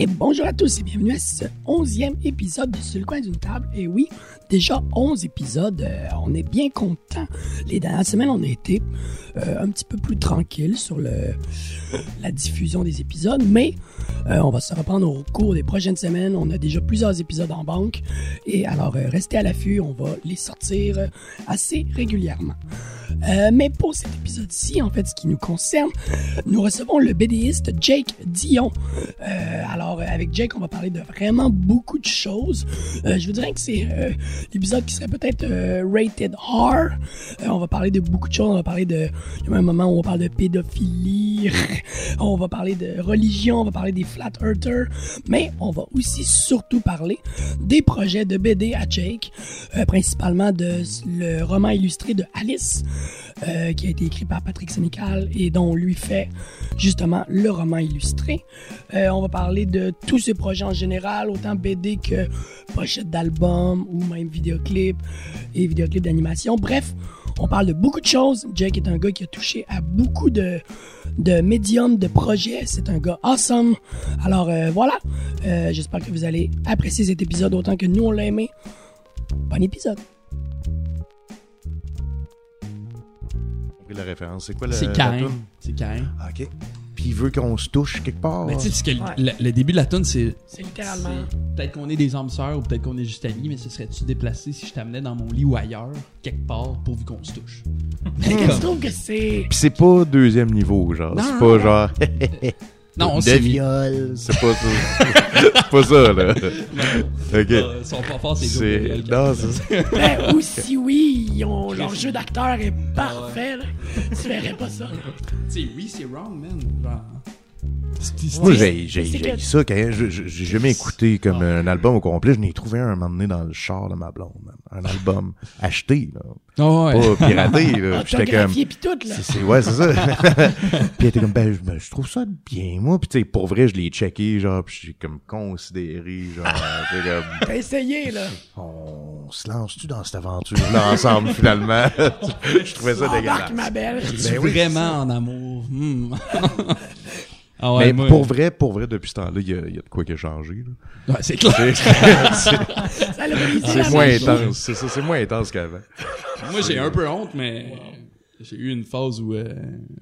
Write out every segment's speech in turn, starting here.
Et bonjour à tous et bienvenue à ce onzième épisode de Sur coin d'une table. Et oui, déjà 11 épisodes, euh, on est bien content. Les dernières semaines, on a été euh, un petit peu plus tranquille sur la diffusion des épisodes, mais euh, on va se reprendre au cours des prochaines semaines. On a déjà plusieurs épisodes en banque. Et alors, restez à l'affût, on va les sortir assez régulièrement. Euh, mais pour cet épisode-ci, en fait, ce qui nous concerne, nous recevons le BDiste Jake Dion. Euh, alors, euh, avec Jake, on va parler de vraiment beaucoup de choses. Je vous dirais que c'est l'épisode qui serait peut-être rated R. On va parler de beaucoup de choses. On va parler de... Il y a un moment où on parle de pédophilie. on va parler de religion. On va parler des flat earthers. Mais on va aussi surtout parler des projets de BD à Jake. principalement de le roman illustré de Alice. Euh, qui a été écrit par Patrick Sénécal et dont lui fait justement le roman illustré. Euh, on va parler de tous ses projets en général, autant BD que pochette d'album ou même vidéoclip et vidéoclip d'animation. Bref, on parle de beaucoup de choses. Jake est un gars qui a touché à beaucoup de, médiums, de projets. C'est un gars awesome. Alors euh, voilà, j'espère que vous allez apprécier cet épisode autant que nous on l'a aimé. Bon épisode. Compris la référence. C'est quoi la, C'est Cain. C'est Cain. Ah, ok. Puis il veut qu'on se touche quelque part. Mais tu sais, parce que le- Ouais. le, le début de la tune, c'est. C'est littéralement. Peut-être qu'on est des âmes sœurs ou peut-être qu'on est juste amis, mais ce serait-tu déplacé si je t'amenais dans mon lit ou ailleurs, quelque part, pourvu qu'on se touche? Mais je trouve que c'est. Puis c'est pas deuxième niveau, genre. Non, C'est pas non. genre. Non, on de viol. C'est pas ça. c'est pas ça, là. ok. Ils sont pas C'est. Non, c'est ça. Ben, ou si oui, ils ont- leur jeu d'acteur est parfait, là. Tu verrais pas ça. Tu sais, oui, c'est wrong, man. Genre. Moi, j'ai j'ai- c'est j'ai que- ça quand je- je- j'ai jamais écouté comme un album au complet. Je n'ai trouvé un, un moment donné dans le char de ma blonde. Un album acheté, là. Oh, ouais. Pas piraté, là. Puis J'étais comme. Ouais, c'est ça. puis elle était comme, ben, je, ben, je trouve ça bien, moi. Puis tu sais, pour vrai, je l'ai checké, genre, puis j'ai comme considéré, genre, comme, T'as essayé, là. on se lance-tu dans cette aventure-là ensemble, finalement? je trouvais ça dégueulasse. ma belle. Je Ben suis oui, vraiment en amour. Hmm. Ah ouais, Mais moi- pour vrai, pour vrai, depuis ce temps-là, il y a, il y a de quoi qui a changé, là. Ouais, c'est clair. C'est moins intense, c'est ça, c'est moins intense qu'avant. Moi, j'ai un peu honte, mais j'ai eu une phase où euh,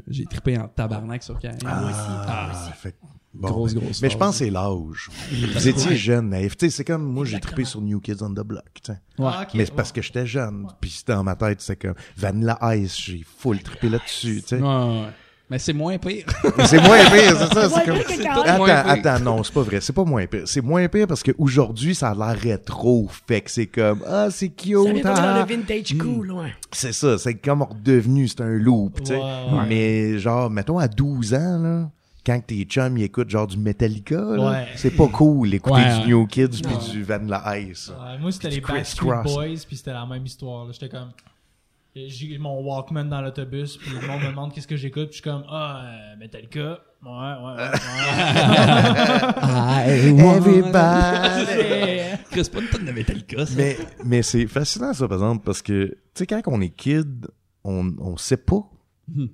j'ai trippé en tabarnak sur Cain. Ah, fait que- bon, Grosse, ben, grosse Mais je pense que c'est l'âge. Vous étiez jeune, naïf. Tu sais, c'est comme, moi, j'ai trippé sur New Kids on the Block, tu sais. Ouais. Mais c'est parce que j'étais jeune. Puis c'était dans ma tête, c'est comme Vanilla Ice, j'ai full trippé là-dessus, tu sais. Ouais, ouais, ouais. Mais c'est moins pire. Mais c'est moins pire, c'est ça. C'est comme... Attends, pire. attends, non, c'est pas vrai. C'est pas moins pire. C'est moins pire parce qu'aujourd'hui, ça a l'air rétro. Fait que c'est comme, ah, c'est Ça vient cute, dans le vintage cool, ouais. C'est ça, c'est comme redevenu, c'est un loop, tu sais. Mais genre, mettons, à 12 ans, là, quand tes chums, ils écoutent genre du Metallica, Ouais. c'est pas cool d'écouter Ouais, du New Kids puis du Vanilla Ice. Ouais, moi, c'était les Backstreet Cross. Boys, puis c'était la même histoire. là. J'étais comme. J'ai mon Walkman dans l'autobus, puis le monde me demande qu'est-ce que j'écoute, puis je suis comme Ah, euh, Metallica. Ouais, ouais, Everybody. ouais. Chris, pas une tonne de Metallica, ça. mais mais c'est fascinant ça par exemple parce que tu sais quand on est kid on on sait pas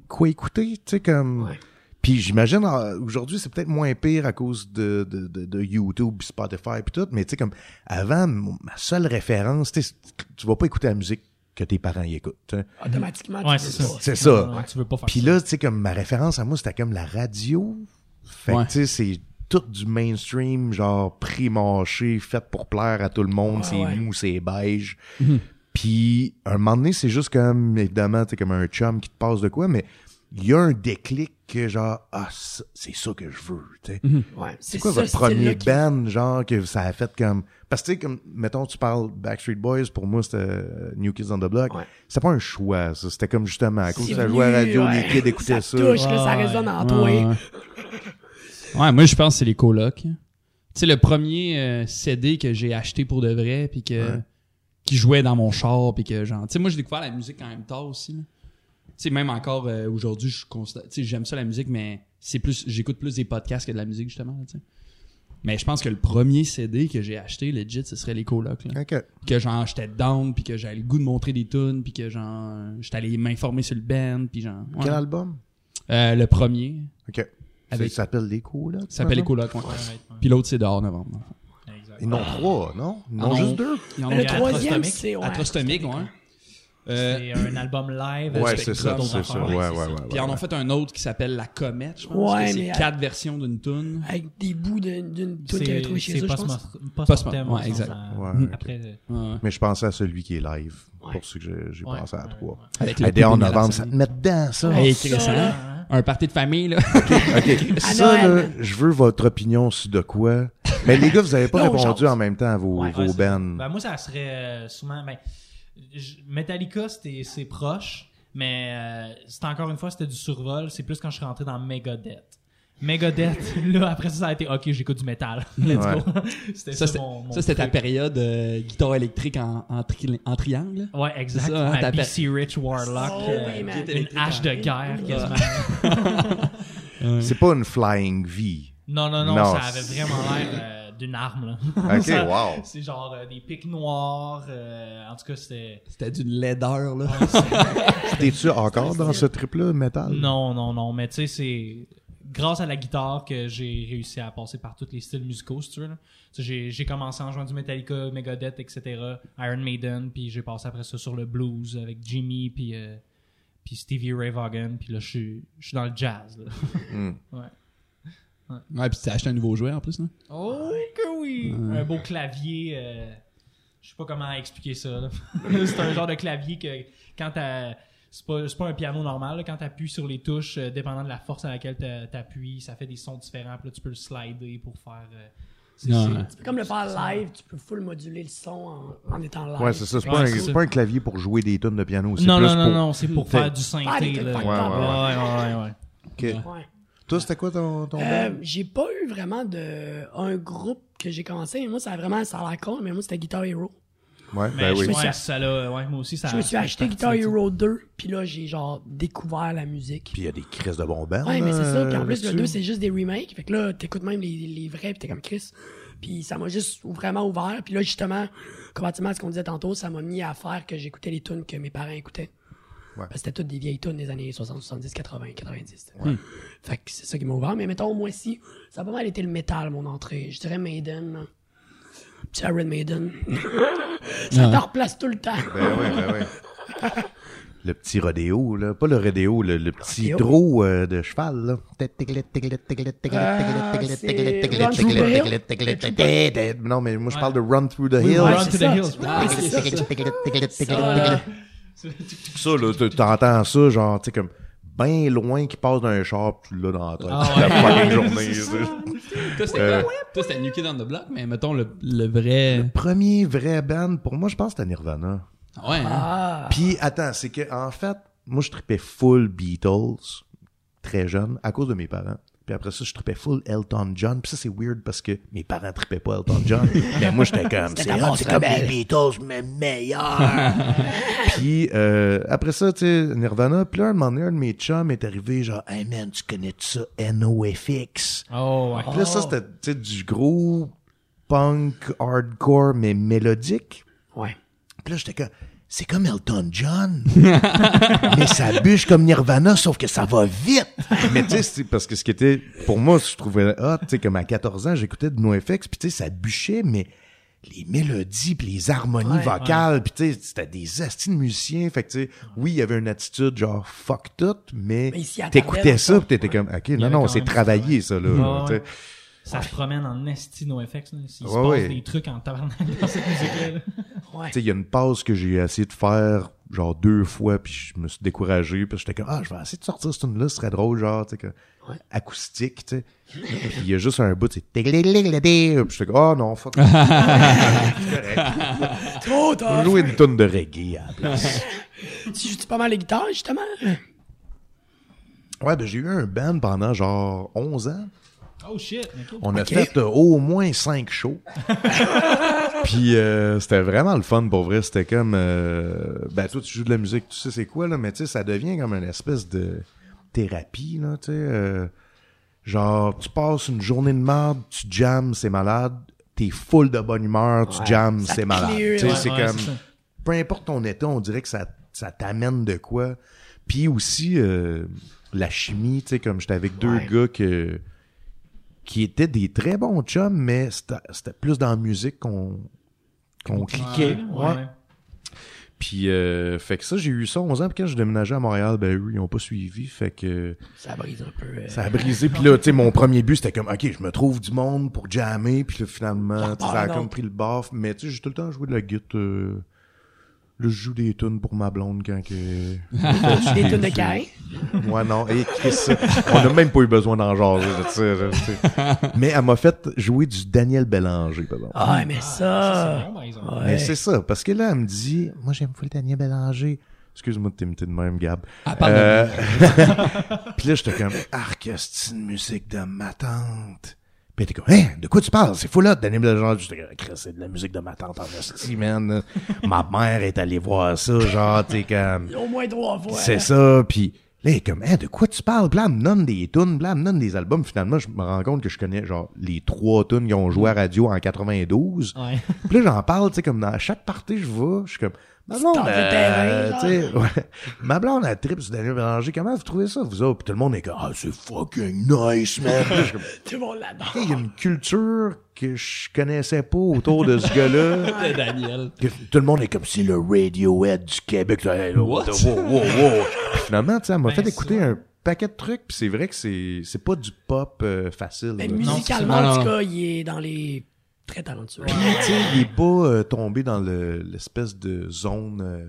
quoi écouter tu sais comme Ouais. puis j'imagine euh, aujourd'hui c'est peut-être moins pire à cause de de, de, de YouTube Spotify puis tout mais tu sais comme avant ma seule référence tu sais, tu vas pas écouter la musique que tes parents y écoutent sais. Automatiquement, Ouais, tu c'est ça. c'est ça Ouais, tu veux pas faire puis là tu sais comme ma référence à moi c'était comme la radio fait Ouais. que tu sais c'est tout du mainstream genre pré-mâché fait pour plaire à tout le monde Ouais, c'est ouais. mou c'est beige puis un moment donné c'est juste comme évidemment tu comme un chum qui te passe de quoi mais il y a un déclic que genre ah c'est ça que je veux tu sais Ouais, c'est quoi ça, votre premier qui- band genre que ça a fait comme parce que tu sais comme mettons tu parles Backstreet Boys pour moi c'était euh, New Kids on the Block Ouais. c'était pas un choix ça c'était comme justement à cause que ça jouait à la radio les kids écoutaient ça, Ça touche, là, ça Ouais, résonne en Ouais, toi. ouais. Ouais, moi, je pense que c'est les colocs. Tu sais, le premier euh, CD que j'ai acheté pour de vrai, puis que Ouais. qui jouait dans mon char, puis que genre... Tu sais, moi, j'ai découvert la musique quand même tard aussi, là. Tu sais, même encore euh, aujourd'hui, je constate... Tu sais, j'aime ça, la musique, mais c'est plus... J'écoute plus des podcasts que de la musique, justement, là. Mais je pense que le premier CD que j'ai acheté, legit, ce serait les colocs, là. ok Que genre, j'étais down, puis que j'avais le goût de montrer des tunes, puis que genre... J'étais allé m'informer sur le band, puis genre... ouais. quel album? Euh, le premier. ok Ça s'appelle les là? ça s'appelle les colocs, ouais. Ouais, ouais, Puis l'autre, c'est dehors novembre. Ils n'ont trois, non? Ils n'ont Ah, juste deux? Il y en Le troisième, Atrostomic. c'est... ouais, Atrostomic, ouais. Euh, C'est un album live. Ouais, avec c'est ça, c'est ça. Ouais, ouais, ouais. Puis ils en ont fait un autre qui s'appelle La Comète, je pense. Ouais, c'est quatre versions d'une tune. Avec des bouts d'une tune qu'il avait trouvé chez C'est eux, je pense. post-mortem. Ouais, exact. euh. Mais je pensais à celui qui est live. Ouais. Pour ceux que j'ai- pensé à trois. ouais. Avec le en novembre, ça te met dedans, ça. Hein? là. Un party de famille, là. OK. Ça, là, je veux votre opinion sur de quoi. Mais les gars, vous avez pas répondu en même temps à vos, vos bands. Ben, moi, ça serait euh, souvent. Metallica, c'était- c'est proche, mais euh, c'était encore une fois, c'était du survol. C'est plus quand je suis rentré dans Megadeth. Megadeth, là, après ça, ça a été OK, j'écoute du métal. Let's Ouais. go. c'était Ça, ça, c'était mon, mon ça, c'était ta période euh, guitare électrique en, en, tri- en triangle? Ouais, exact. C'est ça, hein, Ma BC Rich Warlock. Oh, euh, oui, man. une hache de guerre, quasiment. C'est pas une Flying V. Non, non, non, Non, ça avait vraiment l'air euh, d'une arme, là. OK, Ça- wow. C'est genre euh, des pics noirs. euh, en tout cas, c'était. C'était d'une laideur, là. T'es-tu encore dans ce trip-là, métal? Non, non, non. Mais tu sais, c'est grâce à la guitare que j'ai réussi à passer par tous les styles musicaux, si tu veux. J'ai, commencé en jouant du Metallica, Megadeth, etc., Iron Maiden, puis j'ai passé après ça sur le blues avec Jimmy, puis, euh, puis Stevie Ray Vaughan, puis là, je suis, je suis dans le jazz. Là. Hmm. Ouais. Ouais, puis tu t'as acheté un nouveau jouet en plus, là. Oh que oui! Un beau clavier. euh, je sais pas comment expliquer ça. c'est un genre de clavier que quand t'as. C'est pas, c'est pas un piano normal. là. Quand t'appuies sur les touches, euh, dépendant de la force à laquelle t'a- t'appuies, ça fait des sons différents. Puis là, tu peux le slider pour faire. euh, Non. Tu peux comme le faire live, tu peux full moduler le son en, en étant live. Ouais, c'est ça. C'est pas, pas un clavier pour jouer des tonnes de piano. Non, plus non, non, pour... non, c'est pour faire du Ah, synthé. là. trucs Ouais, ouais, ouais, ouais, ouais. OK. Ouais. Toi, c'était quoi ton, ton Euh, j'ai pas eu vraiment de un groupe que j'ai commencé. mais Moi, ça a vraiment, ça a l'air con, mais moi, c'était Guitar Hero. Ouais, Mais ben oui. me suis ouais, a- ça l'a- ouais, moi aussi, ça je me suis acheté Guitar. Hero 2, puis là, j'ai genre découvert la musique. Puis il y a des crises de bons bands. Ouais, mais c'est ça. Puis en euh, plus, le là-dessus. 2, c'est juste des remakes. Fait que là, t'écoutes même les, les vrais, puis t'es comme Chris. Puis ça m'a juste vraiment ouvert. Puis là, justement, comparativement à ce qu'on disait tantôt, ça m'a mis à faire que j'écoutais les tunes que mes parents écoutaient. Ouais. Parce que c'était toutes des vieilles tunes des années 60, 70, 80, 90. Fait que c'est ça qui m'a ouvert. Mais mettons, moi aussi, ça a pas mal été le métal, mon entrée. Je dirais Maiden. Petit Iron Maiden. ça te replace tout le temps. Ben oui, ben oui. Le petit rodéo, là. Pas le rodéo, le, le petit euh, de cheval, là. Non, mais moi, je parle de Run Through the Hills. Run to the. Hills. Ah, ça. Là, t'entends ça, genre, tu sais, comme, bien loin qui passe d'un char, pis tu l'as dans la tête. Ah la ouais. fucking journée, tu sais. Toi, c'était Euh, c'était New Kid on the Block, mais mettons le, le vrai. Premier vrai band, pour moi, je pense que c'était Nirvana. Ouais, hein? Ah. Puis, attends, c'est que, en fait, moi, je tripais full Beatles, très jeune, à cause de mes parents. Puis après ça, je tripais full Elton John. Puis ça, c'est weird parce que mes parents tripaient pas Elton John. mais moi, j'étais comme, c'est comme les. Beatles, mais meilleur. puis euh, après ça, tu sais, Nirvana. Puis là, un moment donné, un de mes chums est arrivé, genre, hey man, tu connais ça, NoFX? Oh, ouais. Puis là, ça, c'était, tu sais, du gros punk, hardcore, mais mélodique. Ouais. Puis là, j'étais comme, c'est comme Elton John. mais ça bûche comme Nirvana, sauf que ça va vite. mais tu sais, parce que ce qui était, pour moi, je trouvais hot, tu sais, comme à 14 ans, j'écoutais de NoFX, puis tu sais, ça bûchait, mais les mélodies puis les harmonies Ouais, vocales puis tu sais c'était des astis de musiciens fait que tu sais oui il y avait une attitude genre fuck tout mais, t'écoutais ça puis t'étais comme ok non non c'est travaillé ça là, Tu sais. ouais. Ça se promène en esti NoFX. là. Il se Ouais, passe ouais. des trucs en tabarnak dans cette musique-là. Tu sais, il y a une pause que j'ai essayé de faire genre deux fois puis je me suis découragé puis j'étais comme ah je vais essayer de sortir cette tune là ce serait drôle genre tu sais que Ouais. acoustique tu sais puis il y a juste un bout c'est puis j'étais comme oh non fuck Trop on tard. jouer une tune de reggae à la place Tu joues pas mal les guitares, justement? ouais ben j'ai eu un band pendant genre 11 ans Oh shit. on a fait euh, au moins cinq shows. Puis euh, c'était vraiment le fun pour vrai. C'était comme euh, ben toi tu joues de la musique tu sais c'est quoi là mais tu sais ça devient comme une espèce de thérapie là tu sais euh, genre tu passes une journée de merde tu jammes c'est malade. T'es full de bonne humeur tu Ouais, jammes ça c'est malade. clear, tu sais ouais, c'est ouais, comme peu importe ton état on dirait que ça ça t'amène de quoi. Puis aussi euh, la chimie, tu sais, comme j'étais avec deux gars que, qui étaient des très bons chums, mais c'était c'était plus dans la musique qu'on qu'on cliquait. Ouais. Puis, euh, fait que ça, j'ai eu ça 11 ans. Puis quand j'ai déménagé à Montréal, ben eux, ils ont pas suivi. Fait que Ça brise un peu. euh, ça a brisé. Puis là, tu sais, mon premier but, c'était comme, OK, je me trouve du monde pour jammer. Puis là, finalement, Ça sais, ça a comme pris le baf. Mais tu sais, j'ai tout le temps joué de la guitare. euh, Là, je joue des tunes pour ma blonde quand que... Des tonnes de caille? Moi, non. Et qu'est-ce que c'est? On a même pas eu besoin d'en jaser, de sais. Mais elle m'a fait jouer du Daniel Bélanger, par exemple. Ah, mais Ça, ça. bon. Ouais. Mais c'est ça, parce que là, elle me dit, moi, j'aime full Daniel Bélanger. Excuse-moi de t'imiter de même, Gab. Ah, pardon. Euh, Puis là, j'étais comme, arc, c'est une musique de ma tante? Puis était comme, hein, de quoi tu parles? C'est fou là, Daniel Bélanger. J'étais comme, c'est de la musique de ma tante en esti, man. ma mère est allée voir ça, genre, t'es comme, Au moins trois fois. c'est ça, puis là, il est comme, hein, de quoi tu parles? Me donne des tunes, me donne des albums. Finalement, je me rends compte que je connais, genre, les trois tunes qui ont joué à radio en 92. Ouais. Puis là, j'en parle, tu sais, comme dans chaque partie, je vais, je suis comme, ma blonde, euh, terrain, ouais. ma blonde, elle tripe sur Daniel Bélanger. Comment vous trouvez ça, vous autres? Puis tout le monde est comme, ah, c'est fucking nice, man. Tout le monde l'adore. il y a une culture que je connaissais pas autour de ce gars-là. De Daniel. Que tout le monde est comme c'est le Radiohead du Québec. Hey, là, What? wow, wow, wow. Finalement, tu sais, elle m'a Ben, fait écouter un paquet de trucs, puis c'est vrai que c'est c'est pas du pop euh, facile. Mais là. musicalement, Non, en tout cas, il est dans les très talentueux. Puis, tu sais, il est pas euh, tombé dans le- l'espèce de zone euh,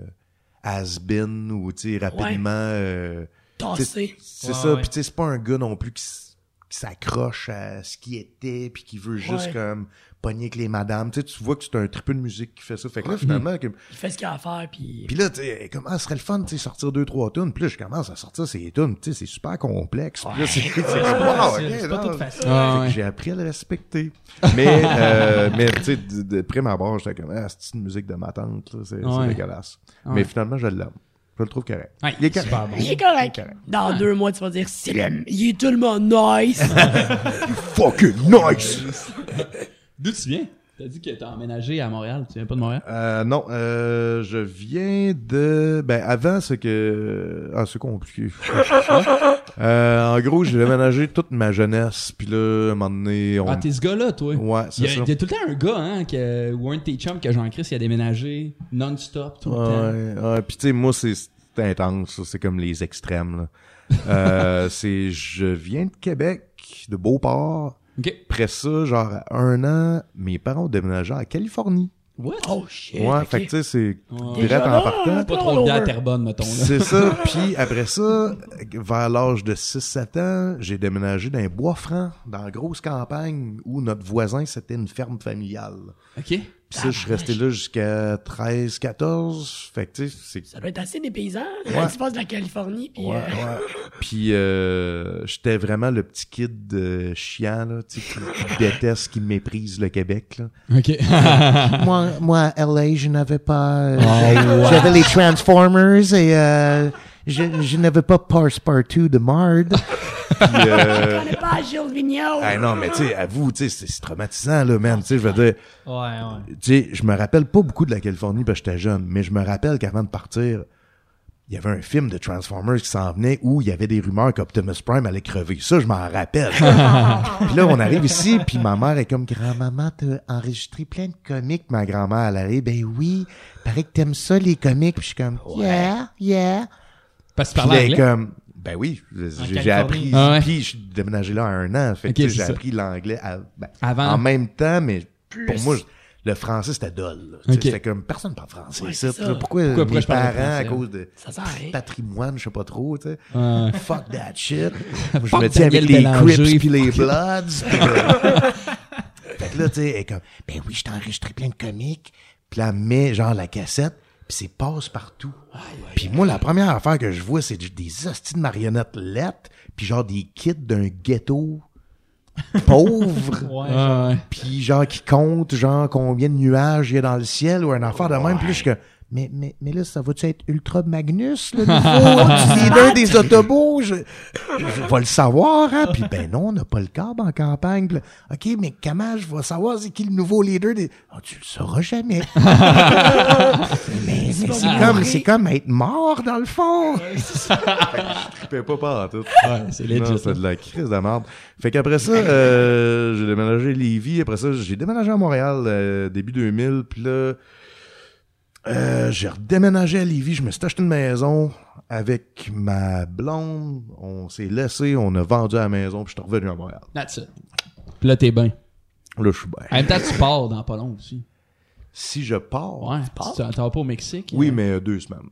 has-been ou tu sais rapidement. euh, tu sais, Tassé. c'est Ouais, ça. ouais. Puis tu sais, c'est pas un gars non plus qui, s- qui s'accroche à ce qui était, puis qui veut juste Ouais. comme pogner avec les madames. Tu sais, tu vois que c'est un triple de musique qui fait ça. Fait que là, finalement, Il fait ce qu'il a à faire, puis... Puis là, tu sais, comment ce serait le fun, tu sais, sortir deux, trois tonnes. Puis là, je commence à sortir ces tonnes. Tu sais, c'est super complexe. Puis là, c'est wow, pas tout facile. Ah, ouais. J'ai appris à le respecter. Mais, euh, mais tu sais, de, de prime abord, j'étais comme, ah, c'est une musique de ma tante, là, c'est dégueulasse. Ouais. Mais finalement, je l'aime. Je le trouve correct. Ouais, il est correct. bon. Il est correct. correct. Dans deux mois, tu vas dire, c'est le... Il est tellement nice. Fucking nice! D'où tu viens? T'as dit que t'as emménagé à Montréal. Tu viens pas de Montréal? Euh, non, euh, je viens de... Ben, avant, c'est que... Ah, c'est compliqué. euh, en gros, j'ai déménagé toute ma jeunesse. Puis là, à un moment donné, on... Ah, t'es ce gars-là, toi? Ouais, c'est ça. il y a tout le temps un gars, hein, que, ou un de tes chums que Jean-Christ, il a déménagé non-stop tout le temps. Ouais, ouais. Puis tu sais, moi, c'est intense. ça. C'est comme les extrêmes. Là. Euh, c'est... Je viens de Québec, de Beauport. Après ça, genre, à un an, mes parents ont déménagé en Californie. What? oh, shit. Ouais, ok. fait que tu sais, c'est Ouais. direct en partant. Pas trop de à Terrebonne, mettons. Là. C'est ça. Puis après ça, vers l'âge de 6-7 ans, j'ai déménagé dans un bois franc, dans la grosse campagne, où notre voisin, c'était une ferme familiale. OK. Puis ça, je suis resté là jusqu'à 13-14. Fait que tu sais, c'est... Ça doit être assez dépaysant. Ouais. Tu passes de la Californie, puis... Ouais, euh, ouais. Puis euh, j'étais vraiment le petit kid euh, chiant, là, tu sais, qui, qui déteste, qui méprise le Québec, là. OK. moi, moi, à LA, je n'avais pas. euh, wow. J'avais les Transformers et euh, je, je n'avais pas Passepartout de Marde. Puis, euh, pas Gilles Vigneault. ah non, mais tu sais, avoue, tu sais, c'est c'est traumatisant, là, man. Tu sais, je veux dire, Ouais, ouais. tu sais, je me rappelle pas beaucoup de la Californie parce que j'étais jeune, mais je me rappelle qu'avant de partir, il y avait un film de Transformers qui s'en venait où il y avait des rumeurs qu'Optimus Prime allait crever. Ça, je m'en rappelle. puis là, on arrive ici, puis ma mère est comme, grand-maman, t'as enregistré plein de comics. Ma grand-mère, elle arrive, ben oui, paraît que t'aimes ça, les comics. Puis je suis comme, yeah, yeah. Parce que tu parlais anglais? comme, ben oui, j'ai appris, Ah ouais. puis je suis déménagé là à un an. Fait que j'ai appris l'anglais ben, Avant. en même temps, mais Plus. pour moi, le français, c'était dole. là. Tu sais, Ok. C'était comme, personne parle français. Ouais, ça. Pourquoi, Pourquoi- mes parents, français? à cause de Ça sert patrimoine, je sais pas trop, tu sais. Fuck that shit. Je Fuck me tiens avec les Crips puis les. Bloods. puis, fait que là, tu sais, elle est comme, ben oui, je t'ai enregistré plein de comiques. Puis là, elle met genre la cassette, c'est passe partout. Puis moi, la première affaire que je vois, c'est des- hosties de marionnettes lettres, puis genre des kits d'un ghetto pauvre. Puis genre qui compte genre combien de nuages il y a dans le ciel ou un affaire de même puis je mais, mais, mais là, ça va-tu être Ultra Magnus, le nouveau leader des autobus? Je, je vais le savoir, hein? Puis ben non, on n'a pas le câble en campagne. Puis OK, mais comment je vais savoir c'est qui le nouveau leader des... Ah, tu le sauras jamais. mais mais c'est comme, c'est comme être mort, dans le fond. je trippais pas pas en tout. Ouais, c'est Non, legit. c'est de la crise de merde. Fait qu'après ça, euh, j'ai déménagé à Lévis. Après ça, j'ai déménagé à Montréal euh, début 2000. Puis là, euh, j'ai redéménagé à Lévis. Je me suis acheté une maison avec ma blonde. On s'est laissé, on a vendu la maison. Puis je suis revenu à Montréal. That's it. Puis là, t'es bien. Là, je suis bien. En même temps, tu pars dans pas long aussi. Si je pars, Ouais. Tu t'en vas pas au Mexique? oui, hein? mais euh, deux semaines.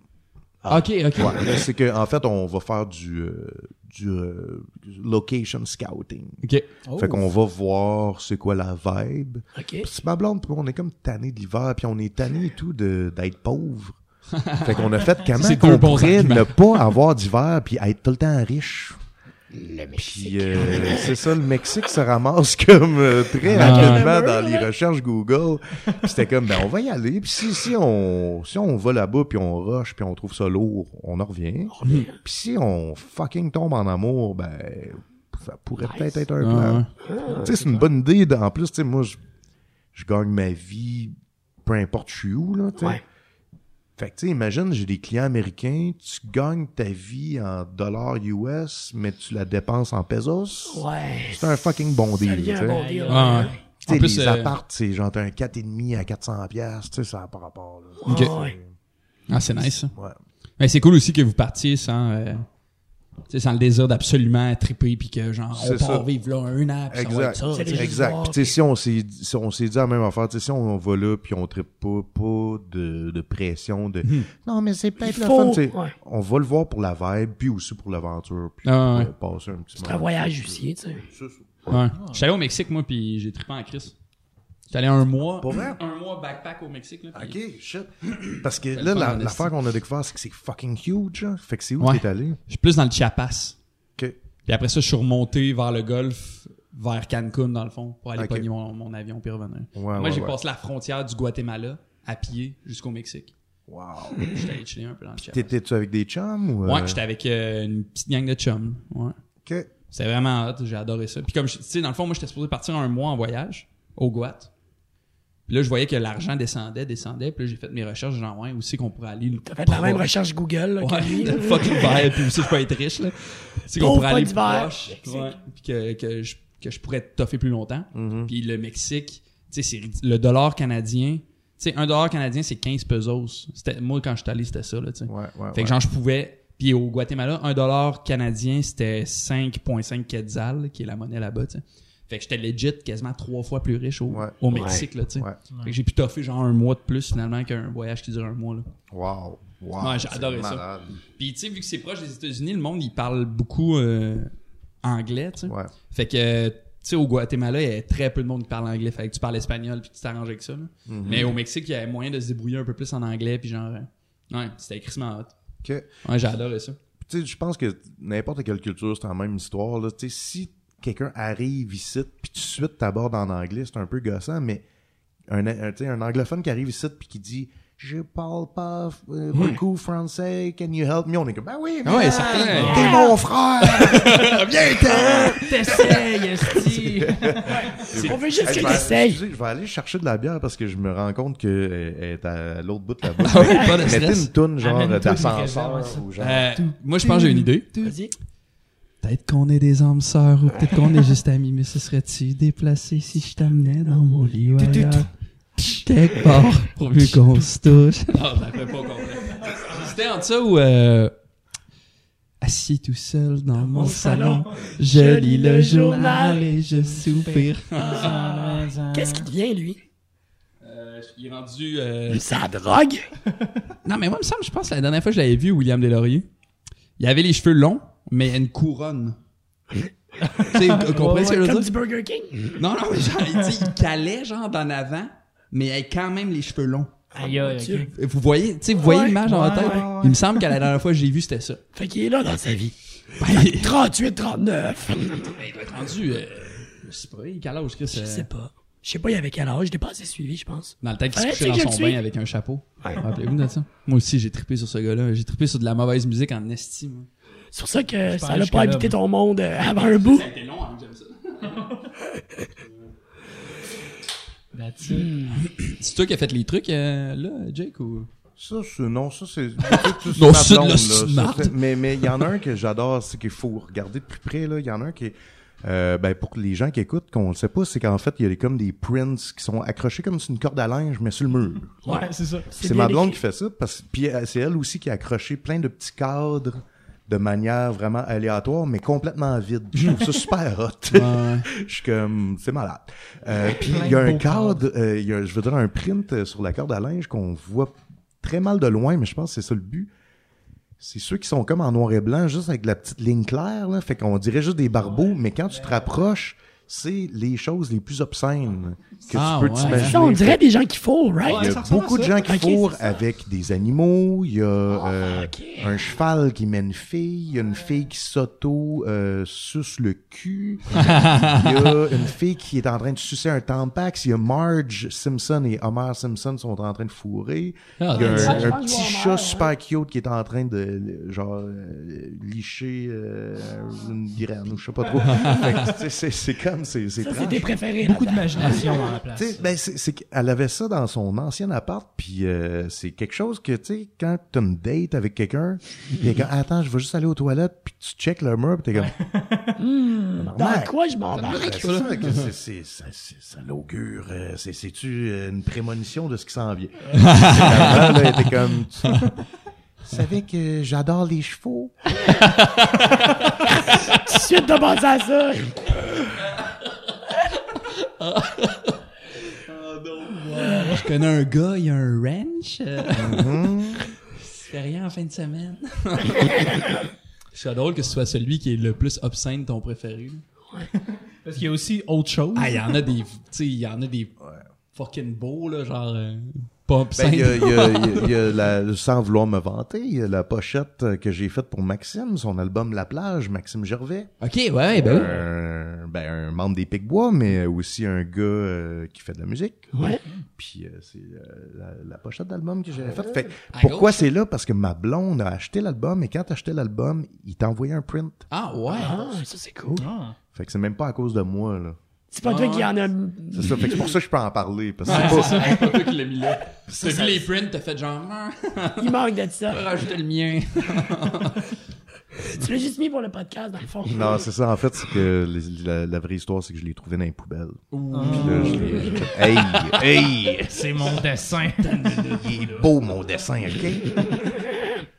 Ok, ok. Ouais, c'est que en fait, on va faire du, euh, du euh, location scouting. Ok. Fait qu'on va voir c'est quoi la vibe. OK. C'est ma blonde, puis on est comme tanné de l'hiver, puis on est tanné et tout de d'être pauvre. fait qu'on a fait comment qu'on pourrait ne pas avoir d'hiver puis être tout le temps riche. Puis euh, c'est ça, le Mexique se ramasse comme euh, très Ah. rapidement dans les recherches Google. C'était comme, ben on va y aller. Puis si, si on si on va là-bas puis on rush puis on trouve ça lourd, on en revient. Puis si on fucking tombe en amour, ben ça pourrait peut-être être un plan. Ouais, Tu sais, c'est une bonne idée. En plus, tu sais, moi, je, je gagne ma vie, peu importe je suis où, là, tu sais. Ouais. Fait que, tu sais, imagine, j'ai des clients américains, tu gagnes ta vie en dollars US, mais tu la dépenses en pesos? Ouais. C'est un fucking bon deal, tu un bon deal. Ouais, ouais. Tu sais, En plus, les euh, apparts, c'est genre t'as un 4,5 à 400 pièces, tu sais, ça n'a pas rapport, là. Ok. Ouais. Ah, c'est nice, ça. Ouais. Mais c'est cool aussi que vous partiez sans, euh, sais, sans le désir d'absolument triper puis que genre on part ça. vivre là un an puis ça va être Exact. ça. Exact. Puis, tu sais, si on s'est dit- si on s'est dit la même affaire, tu sais, si on va là puis on tripe pas, pas de, de pression de non mais c'est peut-être le fun, tu sais. ouais. On va le voir pour la vibe puis aussi pour l'aventure puis Ah, ouais. pour, passer un petit C'est un voyage aussi, tu sais. Ça. Ouais. J'étais allé au Mexique moi puis j'ai trippé en crise. J'étais allé un mois, Pour vrai? un mois backpack au Mexique là. puis- Ok, shit. Parce que là, le fun, la- en l'affaire qu'on a découvert, c'est que c'est fucking huge. hein. Fait que c'est où Ouais. t'es allé? Je suis plus dans le Chiapas. Ok. Puis après ça, je suis remonté vers le Golfe, vers Cancun dans le fond, pour aller Ok. pogner mon, mon avion puis revenir. Ouais, Moi, ouais, j'ai ouais. passé la frontière du Guatemala à pied jusqu'au Mexique. Wow. J'étais allé chiller un peu dans le Chiapas. T'étais-tu avec des chums ou. euh? Ouais, j'étais avec euh, une petite gang de chums. Ouais. Ok. C'était vraiment hot, j'ai adoré ça. Puis comme, je- tu sais, dans le fond, moi, j'étais supposé partir un mois en voyage au Guat. Puis là, je voyais que l'argent descendait, descendait. Puis là, j'ai fait mes recherches, genre, ouais, où c'est qu'on pourrait aller. T'as fait la même recherche Google là, que lui. là. Ouais, fucking puis aussi je peux être riche, là. C'est qu'on pourrait aller d'hiver. proche. Mexique. Ouais, puis que, que, je, que je pourrais toffer plus longtemps. Mhm. Puis le Mexique, tu sais, c'est le dollar canadien. Tu sais, un dollar canadien, c'est 15 pesos. C'était, moi, quand je suis allé, c'était ça, là, tu sais. Ouais, ouais. Fait ouais. que genre, je pouvais. Puis au Guatemala, un dollar canadien, c'était 5,5 quetzal, qui est la monnaie là-bas, tu sais. Fait que j'étais legit quasiment trois fois plus riche au, Ouais. au Mexique, là, tu sais. Ouais. Fait que j'ai pu toffer genre un mois de plus finalement qu'un voyage qui dure un mois, là. Wow. Wow. Ouais, adoré ça. Puis tu sais, vu que c'est proche des États-Unis, le monde, il parle beaucoup euh, anglais, tu sais. Ouais. Fait que, tu sais, au Guatemala, il y a très peu de monde qui parle anglais. Fait que tu parles espagnol puis tu t'arranges avec ça, là. Mhm. Mais au Mexique, il y avait moyen de se débrouiller un peu plus en anglais puis genre... euh, Ouais, c'était écrissement hot. Ok. Ouais, adoré ça. tu sais, je pense que n'importe quelle culture, c'est la même histoire. Là. Tu sais, si quelqu'un arrive ici, puis tout de suite t'abordes en anglais, c'est un peu gossant, mais un, anglophone qui arrive ici puis qui dit je parle pas euh, beaucoup français, can you help me? On est comme, ben oui, Ah ouais, man, certain. T'es mon frère! Viens, t'es! T'essayes, esti. On veut juste essaye. excusez, je vais aller chercher de la bière parce que je me rends compte qu'elle est à l'autre bout de la bouche. Ah de Mettez une toune genre d'ascenseur ou genre... Euh, moi, je pense que j'ai une idée. Peut-être qu'on est des âmes sœurs ou peut-être qu'on est juste amis, mais ce serait-tu déplacé si je t'amenais dans mon lit ou ailleurs? Quelque part, pourvu qu'on se touche. Non, je la fais pas complet. J'hésitais entre ça ou euh, assis tout seul dans mon salon, je lis le journal et je soupire. Qu'est-ce qui devient, lui? Euh, il est rendu... euh, Sa drogue? Non, mais moi, il me semble, je pense, la dernière fois que je l'avais vu, William Deslauriers, il avait les cheveux longs, mais une couronne. tu sais, vous comprenez ce que je veux Comme dire? du Burger King? Non, non, mais genre, il calait, genre, d'en avant, mais il avait quand même les cheveux longs. Aïe, aïe. Vous voyez, tu sais, vous voyez Ouais, l'image dans la ouais, tête? ouais, ouais. Il me semble qu'à la dernière fois que je l'ai vu, c'était ça. Fait qu'il est là dans sa vie. Ben, il 38, 39. il doit être rendu, euh, je sais pas, il quel âge, Chris? Je euh, sais pas. Je sais pas, il avait quel âge. Je l'ai pas assez suivi, je pense. Dans le temps qu'il se couchait dans son bain avec un chapeau. Rappelez-vous de ça? Moi aussi, j'ai trippé sur ce gars-là. J'ai trippé sur de la mauvaise musique en estime. C'est pour ça que ça jusqu'à pas habité ton monde euh, avant un bout. Ça a été long, hein, j'aime ça. That's it. C'est toi qui as fait les trucs, euh, là, Jake, ou? Ça, c'est, non, ça, c'est, Non, c'est de blonde, la là. smart. Ça, c'est- mais, mais il y en a un que j'adore, c'est qu'il faut regarder de plus près, là. Il y en a un qui est, euh, ben, pour les gens qui écoutent, qu'on le sait pas, c'est qu'en fait, il y a des- comme des prints qui sont accrochés comme sur une corde à linge, mais sur le mur. Ouais, c'est ça. C'est ma blonde écrit. qui fait ça, parce puis c'est elle aussi qui a accroché plein de petits cadres de manière vraiment aléatoire, mais complètement vide. Je trouve ça super hot. Ouais. Je suis comme, c'est malade. Euh, puis il y a un cadre, euh, il y a, je veux dire, un print euh, sur la corde à linge qu'on voit très mal de loin, mais je pense que c'est ça le but. C'est ceux qui sont comme en noir et blanc, juste avec la petite ligne claire, là. Fait qu'on dirait juste des barbeaux, mais quand tu te rapproches, c'est les choses les plus obscènes que Ah, tu peux ouais. t'imaginer. Ça, on dirait des gens qui fourrent, right? Il y a beaucoup de gens qui fourrent avec des animaux. Il y a euh, ok. un cheval qui met une fille. Il y a une fille qui s'auto euh, suce le cul. Il y a une fille qui est en train de sucer un tampax. Il y a Marge Simpson et Homer Simpson sont en train de fourrer. Ah, Il y a un, petit chat super cute qui est en train de genre euh, licher euh, une graine ou je sais pas trop. C'est c'est comme c'est c'est Ça, c'est tes préférés. Beaucoup d'imagination dans la place. Tu sais, ben c'est, c'est qu'elle avait ça dans son ancien appart, puis euh, c'est quelque chose que, tu sais, quand t'as une date avec quelqu'un, est comme, attends, je vais juste aller aux toilettes, puis tu checkes le mur, pis t'es comme, Dans quoi je m'embarque? C'est ça, que c'est, c'est, ça, c'est- ça l'augure, euh, c'est, c'est-tu euh, une prémonition de ce qui s'en vient? Finalement, là, elle était comme, tu tu savais que j'adore les chevaux? Tout de suite, pensé à ça. Je connais un gars, il a un ranch. euh, Mm-hmm. Il se fait rien en fin de semaine. Serais drôle que ce soit celui qui est le plus obscène ton préféré. Parce qu'il y a aussi autre chose. Ah, il y en a des. Tu sais, il y en a des fucking beaux, là, genre. euh, pas Ben, y a, y y la, sans vouloir me vanter, il y a la pochette que j'ai faite pour Maxime, son album La Plage, Maxime Gervais. Ok, ouais, ben oui. un, ben, un membre des Pic-Bois, mais aussi un gars euh, qui fait de la musique. Ouais. Puis euh, c'est euh, la, la pochette d'album que j'avais faite. Fait, À pourquoi c'est là? Parce que ma blonde a acheté l'album et quand t'as acheté l'album, il t'a envoyé un print. Ah, ouais. Ah, ça, c'est cool. Ah. Fait que c'est même pas à cause de moi, là. C'est pas toi qui en a. C'est ça. Fait que c'est pour ça que je peux en parler. Parce que Ouais, c'est pas... ça. C'est pas toi qui l'as mis là. T'as vu les prints, t'as fait genre. Ah, Il manque de ça. rajouter le mien. Tu l'as juste mis pour le podcast, dans le fond. Non, c'est ça. En fait, c'est que les- la, la vraie histoire, c'est que je l'ai trouvé dans les poubelles. Puis là, je l'ai- Hey! Hey! C'est mon dessin. Il est beau, mon dessin, OK?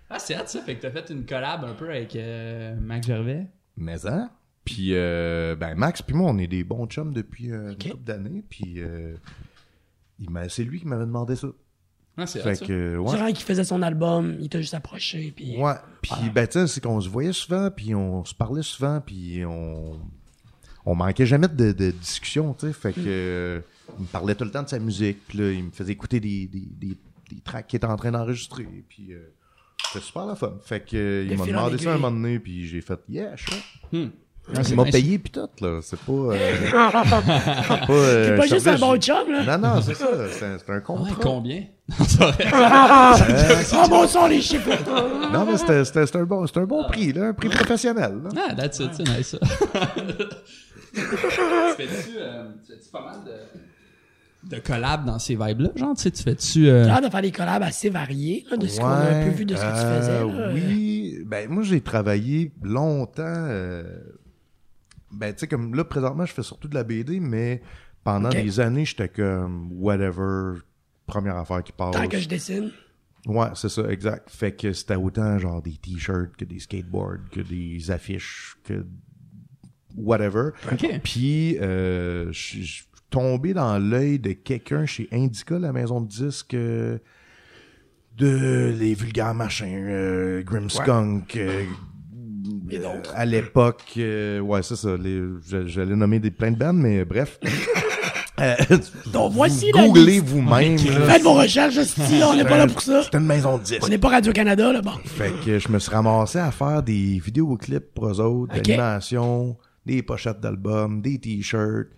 Ah, c'est hâte ça. Fait que t'as fait une collab un peu avec euh, Mac Gervais. Mais hein? Puis, euh, ben, Max puis moi, on est des bons chums depuis euh, Ok. une couple d'années. Puis, euh, il m'a- c'est lui qui m'avait demandé ça. Ah, c'est que, ouais. Durant qu'il faisait son album, il t'a juste approché. Puis... Ouais. Puis, ben, tu sais, c'est qu'on se voyait souvent, puis on se parlait souvent, puis on, on manquait jamais de, de discussion, tu sais. Fait que, euh, il me parlait tout le temps de sa musique, puis là, il me faisait écouter des, des, des, des tracks qu'il était en train d'enregistrer, puis euh, c'était super la fun. Fait que, euh, il m'a demandé ça un moment donné, puis j'ai fait, yeah, sure. Hmm. Ah, c'est Il m'a payé, puis tout, là. C'est pas. euh, c'est pas, euh, T'es pas juste un bon chum, là. Non, non, c'est ça. C'est un, un Ouais, contrat. combien? Vrai. Ah, bon sang, les chiffres. non, mais c'était un, bon, c'était un bon prix, là. Un prix professionnel. là. Ah, that's it, c'est nice ça. tu fais-tu euh, tu fais-tu pas mal de, de collabs dans ces vibes-là? Genre, tu sais, tu fais-tu. euh, de faire des collabs assez variés, là, de ce qu'on a un peu vu de ce que tu euh, faisais. là. Oui, ben moi j'ai travaillé longtemps. euh, ben tu sais comme là présentement je fais surtout de la BD, mais pendant des années j'étais comme whatever première affaire qui passe. Tant que je dessine. Ouais, c'est ça, exact. Fait que c'était autant genre des t-shirts que des skateboards, que des affiches, que whatever. Puis euh, je suis tombé dans l'œil de quelqu'un chez Indica, la maison de disques euh, de les vulgaires machins, euh, Grimskunk. euh. À l'époque, euh, ouais, c'est ça. je- J'allais nommer des plein de bandes, mais bref. Euh, Donc, voici vous la googlez vous-même. Faites vos recherches, hostie, là, on n'est pas là pour ça. C'est une maison de disques. On n'est pas Radio-Canada, là, bon. Fait que je me suis ramassé à faire des vidéoclips pour eux autres, Ok. d'animation, des pochettes d'albums, des t-shirts.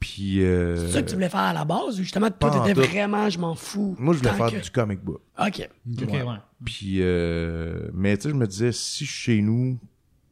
Puis, euh, C'est ça que tu voulais faire à la base ou justement toi t'étais tout. vraiment je m'en fous. moi, je voulais faire que- du comic book. Ok. Ok, ouais. Puis, euh, mais tu sais, je me disais, si je suis chez nous,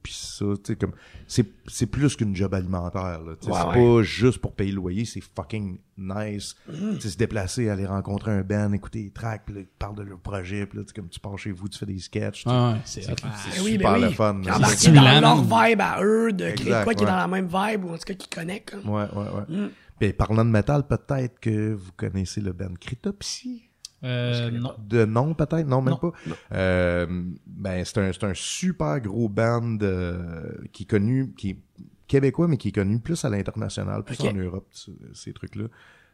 puis ça, tu sais, comme, c'est, c'est plus qu'une job alimentaire, Ouais, c'est ouais. pas juste pour payer le loyer, c'est fucking nice. Mm. Tu sais, se déplacer, aller rencontrer un band, écouter les tracks, puis là, ils parlent de leur projet, puis là, comme tu pars chez vous, tu fais des sketchs. Ah ouais, c'est c'est Ben oui, super ben le oui. fun. Puis là. Embarquer C'est- dans leur vibe à eux, de créer Exact, quoi qui est ouais. dans la même vibe ou en tout cas qui connecte. hein. Ouais, ouais, ouais. Mm. Puis parlant de métal, peut-être que vous connaissez le band Cryptopsy. Euh, non. De nom, peut-être? Non, même Non. pas? Euh, ben, c'est un, c'est un super gros band euh, qui est connu, qui est québécois, mais qui est connu plus à l'international, plus en Europe, ce- ces trucs-là.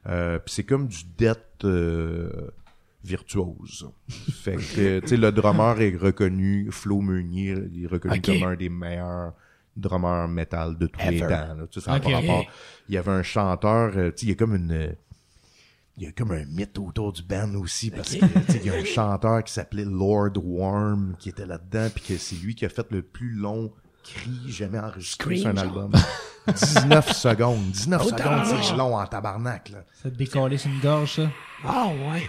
Euh, puis c'est comme du death euh, virtuose. fait que, tu sais, le drummer est reconnu, Flo Meunier, il est reconnu comme un des meilleurs drummers metal de tous les temps. là. Tu sais, ça a Ok. pas rapport. Il y avait un chanteur, euh, tu sais, il y a comme une... il y a comme un mythe autour du band aussi parce Ok. que tu sais, il y a un chanteur qui s'appelait Lord Worm qui était là-dedans puis que c'est lui qui a fait le plus long cri jamais enregistré sur un album. 19 secondes. 19 Oh, secondes, c'est long en tabarnak. Là. Ça te décoller sur une gorge, ça? Ah ouais.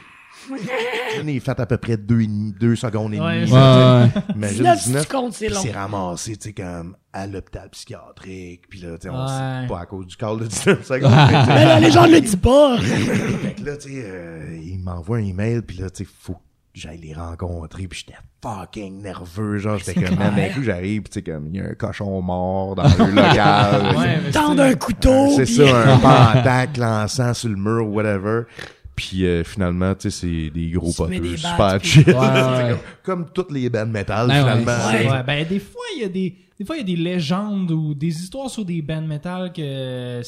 Il est fait à peu près 2 deux secondes et Ouais, demie. c'est- là, Ouais, tu sais. Imagine 19 19. secondes, c'est long. c'est ramassé, tu sais, comme à l'hôpital psychiatrique. Puis là, tu sais, on Ouais. sait pas à cause du call de 19 secondes. mais Mais la légende le dit pas. Fait que là, tu sais, euh, il m'envoie un email, puis là, tu sais, faut que j'aille les rencontrer, puis j'étais fucking nerveux, genre, j'étais comme, man, d'un coup, j'arrive, puis tu sais, comme, il y a un cochon mort dans le local. Ouais, mais Tendre un couteau. c'est puis- ça, un pentacle lançant sur le mur, whatever. Puis euh, finalement, tu sais, c'est des gros poteux super chill. Ouais, ouais. comme, comme toutes les bandes metal, Ouais, ouais. finalement. Ouais. Ouais, ben des fois il y a des des fois il y a des légendes ou des histoires sur des bands metal que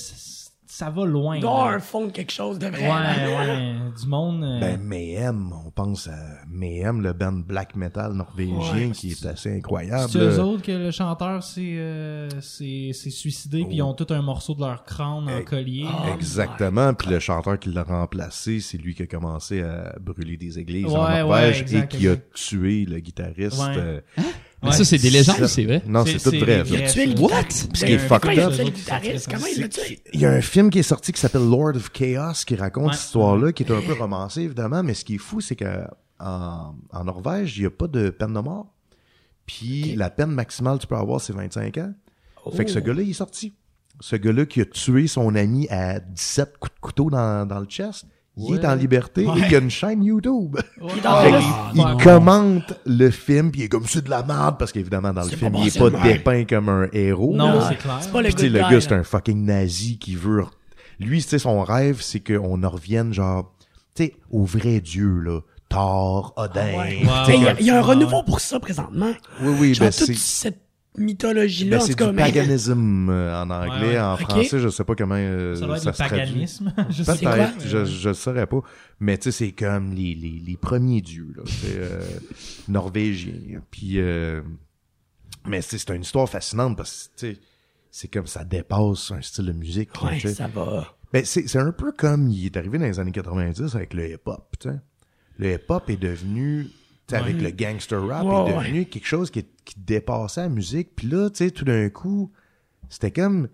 ça va loin. Doit un fond quelque chose de vrai. ouais, du monde. euh, Ben, Mayhem, on pense à Mayhem, le band black metal norvégien Ouais, qui est assez incroyable. c'est eux autres que le chanteur s'est euh, s'est- s'est suicidé puis ils ont tout un morceau de leur crâne en Eh, collier? ah. Exactement. Puis le chanteur qui l'a remplacé, c'est lui qui a commencé à brûler des églises en Ouais, Norvège ouais, et exact, qui a exact. tué le guitariste. Ouais. euh, Mais Ouais. ça, c'est des légendes, c'est vrai. Non, c'est tout vrai. des ça. vrais, Tu es le. Ce qui est C'est fucked il a up. tué le C'est- guitariste? Comment il l'a tué? Il y a un film qui est sorti qui s'appelle Lord of Chaos qui raconte Ouais. cette histoire-là, qui est un peu romancé évidemment, mais ce qui est fou, c'est que en, en Norvège, il n'y a pas de peine de mort. Puis la peine maximale que tu peux avoir, c'est 25 ans. Fait que ce Oh. gars-là, il est sorti. Ce gars-là qui a tué son ami à 17 coups de couteau dans, dans le chest, il Ouais. est en liberté et il a une chaîne YouTube. Ouais. Ah, il non. commente le film, puis il est comme c'est de la merde parce qu'évidemment dans le film, pas il est pas dépeint comme un héros. Non, c'est clair. C'est pas le le gars, c'est un fucking nazi qui veut. Lui, tu sais, son rêve, c'est qu'on en revienne, genre, tu sais, au vrai Dieu, là. Thor, Odin. Ah il y il y, a un renouveau pour ça présentement. Oui, oui, Genre ben toute c'est. cette mythologie-là, Ben, en c'est tout cas. du paganisme euh, en anglais, Ouais, ouais. en français, je sais pas comment euh, Ça doit être ça le se traduit. paganisme. Je sais quoi? Je, je le saurais pas. Mais tu sais, c'est comme les, les, les premiers dieux, là. C'est euh, norvégien. Puis, euh, mais tu sais, c'est une histoire fascinante parce que, tu sais, c'est comme ça dépasse un style de musique. Ouais, ça va. Ben, c'est, c'est un peu comme il est arrivé dans les années 90 avec le hip-hop. Le hip-hop est devenu, avec le gangster rap, Ouais, est devenu quelque chose qui, qui dépassait la musique. Puis là, tu sais, tout d'un coup, c'était comme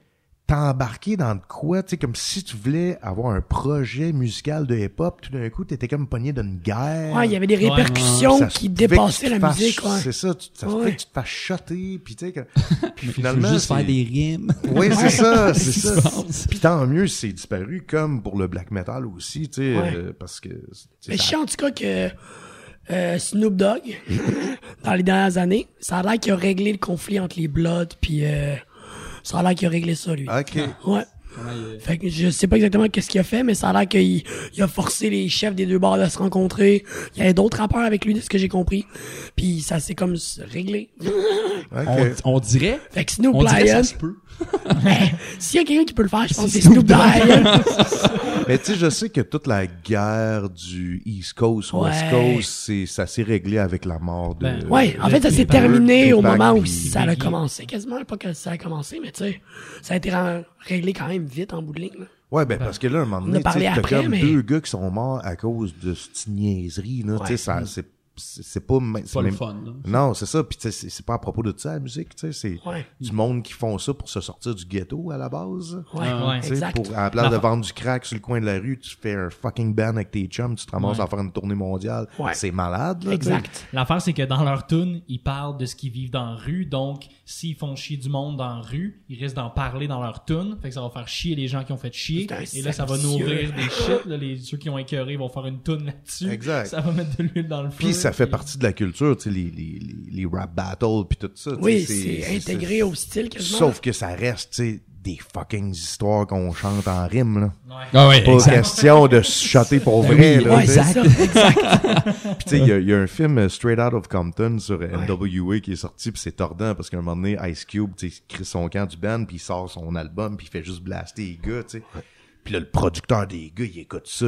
t'embarquer dans de quoi, tu sais, comme si tu voulais avoir un projet musical de hip-hop, tout d'un coup, t'étais comme pogné d'une guerre. Ouais, il y avait des répercussions qui dépassaient la fasses- musique, ouais. C'est ça, tu, ça Ouais. fait que tu te fasses shotter, puis tu sais, que- puis finalement... juste c'est- faire des rimes. oui, c'est ça, c'est ça. Puis tant mieux si c'est disparu, comme pour le black metal aussi, tu sais, Ouais. euh, parce que... Mais je sais en tout cas que euh, Snoop Dogg, dans les dernières années, ça a l'air qu'il a réglé le conflit entre les Bloods, puis euh, ça a l'air qu'il a réglé ça, lui. Ok. Ouais. Fait que je sais pas exactement qu'est-ce qu'il a fait, mais ça a l'air qu'il il a forcé les chefs des deux bars de se rencontrer. Il y avait d'autres rappeurs avec lui, de ce que j'ai compris. Puis ça s'est comme réglé. Ok. On, on dirait, Fait que Snoop on dirait que Lion, ça se peut. s'il y a quelqu'un qui peut le faire, je pense que c'est Snoop Lion. Mais tu sais, je sais que toute la guerre du East Coast, West Ouais. Coast, c'est, ça s'est réglé avec la mort de... Ben, Ouais, en fait, ça s'est Tupac, terminé au moment où ça a commencé. Quasiment pas que ça a commencé, mais tu sais, ça a été réglé quand même vite en bout de ligne. là. Ouais, ben parce que là, à un moment donné, tu parlé sais, t'as comme mais- deux gars qui sont morts à cause de cette niaiserie, là, tu sais, ça, c'est, c'est c'est pas, même- c'est Pas le même- fun, là. Non, c'est ça. Puis tu sais, c'est pas à propos de ça la musique. Tu sais, c'est Ouais. du monde qui font ça pour se sortir du ghetto à la base. Ouais, ouais. Exact. pour à la place de vendre du crack sur le coin de la rue, tu fais un fucking band avec tes chums, tu te ramasses Ouais. à faire une tournée mondiale. Ouais. C'est malade, là. Exact. L'affaire, c'est que dans leur tune, ils parlent de ce qu'ils vivent dans la rue. Donc, s'ils font chier du monde dans la rue, ils risquent d'en parler dans leur tune. Fait que ça va faire chier les gens qui ont fait chier. Et là, ça va nourrir des shit. Là, les, ceux qui ont écœuré vont faire une tune là-dessus. Exact. Ça va mettre de l'huile dans le feu. Puis ça fait Puis- partie de la culture, tu sais, les, les, les, les rap battles puis tout ça. Oui, c'est intégré au style quasiment. Sauf que ça reste, tu sais, des fucking histoires qu'on chante en rime, là. Ouais. Ah ouais, Pas exact. question de se shotter pour vrai, oui, là. Ouais, ça, exact. Puis tu sais, il y, a- il y a un film euh, Straight Out of Compton sur NWA qui est sorti, puis c'est tordant parce qu'à un moment donné, Ice Cube, tu crée son camp du band, puis il sort son album, puis il fait juste blaster les gars, tu sais. Puis là, le producteur des gars, il écoute ça.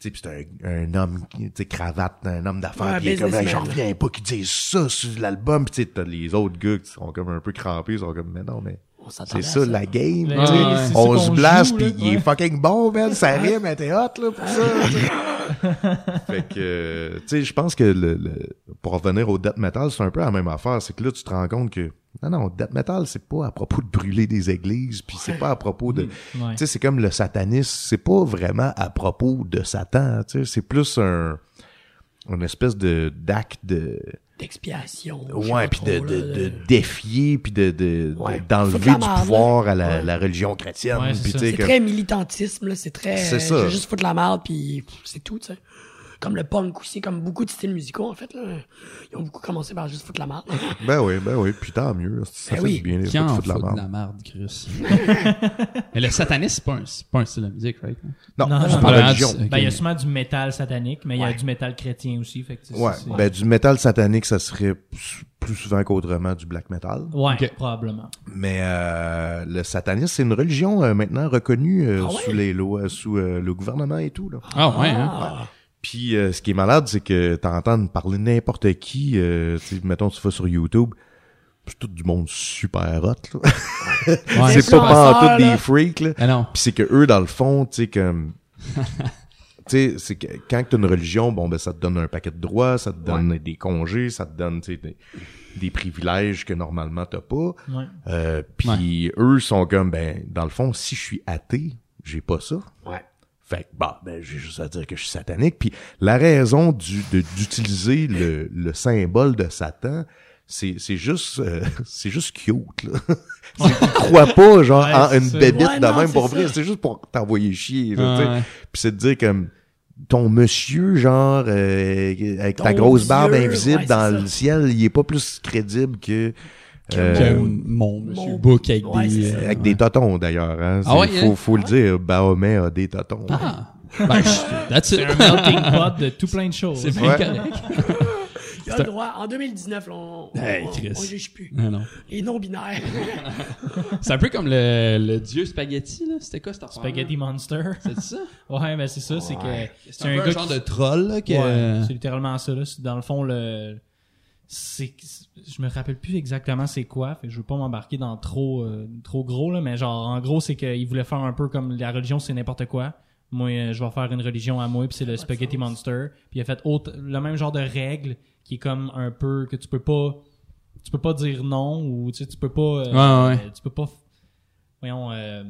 Tu c'est un, un homme, tu sais, cravate, un homme d'affaires, Ouais, puis il est comme, Hey, j'en reviens pas qu'ils disent ça sur l'album, puis tu sais, t'as les autres gars qui sont comme un peu crampés, ils sont comme, mais non, mais c'est ça, la game, tu ouais, c'est ça On se blast, joue, puis il est fucking bon, man, ça rime, elle était hot, là, pour ça, tu. Fait que, euh, tu sais, je pense que le, le- pour revenir au death metal, c'est un peu la même affaire. C'est que là, tu te rends compte que, non, non, death metal, c'est pas à propos de brûler des églises, puis c'est pas à propos de, tu Ouais. sais, c'est comme le satanisme, c'est pas vraiment à propos de Satan, tu sais, c'est plus un, une espèce de, d'acte de, D'expiation. ouais, puis de, défier, puis de, de, Ouais. de- d'enlever du pouvoir à la, Ouais. la religion chrétienne, Ouais, c'est puis ça. tu sais, C'est comme- très militantisme, là. C'est très. C'est euh, ça. Veux juste foutre la merde, puis c'est tout, tu sais. Comme le punk aussi, comme beaucoup de styles musicaux, en fait, là. Ils ont beaucoup commencé par juste foutre la merde. ben oui, ben oui, puis tant mieux, ça Ben fait oui. du bien, les en foutre fout la de merde. la merde, Chris? Mais le satanisme, c'est pas un, c'est pas un style de musique, right? Non, Non, c'est non, pas non. religion. Ben, il y a sûrement du métal satanique, mais il y a Ouais. du métal chrétien aussi. Fait que c'est- Ouais, c'est- ben du métal satanique, ça serait plus- souvent qu'autrement du black metal. Ouais, probablement. Mais euh, le satanisme, c'est une religion euh, maintenant reconnue euh, Ah ouais? sous les lois, sous euh, le gouvernement et tout. Là. Ah ouais, hein? Ah. Puis euh, ce qui est malade, c'est que t'entends parler n'importe qui. Euh, tu sais, mettons, tu vas sur YouTube, c'est tout du monde super hot. Là. Ouais. c'est pas pas tout des freaks. Là. Ah non. Puis c'est que eux, dans le fond, tu sais, comme. tu sais, c'est que quand t'as une religion, bon, ben, ça te donne un paquet de droits, ça te donne des congés, ça te donne, tu sais, des, des privilèges que normalement t'as pas. Ouais. Euh, puis eux sont comme, ben, dans le fond, si je suis athée, j'ai pas ça. Ouais. Fait que, bah, ben, j'ai juste à dire que je suis satanique. Puis la raison du, de- d'utiliser le, le symbole de Satan, c'est, c'est juste, euh, c'est juste cute, là. qu'ils croient pas, genre, Ouais, en une bébite Ouais, de non, même pour vrai. C'est juste pour t'envoyer chier, là. Ouais. Puis c'est de dire comme, ton monsieur, genre, euh, avec ta grosse barbe invisible dans le ciel, il est pas plus crédible que, euh, Que mon monsieur mon- Book avec Ouais, des... euh, avec ouais. des totons, d'ailleurs, hein. Ah ouais, C'est- faut, hein? faut le dire, Bahomet a des totons. Ah! Ben, je- that's it. C'est un melting pot de tout plein de choses. C'est bien Ouais. correct. Il a le droit. En 2019, là, on, on, Hey, on- Chris. on juge plus. Ah non. Les non-binaires. C'est un peu comme le, le dieu spaghetti, là. C'était quoi cette? Spaghetti Monster. C'est ça? Ouais, ben c'est ça, c'est que C'est un, genre de troll, là, que... Ouais, c'est littéralement ça là. C'est Dans le fond, le c'est je me rappelle plus exactement c'est quoi. Fait je veux pas m'embarquer dans trop euh, trop gros là, mais genre en gros c'est qu'il voulait faire un peu comme la religion c'est n'importe quoi. Moi, euh, je vais faire une religion à moi, puis c'est le Spaghetti Monster. Puis il a fait autre, le même genre de règle qui est comme un peu que tu peux pas, tu peux pas dire non ou tu sais, tu peux pas, euh, Ouais, ouais. euh, tu peux pas, voyons, euh,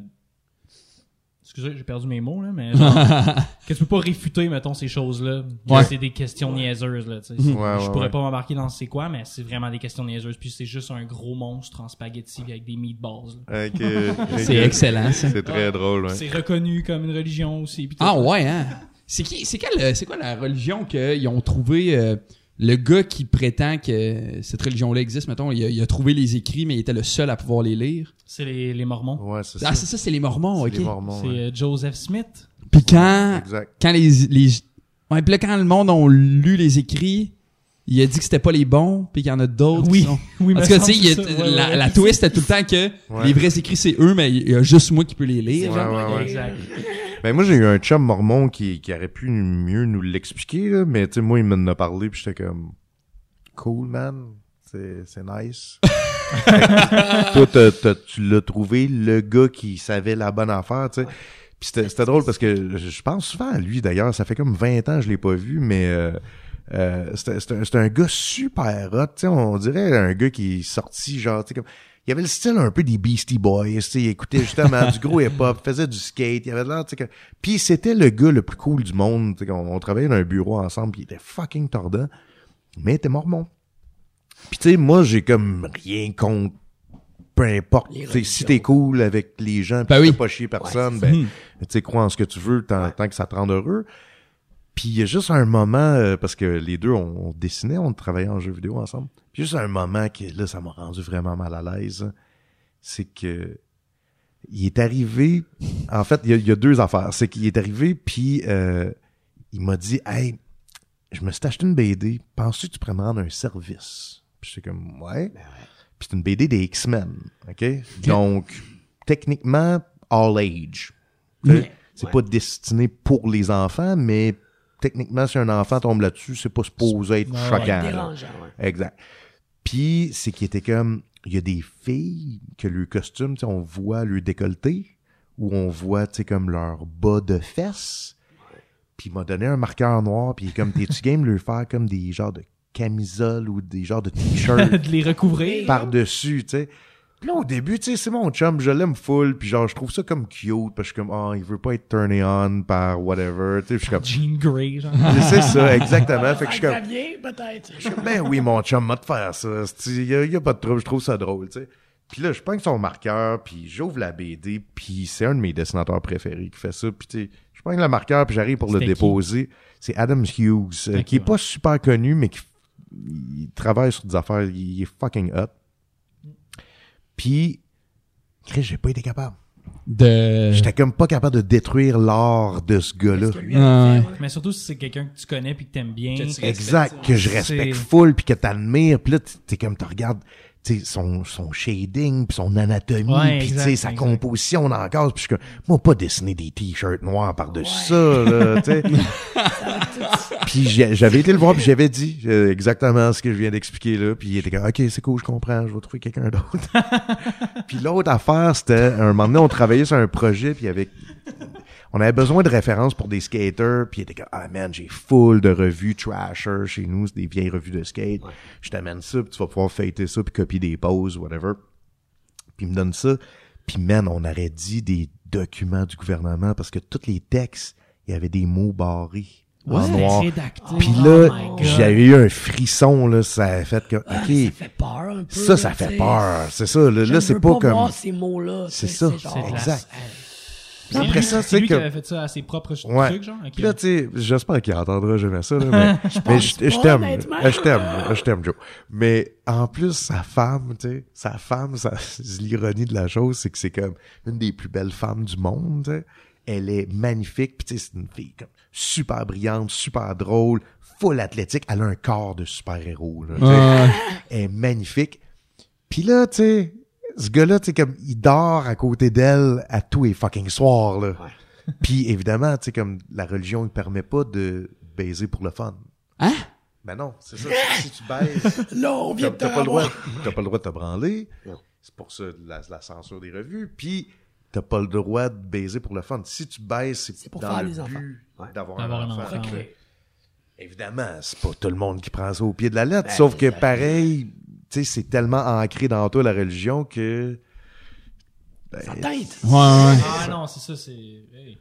excusez, j'ai perdu mes mots là, mais genre, que tu peux pas réfuter, mettons, ces choses-là. Ouais. C'est des questions niaiseuses là. tu sais. Ouais, je pourrais ouais. pas m'embarquer dans c'est quoi, mais c'est vraiment des questions niaiseuses. Puis c'est juste un gros monstre en spaghetti avec des meatballs. là. Avec, euh, C'est excellent, ça. C'est très drôle, ouais. C'est reconnu comme une religion aussi. puis Ah ouais, hein? C'est qui, c'est quelle, euh, c'est quoi la religion qu'ils ont trouvé, euh, le gars qui prétend que cette religion-là existe, mettons, il a, il a trouvé les écrits, mais il était le seul à pouvoir les lire. C'est les, les Mormons. Ouais, c'est Ah, ça. c'est ça, c'est les Mormons, C'est ok. les Mormons, C'est ouais. euh, Joseph Smith. Puis quand, Exact. quand les, les, ouais, puis là, quand le monde ont lu les écrits, il a dit que c'était pas les bons, puis qu'il y en a d'autres Oui. qui sont... Oui, tout cas, tu sais, que. Ouais, la, twist était tout le temps que Ouais. les vrais écrits c'est eux, mais il y a juste moi qui peux les lire. Ouais, genre. ouais, ouais. Exact. Ben moi j'ai eu un chum mormon qui, qui aurait pu mieux nous l'expliquer là, mais tu sais moi il m'en a parlé puis j'étais comme cool man, c'est c'est nice. Toi t'as- t'as- tu l'as trouvé le gars qui savait la bonne affaire, tu sais. Puis c'était c'était drôle parce que je je pense souvent à lui d'ailleurs, ça fait comme 20 ans que je l'ai pas vu mais euh, Euh, c'était c'était un, gars super hot, tu sais, on dirait un gars qui est sorti genre, tu sais, comme... Il avait le style un peu des Beastie Boys, tu sais, il écoutait justement du gros hip-hop, faisait du skate, il avait l'air, tu sais, que... Puis c'était le gars le plus cool du monde, tu sais, on, on travaillait dans un bureau ensemble, puis il était fucking tordant, mais il était mormon. Puis tu sais, moi, j'ai comme rien contre peu importe, Les tu sais, si t'es cool avec les gens, pis Ben oui. pas chier personne, Ouais, ben, tu sais, crois en ce que tu veux tant, tant que ça te rend heureux. Puis il y a juste un moment, euh, parce que les deux, on, on dessinait, on travaillait en jeu vidéo ensemble. Puis juste un moment que là, ça m'a rendu vraiment mal à l'aise. hein. C'est que il est arrivé. En fait, il y a, il y a deux affaires. C'est qu'il est arrivé, puis euh, il m'a dit, hey, je me suis acheté une BD. Penses-tu que tu pourrais me rendre un service? Puis j'étais comme, ouais. Puis c'est une BD des X-Men, OK? Donc, techniquement, all age. C'est Ouais. pas destiné pour les enfants, mais techniquement, si un enfant tombe là-dessus, c'est pas supposé être Ouais, choquant. Dérangeant, ouais. Exact. Puis, c'est qu'il était comme, il y a des filles que le costume, tu sais, on voit le décolleté, ou on voit, tu sais, comme leur bas de fesses. Puis il m'a donné un marqueur noir, puis il est comme, t'es-tu game de leur faire comme des genres de camisoles ou des genres de t-shirts? De les recouvrir. par-dessus, tu sais. Puis là, au début, tu sais, c'est mon chum, je l'aime full, puis genre, je trouve ça comme cute, parce que je suis comme, oh, il veut pas être turné on par whatever, tu sais, je suis comme, Jean Grey, genre. c'est ça, exactement, fait que je suis comme, peut-être. je suis comme, ben oui, mon chum m'a de faire ça. Il y, a- y a pas de trouble, je trouve ça drôle, tu sais. Puis là, je prends son marqueur, puis j'ouvre la BD, puis c'est un de mes dessinateurs préférés qui fait ça. Puis tu sais, je prends le marqueur, puis j'arrive pour le déposer. C'est Adam Hughes, euh, qui est pas super connu, mais qui il travaille sur des affaires, il est fucking hot. Puis, Chris, j'ai pas été capable. De. J'étais comme pas capable de détruire l'art de ce gars-là. Mais surtout si c'est quelqu'un que tu connais puis que t'aimes bien. Que tu- Exact, que je respecte full puis que t'admires, puis là t'es comme tu regardes son son shading puis son anatomie Ouais, puis tu exact, sais sa exact. composition dans la case puis je suis comme moi pas dessiner des t-shirts noirs par-dessus ça là, tu sais. puis j'avais été le voir puis j'avais dit euh, exactement ce que je viens d'expliquer là puis il était comme OK, c'est cool, je comprends, je vais trouver quelqu'un d'autre. puis l'autre affaire, c'était un moment donné on travaillait sur un projet puis avec on avait besoin de références pour des skaters, puis il était comme ah man, j'ai full de revues trasher chez nous, c'est des vieilles revues de skate. Je t'amène ça, puis tu vas pouvoir fêter ça puis copier des poses whatever. Puis il me donne ça, puis man, on aurait dit des documents du gouvernement parce que tous les textes, il y avait des mots barrés en C'était noir. Puis Oh là, God. j'avais eu un frisson là, ça a fait que Ah, OK, Ça fait peur un peu. ça là, ça fait peur, c'est ça là, là c'est pas comme ces mots-là. C'est tu sais, ça, c'est C'est Après lui- ça, c'est lui que- qui avait fait ça à ses propres Ouais. trucs, genre. Puis là, tu sais, j'espère qu'il entendra jamais ça, là, mais, mais je pas, je t'aime, je t'aime, je t'aime, Joe. Mais en plus, sa femme, tu sais, sa femme, l'ironie de la chose, c'est que c'est comme une des plus belles femmes du monde, tu sais. Elle est magnifique, puis tu sais, c'est une fille comme super brillante, super drôle, full athlétique. Elle a un corps de super-héros, là, tu sais. Ouais. Elle est magnifique. Puis là, tu sais, ce gars-là, tu sais, comme, il dort à côté d'elle à tous les fucking soirs, là. Puis évidemment, tu sais, comme, la religion ne permet pas de baiser pour le fun. Hein? Ben non, c'est ça. si tu baises, Là, on vient t'as de te t'as pas le droit, t'as pas le droit de te branler. C'est pour ça la, la censure des revues. Puis t'as pas le droit de baiser pour le fun. Si tu baises, c'est C'est pour dans faire le les but enfants. Ouais. d'avoir D'avoir un un enfant. enfant. Ok. ouais. Évidemment, c'est pas tout le monde qui prend ça au pied de la lettre. Ben, sauf que pareil, sais, c'est tellement ancré dans toi la religion que. ben, Ça teinte. Ouais, ouais. Ah non, c'est ça, c'est. hey.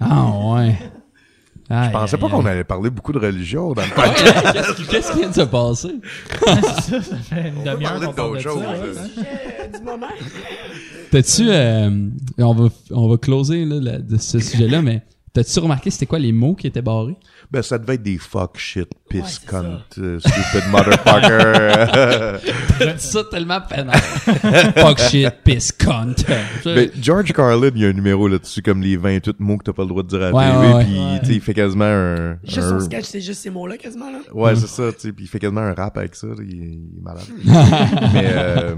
Ah, ouais. Je pensais pas qu'on allait parler beaucoup de religion dans le podcast. Qu'est-ce qui, qu'est-ce qui vient de se passer? c'est ça, ça fait une demi-heure qu'on parle de d'autre chose, ça. là. ouais. Sujet du moment. T'as-tu, euh, on va, on va closer, là, la- de ce sujet-là, mais t'as-tu remarqué c'était quoi les mots qui étaient barrés? Ben, ça devait être des fuck, shit, piss, Ouais, cunt, euh, stupid motherfucker. J'ai dit ça tellement peinard. Fuck shit, piss, cunt. Ben, George Carlin, il y a un numéro là-dessus, comme les 28 mots que t'as pas le droit de dire à la Ouais, TV, ouais, ouais. puis Ouais. tu sais, il fait quasiment un... Juste un- son sketch, c'est juste ces mots-là, quasiment, là. Ouais, c'est ça, tu sais, puis il fait quasiment un rap avec ça, là, il, est- il est malade. Mais, euh,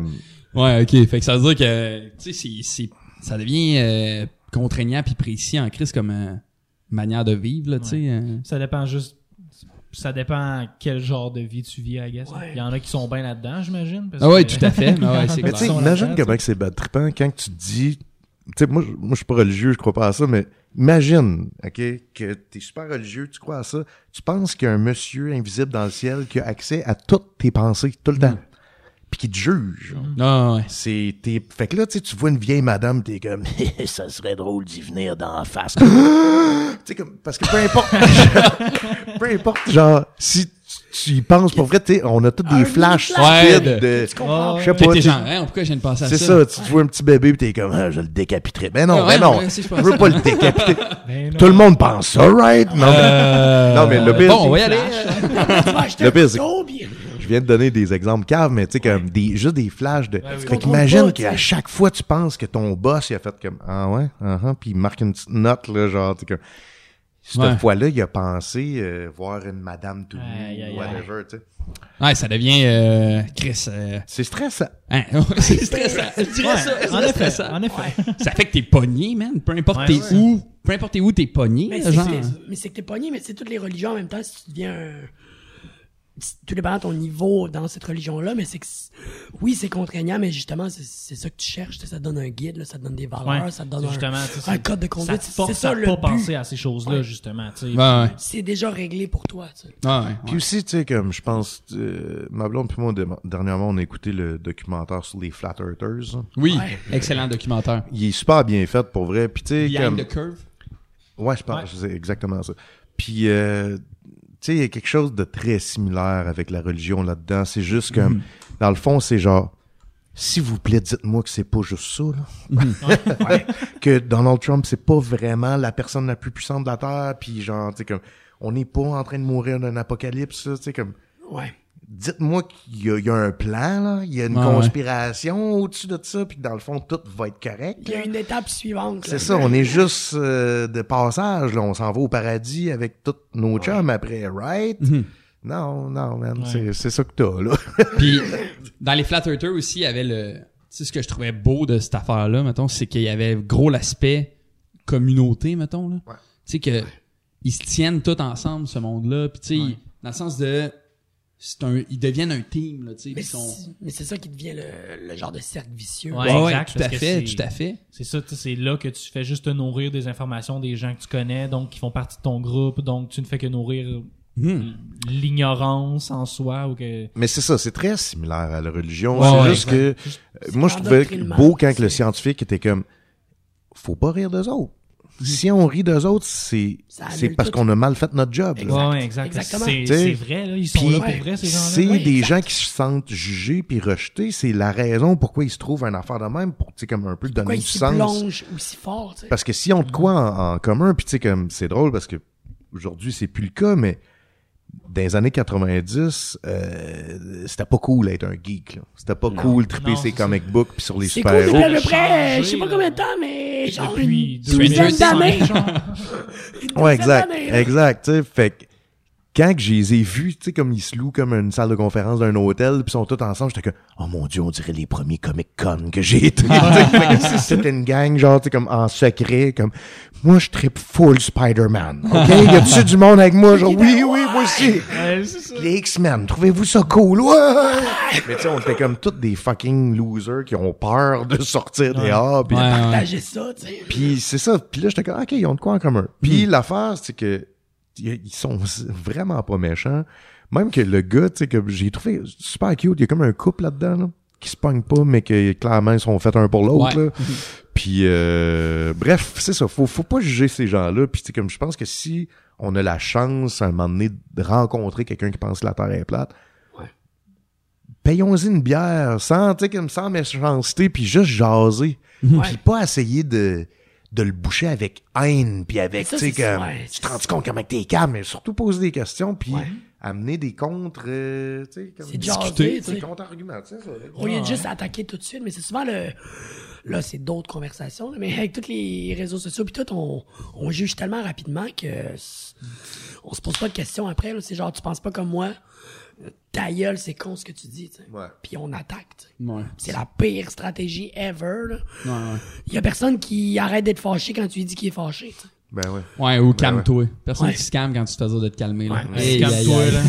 Ouais, ok. Fait que ça veut dire que, tu sais, c'est, c'est, ça devient euh, contraignant puis précis en crise comme euh, manière de vivre, là, tu sais. euh. Ça dépend juste. Ça dépend quel genre de vie tu vis, I guess. Ouais. Il y en a qui sont bien là-dedans, j'imagine. Ah ouais, que- tout à fait. Mais ouais, c'est mais tu sont imagine comment que c'est bad trippant quand tu te dis... Tu sais, moi, je- moi, je suis pas religieux, je crois pas à ça, mais Imagine, OK, que t'es super religieux, tu crois à ça. Tu penses qu'il y a un monsieur invisible dans le ciel qui a accès à toutes tes pensées tout le temps. Puis qui te juge. Ah, ouais. C'est, t'es, fait que là, tu sais, tu vois une vieille madame, t'es comme, ça serait drôle d'y venir d'en face. tu sais, comme, parce que peu importe, peu importe, genre, si tu, y penses pour vrai, tu sais, on a tous des flashs flash. stupides Ouais, de, Tu comprends? je sais pas, t'es genre, hein, pourquoi je viens de penser à ça? c'est ça, tu, vois un petit bébé pis t'es comme, ah, je le décapiterai. Ben non, Ouais, ben non, ouais, si, je pense veux ça. pas le décapiter. Ben non. Tout le monde pense ça, right? Non, mais- Euh, Non, mais le pire, Bon, c'est on va y aller. Le pire, c'est- viens de donner des exemples caves, mais tu sais, comme des, juste des flashs de, oui. fait qu'imagine qu'à chaque fois tu penses que ton boss, il a fait comme, ah ouais, ah ah, puis il marque une petite note, là, genre, tu sais, comme, cette Ouais. fois-là, il a pensé euh, voir une madame tout nue ou whatever, tu sais. Ouais, ça devient, euh, Chris, euh, C'est stressant. hein, c'est stressant. Je dirais Ouais, ça, en effet, stressant. en effet. Ça fait que t'es pogné, man. Peu importe Ouais, t'es ouais. où, peu importe t'es où t'es pogné, Mais là, c'est genre. que t'es- mais c'est que t'es pogné, mais c'est toutes les religions en même temps, si tu deviens un. Tout dépend de ton niveau dans cette religion-là, mais c'est que. Oui, c'est contraignant, mais justement, c'est c'est ça que tu cherches. tu sais, Ça te donne un guide, là, ça te donne des valeurs, Ouais, ça te donne un, code de Ça conduite. te C'est force ça à le pas but. penser à ces choses-là, Ouais. justement. tu sais. C'est déjà réglé pour toi. tu sais. Puis aussi, tu sais, comme je pense, euh, ma blonde puis moi, de- dernièrement, on a écouté le documentaire sur les Flat Earthers. Oui, Ouais. excellent documentaire. Il est super bien fait, pour vrai. Puis tu sais, Behind comme... the curve? Ouais, je pense, c'est exactement ça. Puis, euh, sais, il y a quelque chose de très similaire avec la religion là-dedans. C'est juste comme, Mhm. dans le fond, c'est genre, s'il vous plaît, dites-moi que c'est pas juste ça, là. Mhm. Ouais. que Donald Trump, c'est pas vraiment la personne la plus puissante de la Terre, puis genre, tu sais, comme, on n'est pas en train de mourir d'un apocalypse, tu sais, comme, Ouais. Dites-moi qu'il y, a- il y a un plan, là, il y a une ouais. conspiration au-dessus de ça, puis que dans le fond, tout va être correct. Il y a une étape suivante. C'est ça, on est juste euh, de passage, là. On s'en va au paradis avec tous nos chums après, right? Mhm. Non, non, man, c'est, c'est ça que t'as, là. Puis, dans les Flat Earthers aussi, il y avait le. Tu sais, ce que je trouvais beau de cette affaire-là, mettons, c'est qu'il y avait gros l'aspect communauté, mettons, là. Ouais. Tu sais, que ils se tiennent tous ensemble, ce monde-là. Puis, tu sais, dans le sens de. C'est un, ils deviennent un team, là, tu sais. Sont. c'est- mais c'est ça qui devient le, le genre de cercle vicieux. Ouais. Ouais, ouais, exact, tout à fait, c'est- tout à fait. C'est ça, tu sais, c'est là que tu fais juste te nourrir des informations des gens que tu connais, donc qui font partie de ton groupe, donc tu ne fais que nourrir Hmm. l'ignorance en soi ou que Mais c'est ça, c'est très similaire à la religion. Ouais, c'est ouais, juste que, moi, je trouvais beau quand que le scientifique était comme, faut pas rire d'eux autres. Si on rit d'eux autres, c'est, parce qu'on a mal fait notre job. là. Exact. Ouais, ouais, exact. Exactement. C'est vrai là, ils sont puis là pour vrai ces gens-là. C'est des exact. gens qui se sentent jugés puis rejetés. C'est la raison pourquoi ils se trouvent un affaire de même pour, tu sais, comme un peu Pourquoi donner il du sens. aussi fort, tu sais. Parce que si on de quoi en, en commun, puis tu sais comme c'est drôle parce que aujourd'hui c'est plus le cas, mais dans les années 90, euh, c'était pas cool d'être un geek. là. C'était pas cool de triper Non, ses comic books puis sur les C'est cool super-héros. depuis à peu près, je sais pas là. combien de temps, mais genre Depuis une douzaine 2005, d'années. Ouais, exact, exact. Tu sais, fait que quand que je les ai vus, tu sais, comme ils se louent comme une salle de conférence d'un hôtel, puis sont tous ensemble, j'étais comme, oh mon dieu, on dirait les premiers Comic Con que j'ai été. C'était une gang, genre, tu sais, comme en secret, comme, moi, je tripe full Spider-Man. OK? Y a-tu du monde avec moi? Genre, oui, oui, moi aussi. Ouais. Les X-Men, trouvez-vous ça cool? Ouais! Mais tu sais, on était comme tous des fucking losers qui ont peur de sortir dehors. Puis Ouais, ouais. Partager ça, tu sais. puis c'est ça. Puis là, j'étais comme, OK, ils ont de quoi en commun. Puis l'affaire, c'est que ils sont vraiment pas méchants. Même que le gars, tu sais, que j'ai trouvé super cute. Il y a comme un couple là-dedans, là, qui se pogne pas, mais que clairement, ils sont faits un pour l'autre. Ouais. Puis, euh, bref, c'est ça. Faut, faut pas juger ces gens-là. Puis, c'est comme, je pense que si on a la chance, à un moment donné, de rencontrer quelqu'un qui pense que la Terre est plate, Ouais. payons-y une bière, sans, tu sais, comme sans méchanceté, puis juste jaser. Puis pas essayer de, de le boucher avec haine, puis avec, tu sais, c'est- comme, ouais. tu te rends compte comment t'es calme, mais surtout poser des questions, puis Ouais. amener des contre, euh, tu sais, comme C'est discuter, sais. contre-arguments, tu sais. Au lieu de juste attaquer tout de suite, mais c'est souvent le. Là, c'est d'autres conversations, mais avec tous les réseaux sociaux puis tout, on, on juge tellement rapidement que on se pose pas de questions après. C'est genre, tu penses pas comme moi, ta gueule, c'est con ce que tu dis, tu. Ouais. Puis on attaque, tu sais. Ouais. C'est la pire stratégie ever, là. Ouais, ouais. Il y a personne qui arrête d'être fâché quand tu lui dis qu'il est fâché. Ben ouais. Ouais, ou calme-toi. Personne Ouais. qui se calme quand tu te fais dire de te calmer. Là. Ouais. Hey, Calme-toi, là.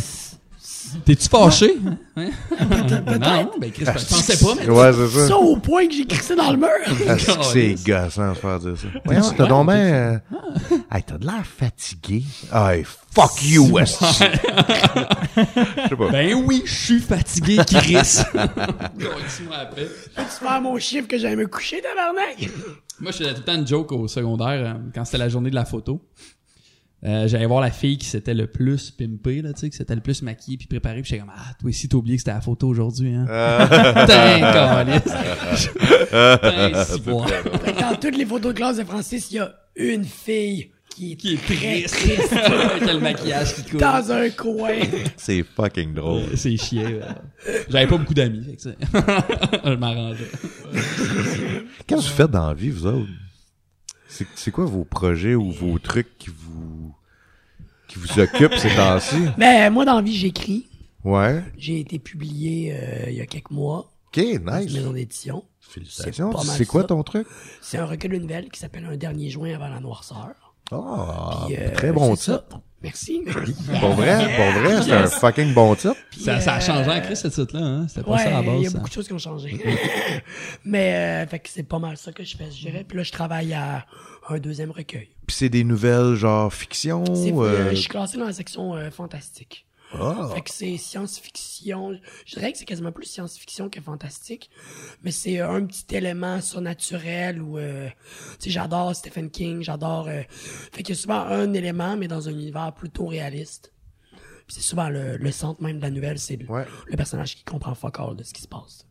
T'es-tu fâché? Hein? non, ben Chris, je pensais pas, mais. Ouais, c'est ça. Ça au point que j'ai crissé dans le mur. Ah, c'est que c'est gossant de faire dire ça. Voyons, t'as donc ben, euh, hey, t'as de l'air fatigué. Hey, fuck you, West. Je sais pas. Ben oui, je suis fatigué, Chris. Dis-moi après. Peux-tu faire mon chiffre que j'allais me coucher, tabarnak? Moi, je faisais tout le temps une joke au secondaire euh, quand c'était la journée de la photo. Euh, J'allais voir la fille qui s'était le plus pimpée, là, tu sais, qui s'était le plus maquillée puis préparée. Puis j'étais comme, ah, toi aussi, t'as oublié que c'était la photo aujourd'hui, hein. Putain, câlisse. Putain, que Dans toutes les photos de classe de Francis, il y a une fille qui est, Qui est très triste. triste Avec le maquillage qui coule. dans un coin. C'est fucking drôle. Euh, C'est chiant. J'avais pas beaucoup d'amis, fait que ça. je m'arrangeais. Qu'est-ce que vous faites dans la vie, vous autres? C'est c'est quoi vos projets ou vos trucs qui vous qui vous occupent ces temps-ci? Ben, moi, dans la vie, j'écris. Ouais. J'ai été publié euh, il y a quelques mois Ok, nice. maison d'édition. Félicitations. C'est quoi ça. ton truc? C'est un recueil de nouvelles qui s'appelle Un dernier joint avant la noirceur. Ah, Puis, euh, très bon titre. ça. Merci. Pour vrai, pour vrai, c'est un fucking bon titre. Puis, Ça, ça a euh, changé en Chris, ce titre-là, hein? C'était pas Ouais, ça à la base. il y a ça. beaucoup de choses qui ont changé. Mais, euh, fait que c'est pas mal ça que je fais, je dirais. Puis là, je travaille à un deuxième recueil. Puis c'est des nouvelles genre fiction. Euh, euh, je suis classé dans la section euh, fantastique. ah. Fait que c'est science-fiction. Je dirais que c'est quasiment plus science-fiction que fantastique. Mais c'est euh, un petit élément surnaturel où, euh, tu sais, j'adore Stephen King, j'adore... euh, fait qu'il y a souvent un élément, mais dans un univers plutôt réaliste. C'est souvent le, le centre même de la nouvelle, c'est le, Ouais. le personnage qui comprend fuck all de ce qui se passe.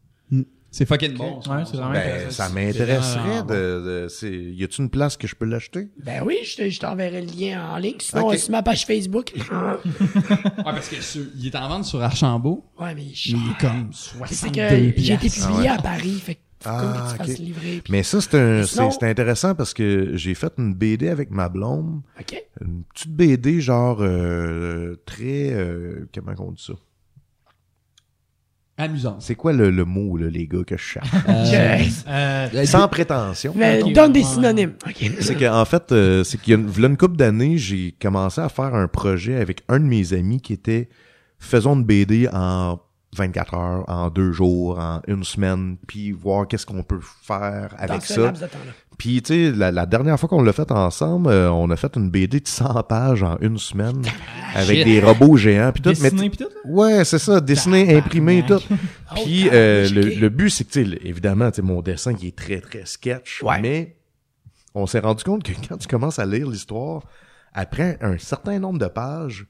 C'est fucking bon. Ouais, c'est vraiment Ben, ça m'intéresserait Ah, de, y a-tu une place que je peux l'acheter? Ben oui, je, te- je t'enverrai le lien en ligne. Sinon, euh, sur ma page Facebook. Ouais, parce que sur- il est en vente sur Archambault. ouais, mais je... il est comme C'est 62 que j'ai été publié à Paris, fait que Ah, que tu fasses ok. livrer. puis- Mais ça, c'est un, Sinon- c'est, c'est intéressant parce que j'ai fait une BD avec ma blonde. OK? Une petite BD genre euh, très euh, comment on dit ça? Amusant. C'est quoi le, le mot là, les gars que je cherche? Je- Euh, Sans prétention. Mais donne des synonymes. OK. C'est qu'en fait, euh, c'est qu'il y a une, une couple d'années, j'ai commencé à faire un projet avec un de mes amis qui était faisons une BD en 24 heures, en deux jours, en une semaine, puis voir qu'est-ce qu'on peut faire Dans avec ce ça. Puis, tu sais, la, la dernière fois qu'on l'a fait ensemble, euh, on a fait une BD de 100 pages en une semaine avec shit. des robots géants. Puis tout. Mais dessiné pis tout, là? Ouais, c'est ça, dessiné, imprimé, tout. Oh, Puis euh, le, le but, c'est que, tu sais, évidemment, tu sais, mon dessin qui est très, très sketch, Ouais. mais on s'est rendu compte que quand tu commences à lire l'histoire, après un certain nombre de pages,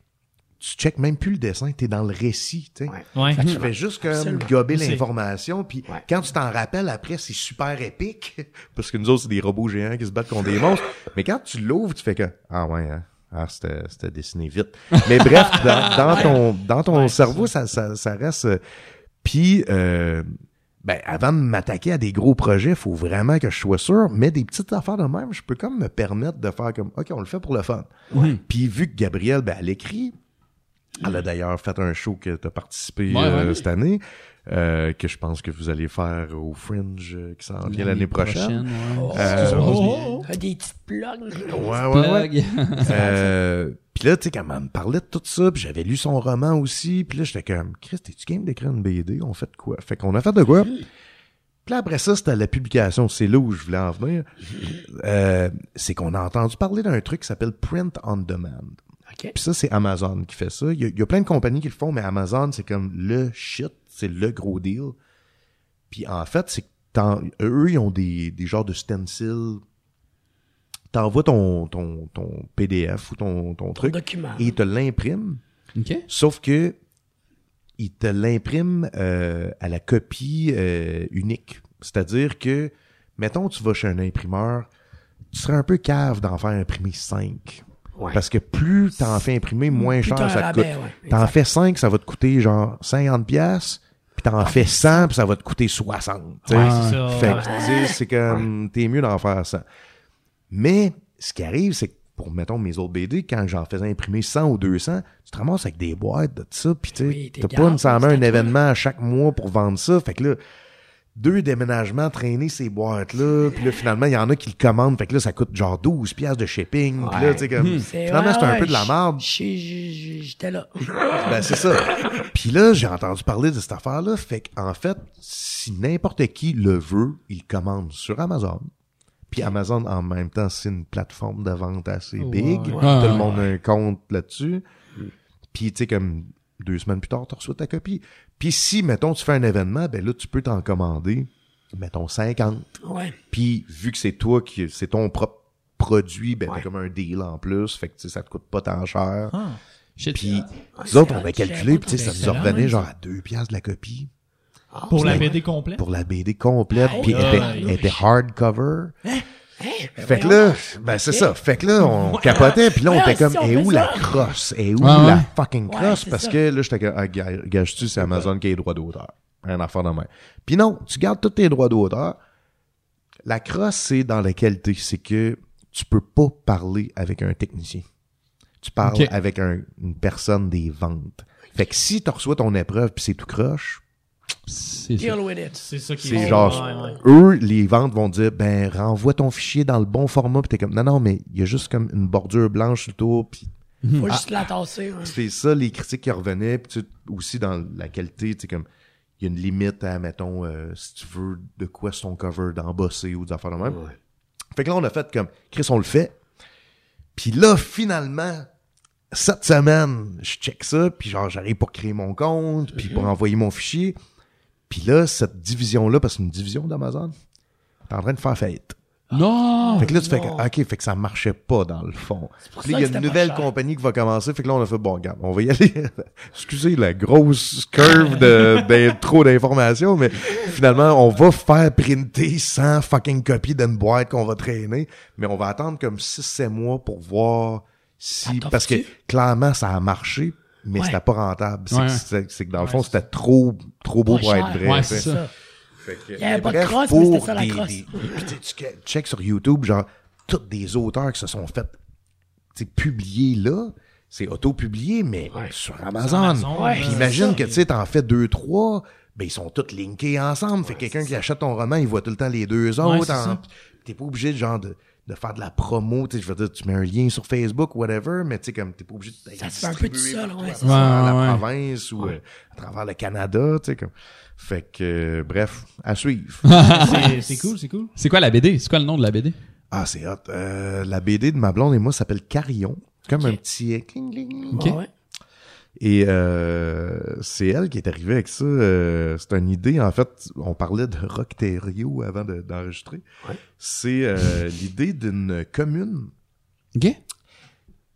tu checkes même plus le dessin, t'es dans le récit, tu. Ouais. Ouais. Fait que tu fais juste comme Absolument. gober l'information, puis Ouais. quand tu t'en rappelles après, c'est super épique, parce que nous autres, c'est des robots géants qui se battent contre des monstres. Mais quand tu l'ouvres, tu fais que ah ouais, hein, ah c'était c'était dessiné vite. Mais bref, dans, dans ton dans ton Ouais, cerveau, ça, ça ça reste. euh, Puis euh, ben avant de m'attaquer à des gros projets, faut vraiment que je sois sûr. Mais des petites affaires de même, je peux comme me permettre de faire comme ok, on le fait pour le fun. Puis vu que Gabrielle, ben elle écrit. Elle a d'ailleurs fait un show que tu as participé Ouais, euh, cette année, euh, que je pense que vous allez faire au Fringe euh, qui s'en vient l'année prochaine. ouais. Euh, Oh, Ah, Des petites plugs. Ouais, ouais. Euh, puis là, tu sais, quand elle me parlait de tout ça, puis j'avais lu son roman aussi, puis là, j'étais comme, Chris, t'es-tu game d'écrire une BD? On fait de quoi? Fait qu'on a fait de quoi? Puis là, après ça, c'était la publication. C'est là où je voulais en venir. Euh, c'est qu'on a entendu parler d'un truc qui s'appelle Print on Demand. Puis ça, c'est Amazon qui fait ça. Il y, a, il y a plein de compagnies qui le font, mais Amazon, c'est comme le shit, c'est le gros deal. Puis en fait, c'est que t'en- eux, ils ont des, des genres de stencils. T'envoies ton, ton, ton PDF ou ton, ton truc document. et ils te l'impriment. OK. Sauf que ils te l'impriment euh, à la copie euh, unique. C'est-à-dire que, mettons, tu vas chez un imprimeur, tu serais un peu cave d'en faire imprimer 5. Ouais. Parce que plus t'en fais imprimer, moins Plus cher ça te rabais, coûte. ouais, T'en fais 5, ça va te coûter genre 50 pièces, puis t'en fais 100, puis ça va te coûter 60. tu sais. Ouais, c'est ça. Fait que, Ouais. tu sais, c'est comme, t'es mieux d'en faire 100. Mais, ce qui arrive, c'est que pour, mettons, mes autres BD, quand j'en faisais imprimer 100 ou 200, tu te ramasses avec des boîtes de ça, puis tu sais, Oui, t'as pas nécessairement un événement à chaque mois pour vendre ça. Fait que là, deux déménagements, traîner ces boîtes-là, puis là, finalement, il y en a qui le commandent, fait que là, ça coûte genre 12 piastres de shipping, puis là, tu sais, comme, C'est- finalement, ouais, c'est un ouais, peu de la merde. J'étais là. Ben, c'est ça. Puis là, j'ai entendu parler de cette affaire-là. Fait qu'en fait, si n'importe qui le veut, il commande sur Amazon. Puis Amazon, en même temps, c'est une plateforme de vente assez big. ouais. Tout le monde a un compte là-dessus. Puis, tu sais, comme deux semaines plus tard, tu reçois ta copie. Puis si, mettons, tu fais un événement, ben là, tu peux t'en commander, mettons, 50. Ouais. Puis, vu que c'est toi qui, c'est ton propre produit, ben, Ouais. t'as comme un deal en plus. Fait que, tu sais, ça te coûte pas tant cher. Ah. Puis, Ouais, nous autres, on a hot, calculé, puis tu sais, ça nous revenait genre à deux piastres de la copie. Ah, Pour la. BD complète? Pour la BD complète, puis elle ouais. était, elle était Ben Fait que là, ben c'est ça. Fait que là, on capotait, puis là, on était comme, si on et fait où ça? la crosse? Et où Ouais, ouais. la fucking Ouais, crosse? Parce ça. que là, j'étais comme, ah, ga- gage-tu, c'est Amazon qui a les droits d'auteur. Un affaire de même. Puis non, tu gardes tous tes droits d'auteur. La crosse, c'est dans la qualité. C'est que tu peux pas parler avec un technicien. Tu parles avec un- une personne des ventes. Fait que si tu reçois ton épreuve puis c'est tout croche, C'est ça. qui est genre, Ouais, ouais. eux, les ventes vont dire, ben, renvoie ton fichier dans le bon format, puis t'es comme, non, non, mais il y a juste comme une bordure blanche sur le tour, puis Faut juste la tasser. ouais. c'est ça, les critiques qui revenaient, puis tu sais, aussi dans la qualité, tu sais, comme, il y a une limite à, mettons, euh, si tu veux de quoi son cover d'embosser ou des affaires de même. Fait que là, on a fait comme, Chris, on le fait. Puis là, finalement, cette semaine, je check ça, puis genre, j'arrive pour créer mon compte, puis pour envoyer mon fichier. Puis là, cette division-là, parce que c'est une division d'Amazon, t'es en train de faire faillite. Non! Fait que là, tu fais que. OK, fait que ça marchait pas dans le fond. pour Puis là, ça il y a une nouvelle compagnie qui va commencer. Fait que là, on a fait, bon, regarde, on va y aller. Excusez la grosse curve de, de- trop d'informations, mais finalement, on va faire printer 100 fucking copies d'une boîte qu'on va traîner, mais on va attendre comme 6-7 mois pour voir si, parce que clairement, ça a marché, mais Ouais. c'était pas rentable. C'est Ouais. que, c'est- c'est que dans le Ouais, fond, c'est c'était trop, trop beau Pas pour être cher. vrai. Ouais, tu sais. c'est ça. Fait que, Il y avait pas de crosse, mais c'était pour ça, la des- crosse. des- puis tu check sur YouTube, genre, tous des auteurs qui se sont fait publier là, c'est auto-publié, mais Ouais. sur Amazon. Amazon, Ouais, Puis c'est imagine ça. que tu sais, t'en fais deux, trois, ben ils sont tous linkés ensemble. fait que quelqu'un qui achète ton roman, il voit tout le temps les deux Ouais, autres. c'est en-. T'es pas obligé de genre de, de faire de la promo, tu sais, je veux dire, tu mets un lien sur Facebook, whatever, mais tu sais, comme t'es pas obligé de Ça se fait un peu seul, partout ouais, ça. travers la Ouais, ouais. province ou euh, à travers le Canada, tu sais, comme. Fait que, euh, bref, à suivre. C'est- cool, c'est cool. C'est quoi la BD? C'est quoi le nom de la BD? Ah, c'est hot. Euh, la BD de ma blonde et moi s'appelle Carillon. Comme un petit euh, Et euh, c'est elle qui est arrivée avec ça. euh, c'est une idée, en fait, on parlait de Rockterio avant de- d'enregistrer. Ouais. C'est euh, l'idée d'une commune. OK.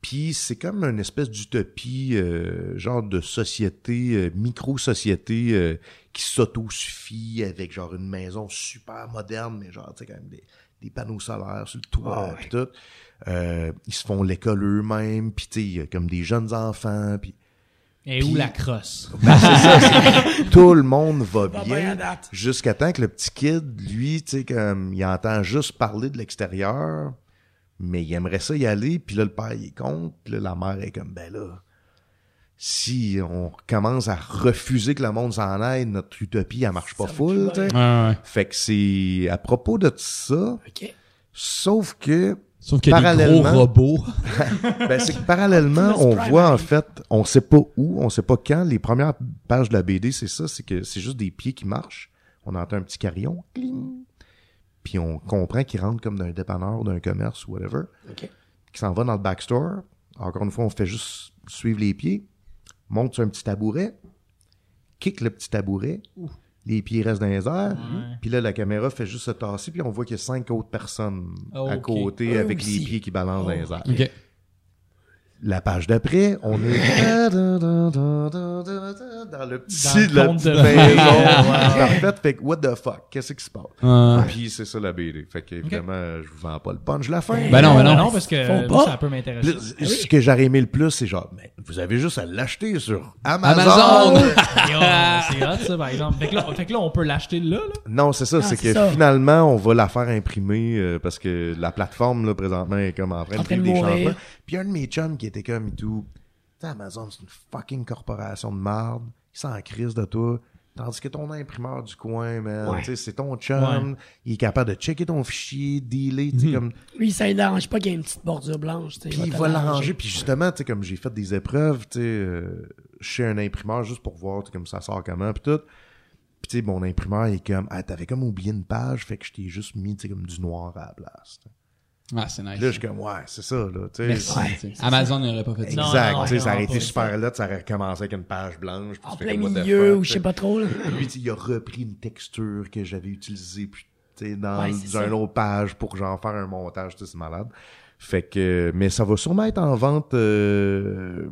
Puis c'est comme une espèce d'utopie, genre de société, micro-société qui s'auto-suffit avec genre une maison super moderne, mais genre, tu sais, quand même des, des panneaux solaires sur le toit, ouais. puis tout. Ils se font l'école eux-mêmes, puis tu sais, comme des jeunes enfants, puis Et où la crosse? ben, c'est ça, c'est- tout le monde va bien à bien, jusqu'à temps que le petit kid, lui, tu sais, comme, il entend juste parler de l'extérieur, mais il aimerait ça y aller, puis là, le père, il est contre, puis là, la mère est comme, ben là, si on commence à refuser que le monde s'en aille, notre utopie, elle marche pas Ça full, tu sais. Ouais, ouais. Fait que c'est à propos de ça, sauf que Sauf qu'il y a des gros Parallèlement- robots. ben, c'est que parallèlement, on voit en fait, on sait pas où, on sait pas quand. Les premières pages de la BD, c'est ça, c'est que c'est juste des pieds qui marchent. On entend un petit carillon, cling. Puis on comprend qu'il rentre comme d'un dépanneur, ou d'un commerce ou whatever, OK. qui s'en va dans le backstore. Encore une fois, on fait juste suivre les pieds, monte sur un petit tabouret, kick le petit tabouret, les pieds restent dans les airs, puis là, la caméra fait juste se tasser, puis on voit qu'il y a cinq autres personnes à Ok. côté avec aussi. les pieds qui balancent dans les airs. La page d'après, on est dans le petit, Dans le la petite de maison parfaite. Fait que what the fuck, qu'est-ce qui se passe? Ouais. Puis c'est ça la BD. Fait que évidemment, je vous vends pas le punch de la fin. Ben non, ben non. parce que Faut euh, pas. ça peut m'intéresser. Plus- Ce que j'aurais aimé le plus, c'est genre, mais vous avez juste à l'acheter sur Amazon. Amazon! Yo, c'est hot, ça, par exemple. Fait que là, fait que là, on peut l'acheter là, là. Non, c'est ça, Ah, c'est que ça. finalement, on va la faire imprimer euh, parce que la plateforme, là, présentement, est comme en train de de vivre des changements. Puis un de mes chums qui était comme et tout, Amazon, c'est une fucking corporation de marde. Ils sont en crise de toi. Tandis que ton imprimeur du coin, man, Ouais. c'est ton chum, il est capable de checker ton fichier, dealer, tu sais, comme, Lui, ça ne dérange pas qu'il y ait une petite bordure blanche. puis il va l'arranger. puis justement, tu sais, comme j'ai fait des épreuves, tu sais, euh, chez un imprimeur juste pour voir, tu sais, comme ça sort comment, puis tout. Puis tu sais, mon imprimeur il est comme, ah, t'avais comme oublié une page, fait que je t'ai juste mis, tu sais, comme du noir à la place. Ah, c'est nice. Là, je suis comme, ouais, c'est ça, là, tu sais. Merci. Ouais, Amazon n'aurait pas fait ça. Non, Exact, non, tu sais, ça aurait été super là, ça aurait recommencé avec une page blanche. En plein milieu, ou je sais pas trop. là. Lui, il a repris une texture que j'avais utilisée puis, tu sais, dans Ouais, une autre page pour genre faire un montage, tu sais, c'est malade. Fait que, mais ça va sûrement être en vente, euh,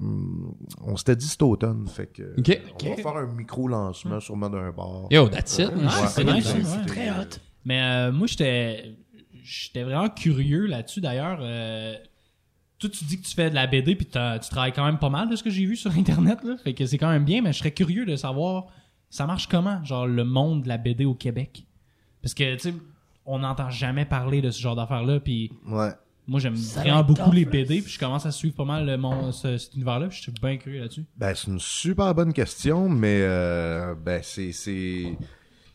on s'était dit cet automne, fait que, Ok. on va faire un micro-lancement sûrement d'un bar. Yo, that's it. Ah, c'est Ouais. nice. Très hot. Mais euh, moi, j'étais j'étais vraiment curieux là-dessus. D'ailleurs, euh, toi, tu dis que tu fais de la BD puis tu travailles quand même pas mal de ce que j'ai vu sur Internet. Là. Fait que c'est quand même bien, mais je serais curieux de savoir ça marche comment, genre le monde de la BD au Québec? Parce que, tu sais, on n'entend jamais parler de ce genre d'affaires-là. Puis Ouais. moi, j'aime vraiment beaucoup tough, les. BD. Puis je commence à suivre pas mal le mon, ce- cet univers-là. Puis je suis bien curieux là-dessus. Ben, c'est une super bonne question, mais euh, ben, c'est,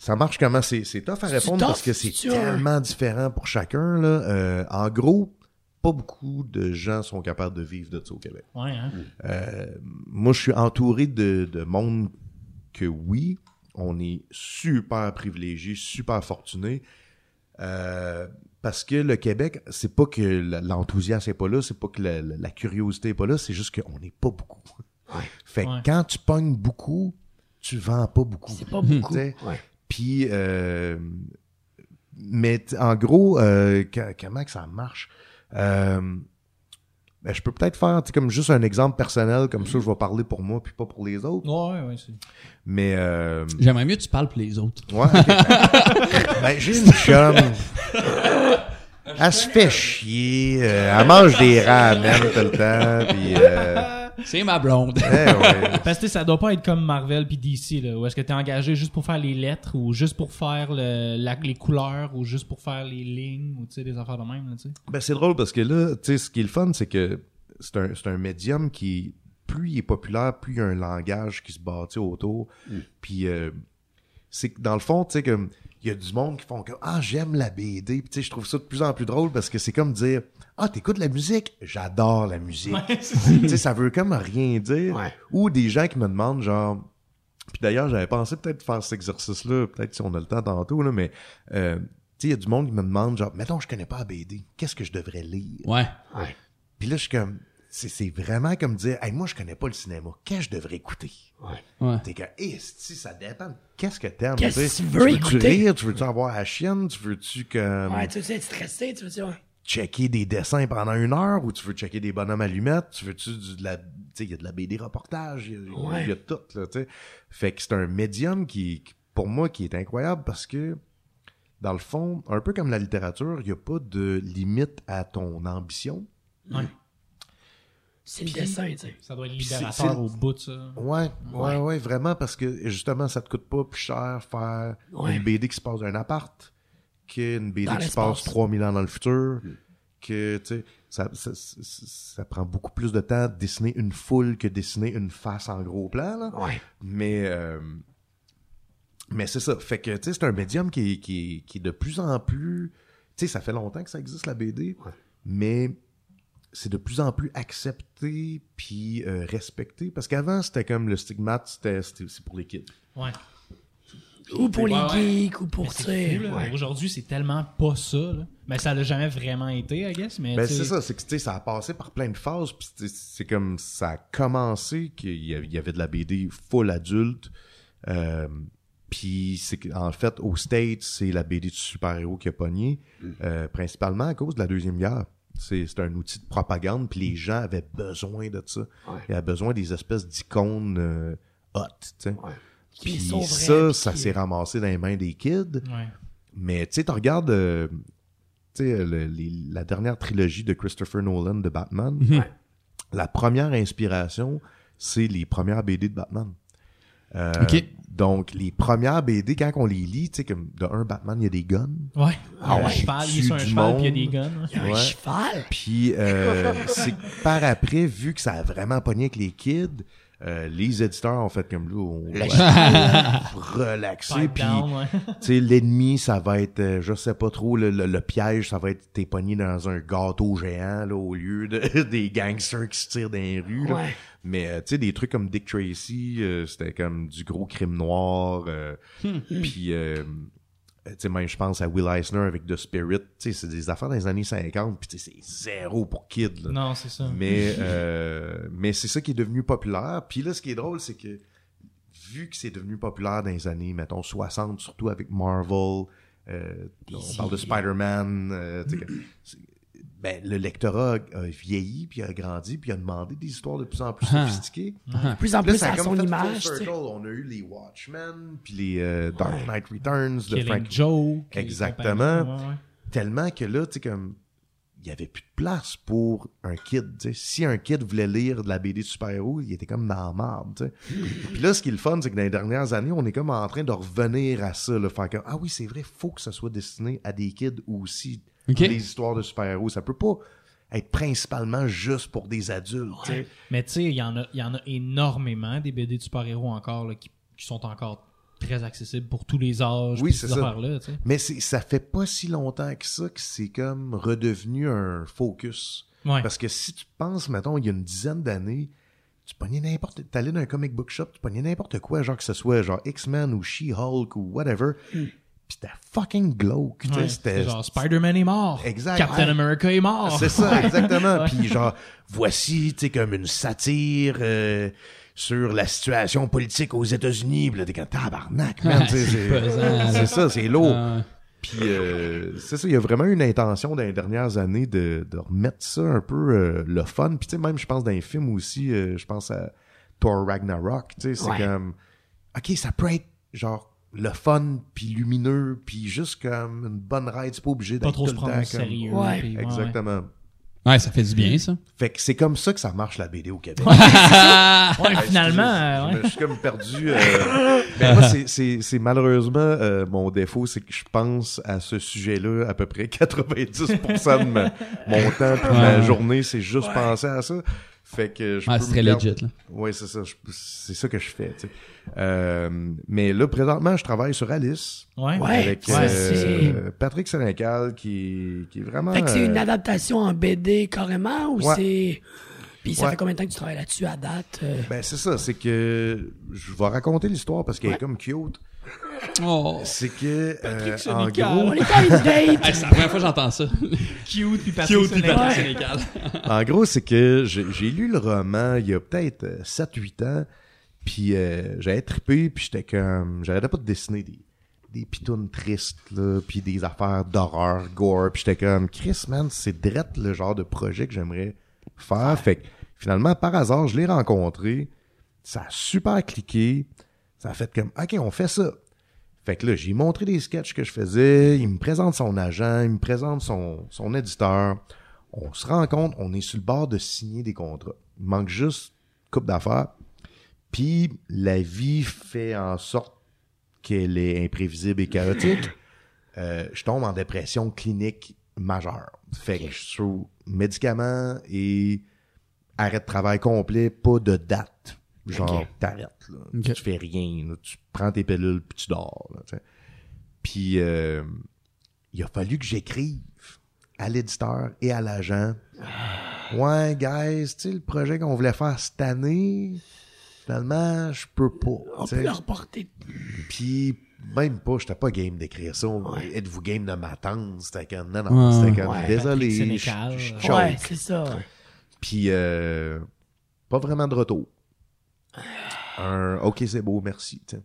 ça marche comment? C'est, c'est tough à répondre tough? parce que c'est tellement différent pour chacun, là. Euh, en gros, pas beaucoup de gens sont capables de vivre de ça au Québec. Ouais, hein? Euh, moi, je suis entouré de, de monde que oui, on est super privilégié, super fortuné. Euh, parce que le Québec, c'est pas que l'enthousiasme est pas là, c'est pas que la, la- la curiosité est pas là, c'est juste qu'on n'est pas beaucoup. Fait que Ouais. quand tu pognes beaucoup, tu vends pas beaucoup. C'est pas beaucoup. Ouais. Puis, euh, mais en gros, euh, comment que ça marche? Euh, ben, je peux peut-être faire tu sais, comme juste un exemple personnel, comme ça je vais parler pour moi puis pas pour les autres. Ouais, ouais, ouais. c'est- Mais euh, J'aimerais mieux que tu parles pour les autres. ouais, ok. ben, j'ai une chum. Elle se fait chier. euh, elle mange des ramen tout le temps. Puis, euh, C'est ma blonde. eh ouais. Parce que ça doit pas être comme Marvel puis DC, là, où est-ce que t'es engagé juste pour faire les lettres, ou juste pour faire le, la- les couleurs, ou juste pour faire les lignes, ou tu sais, des affaires de même, là, tu sais. Ben, c'est drôle parce que là, tu sais, ce qui est le fun, c'est que c'est un, médium qui, plus il est populaire, plus il y a un langage qui se bâtit autour. Puis, euh, c'est que dans le fond, tu sais, comme, il y a du monde qui font que, ah, j'aime la BD. Puis, tu sais, je trouve ça de plus en plus drôle parce que c'est comme dire, ah, t'écoutes la musique? J'adore la musique. tu sais, ça veut comme rien dire. Ouais. Ou des gens qui me demandent, genre, puis d'ailleurs, j'avais pensé peut-être faire cet exercice-là, peut-être si on a le temps tantôt, là, mais, euh, tu sais, il y a du monde qui me demande, genre, mettons, je connais pas la BD. Qu'est-ce que je devrais lire? Ouais. Ouais. Puis là, je suis comme, c'est, c'est vraiment comme dire, hey, moi, je connais pas le cinéma. Qu'est-ce que je devrais écouter? Ouais. Ouais. T'es comme, eh, si, ça dépend. Qu'est-ce que t'aimes? Qu'est-ce Tu sais, que tu veux veux-tu écouter? rire? Tu veux-tu avoir la chienne? Tu veux-tu comme, Ouais, tu veux être stressé, tu veux dire. ouais. Checker des dessins pendant une heure ou tu veux checker des bonhommes allumettes? Tu veux-tu du, de la, tu sais, il y a de la BD reportage, il y a, Ouais. y tout, là, tu sais. Fait que c'est un médium qui, pour moi, qui est incroyable parce que, dans le fond, un peu comme la littérature, il n'y a pas de limite à ton ambition. Ouais. C'est le dessin, tu sais. Ça doit être libérateur c'est- au bout de ça. Ouais, ouais, ouais, vraiment, parce que justement, ça te coûte pas plus cher faire Ouais. une BD qui se passe dans un appart qu'une BD Dans qui se passe 3000 ans dans le futur. Que, tu sais, ça, ça, ça, ça prend beaucoup plus de temps de dessiner une foule que dessiner une face en gros plan, là. Ouais. Mais, euh, mais c'est ça. Fait que, tu sais, c'est un médium qui, est- qui, qui est de plus en plus. Tu sais, ça fait longtemps que ça existe, la BD. Mais c'est de plus en plus accepté puis euh, respecté. Parce qu'avant, c'était comme le stigmate, c'était pour les kids. Ouais. Ou pour les Ouais, geeks, ou pour, tu sais. ouais. Aujourd'hui, c'est tellement pas ça, là. Mais ça l'a jamais vraiment été, I guess. Mais Ben, c'est ça, c'est que, tu sais, ça a passé par plein de phases, puis c'est comme, ça a commencé qu'il y avait, de la BD full adulte, euh, puis c'est en fait, aux States, c'est la BD de super-héros qui a pogné, euh, principalement à cause de la Deuxième Guerre. C'est c'est un outil de propagande, puis les gens avaient besoin de ça. Ouais. Ils avaient besoin des espèces d'icônes euh, hot. Ouais. Puis ça, ça s'est ramassé dans les mains des kids. Ouais. Mais tu sais, tu regardes euh, tu le- les- la dernière trilogie de Christopher Nolan de Batman. Ouais. La première inspiration, c'est les premières BD de Batman. Euh. Donc, les premières BD, quand on les lit, tu sais, comme de un Batman, il y a des guns. Ouais. Ah un ouais. cheval, il Tue sur un cheval, puis il y a des guns. ouais. Il y a un Ouais. cheval. Puis, euh, c'est que par après, vu que ça a vraiment pogné avec les kids, Euh, les éditeurs ont fait comme va relaxer. Puis, tu sais, l'ennemi, ça va être, euh, je sais pas trop, le, le- le piège, ça va être t'es pogné dans un gâteau géant, là, au lieu de, des gangsters qui se tirent dans les rues, là. Ouais. Mais, euh, tu sais, des trucs comme Dick Tracy, euh, c'était comme du gros crime noir. euh, Puis, euh, sais, même, je pense à Will Eisner avec The Spirit. Tu sais, c'est des affaires des années 50, puis tu sais, c'est zéro pour kid, là. Non, c'est ça. Mais, euh, mais c'est ça qui est devenu populaire. Puis là, ce qui est drôle, c'est que vu que c'est devenu populaire dans les années, mettons, 60, surtout avec Marvel, euh, on parle de Spider-Man, euh, ben, le lectorat a vieilli, puis a grandi, puis a demandé des histoires de plus en plus Ah. sophistiquées. De plus en là, plus ça a à comme son image. circle. On a eu les Watchmen, puis les euh, Dark Knight Returns de Frank Joe. Exactement. compagnie, ouais, ouais. tellement que là, tu sais, comme, il y avait plus de place pour un kid. Si un kid voulait lire de la BD de super-héros, il était comme dans la marde. Puis là, ce qui est le fun, c'est que dans les dernières années, on est comme en train de revenir à ça, là, faire comme, ah oui, c'est vrai, faut que ça soit destiné à des kids aussi, Les histoires de super-héros. Ça peut pas être principalement juste pour des adultes, tu sais. Mais tu sais, il y, en a- y en a énormément des BD de super-héros encore là, qui, qui sont encore très accessibles pour tous les âges. Oui, c'est ces ça. sais. Mais ça fait pas si longtemps que ça que c'est comme redevenu un focus. Ouais. Parce que si tu penses, mettons, il y a une dizaine d'années, tu pognais n'importe, t'allais dans un comic book shop, tu pognais n'importe quoi, genre que ce soit genre X-Men ou She-Hulk ou whatever, pis c'était fucking glauque, tu sais, Ouais, c'était... c'est genre Spider-Man est mort. Exact. Captain Ouais. America est mort. C'est ça, exactement. Puis genre, voici, tu sais, comme une satire euh, sur la situation politique aux États-Unis. Puis là, t'es comme tabarnak, man. tu sais, C'est pesant, c'est là. c'est ça, c'est lourd. Ah. Puis euh, c'est ça, il y a vraiment une intention dans les dernières années de, de remettre ça un peu euh, le fun. Puis tu sais, même je pense dans les films aussi, euh, je pense à Thor Ragnarok, tu sais, c'est Ouais. comme OK, ça peut être genre le fun puis lumineux puis juste comme une bonne ride, c'est pas obligé Pas d'être trop tout se le prendre temps au comme- sérieux. Ouais. puis, ouais, ouais. Exactement. Ouais, ça fait du bien, ça. Fait que c'est comme ça que ça marche la BD au Québec. Ouais, Ah, finalement, euh, je, ouais. me suis comme perdu. euh, mais moi, c'est- c'est c'est malheureusement euh, mon défaut, c'est que je pense à ce sujet-là à peu près 90% de ma- mon temps puis ma Ouais. journée, c'est juste penser à ça. Fait que je Ouais, peux me perdre- legit, là. Ouais, c'est ça. je- C'est ça que je fais. tu sais. Euh, mais là, présentement, je travaille sur Alice Ouais. Ouais. avec ouais, euh, Patrick Sénécal qui, qui est vraiment. Fait que c'est une euh, adaptation en BD carrément ou Ouais. c'est. Puis ça Ouais. fait combien de temps que tu travailles là-dessus à date? euh? Ben c'est ça, c'est que je vais raconter l'histoire parce qu'elle Ouais. est comme cute. Oh. C'est que euh, en gros, On est à une date! Hey, c'est la première fois que j'entends ça. Cute puis Patrick Cute puis Sénécal. Patrick Ouais. Sénécal. en gros, c'est que j'ai lu le roman il y a peut-être euh, 7-8 ans, puis euh, j'avais trippé, puis j'étais comme... J'arrêtais pas de dessiner des, des pitounes tristes, là, puis des affaires d'horreur, gore, puis j'étais comme... Chris, man, c'est drette le genre de projet que j'aimerais faire. Fait que finalement, par hasard, je l'ai rencontré, ça a super cliqué, ça a fait comme... OK, on fait ça. Fait que là, j'ai montré des sketchs que je faisais, il me présente son agent, il me présente son, son éditeur. On se rend compte, on est sur le bord de signer des contrats. Il manque juste coupe d'affaires. Puis la vie fait en sorte qu'elle est imprévisible et chaotique. Euh, je tombe en dépression clinique majeure. Fait que je suis sous médicaments et arrêt de travail complet, pas de date. Genre, Ok. t'arrêtes, là. Tu fais rien, là. Tu prends tes pilules puis tu dors, là. Puis, euh, il a fallu que j'écrive à l'éditeur et à l'agent. Ouais, guys, tu sais, le projet qu'on voulait faire cette année, finalement, je peux pas. On peut le reporter. Puis même pas, j'étais pas game d'écrire ça. Êtes-vous game de m'attendre? C'était comme, non, non, c'était comme, Ouais, désolé, je Sénécal. je Ouais, c'est ça. Puis, euh, pas vraiment de retour. Un, ok, c'est beau, merci. tu sais.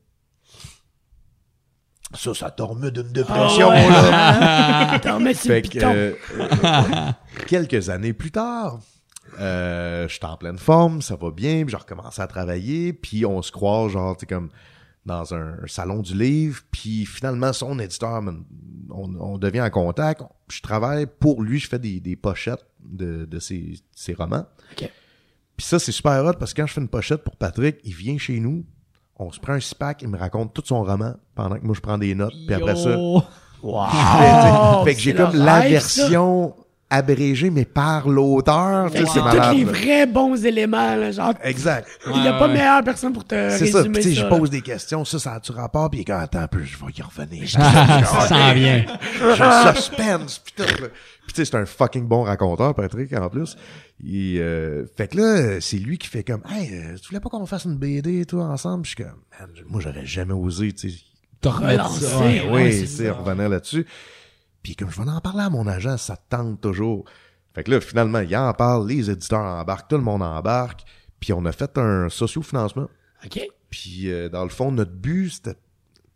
Ça, ça te remet d'une Ah dépression, ouais. là. T'en mets Fait que, euh, euh, quelques années plus tard, euh, je suis en pleine forme, ça va bien, puis je recommence à travailler, puis on se croise, genre, tu sais, comme dans un salon du livre, puis finalement, son éditeur, on, on devient en contact, je travaille pour lui, je fais des, des pochettes de, de ses, ses romans. Ok. Puis ça, c'est super hot, parce que quand je fais une pochette pour Patrick, il vient chez nous, on se prend un six-pack, il me raconte tout son roman, pendant que moi, je prends des notes, puis après ça... Wow! Fait, fait que j'ai comme la rêve, ça. version abrégé, mais par l'auteur. C'est tous les vrais bons éléments, là, genre, Exact. il n'y a Ouais, pas ouais. meilleure personne pour te C'est ça. résumer Puis, tu sais, ça. je pose des questions. Ça, ça a-tu rapport? Puis, quand attends un peu, je vais y revenir. Ça s'en vient. J'ai le suspense. Là. Puis, tu sais, c'est un fucking bon raconteur, Patrick, en plus. Il, euh, fait que là, c'est lui qui fait comme, hey, euh, tu voulais pas qu'on fasse une BD, toi, ensemble? Puis, je suis comme, man, moi, j'aurais jamais osé, tu sais. Relancer. ça. Ouais, oui, c'est revenir là-dessus. Puis comme je vais en parler à mon agent, ça te tente toujours. Fait que là, finalement, il en parle, les éditeurs embarquent, tout le monde embarque. Puis on a fait un sociofinancement. OK. Puis euh, dans le fond, notre but, c'était... tu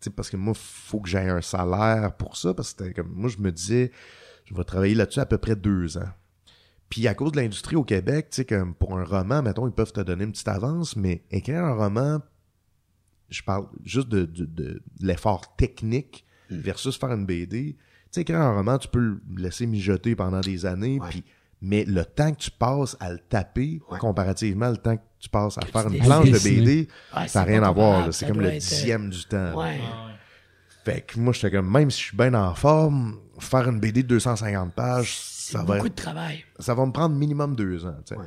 sais, Parce que moi, faut que j'aie un salaire pour ça. Parce que comme... Moi, je me disais, je vais travailler là-dessus à peu près deux ans. Puis à cause de l'industrie au Québec, tu sais, comme pour un roman, mettons, ils peuvent te donner une petite avance, mais écrire un roman, je parle juste de, de, de l'effort technique versus faire une BD. Tu sais, écrire un roman, tu peux le laisser mijoter pendant des années, Ouais. puis mais le temps que tu passes à le taper, Ouais. comparativement le temps que tu passes à Que faire une planche de. BD, Ouais, ça n'a rien à voir. C'est comme le être, euh, dixième du temps. Ouais. Ouais. Fait que moi, j'étais comme, même si je suis bien en forme, faire une BD de 250 pages, C'est ça va, beaucoup de travail. ça va me prendre minimum deux ans. tu sais. Ouais.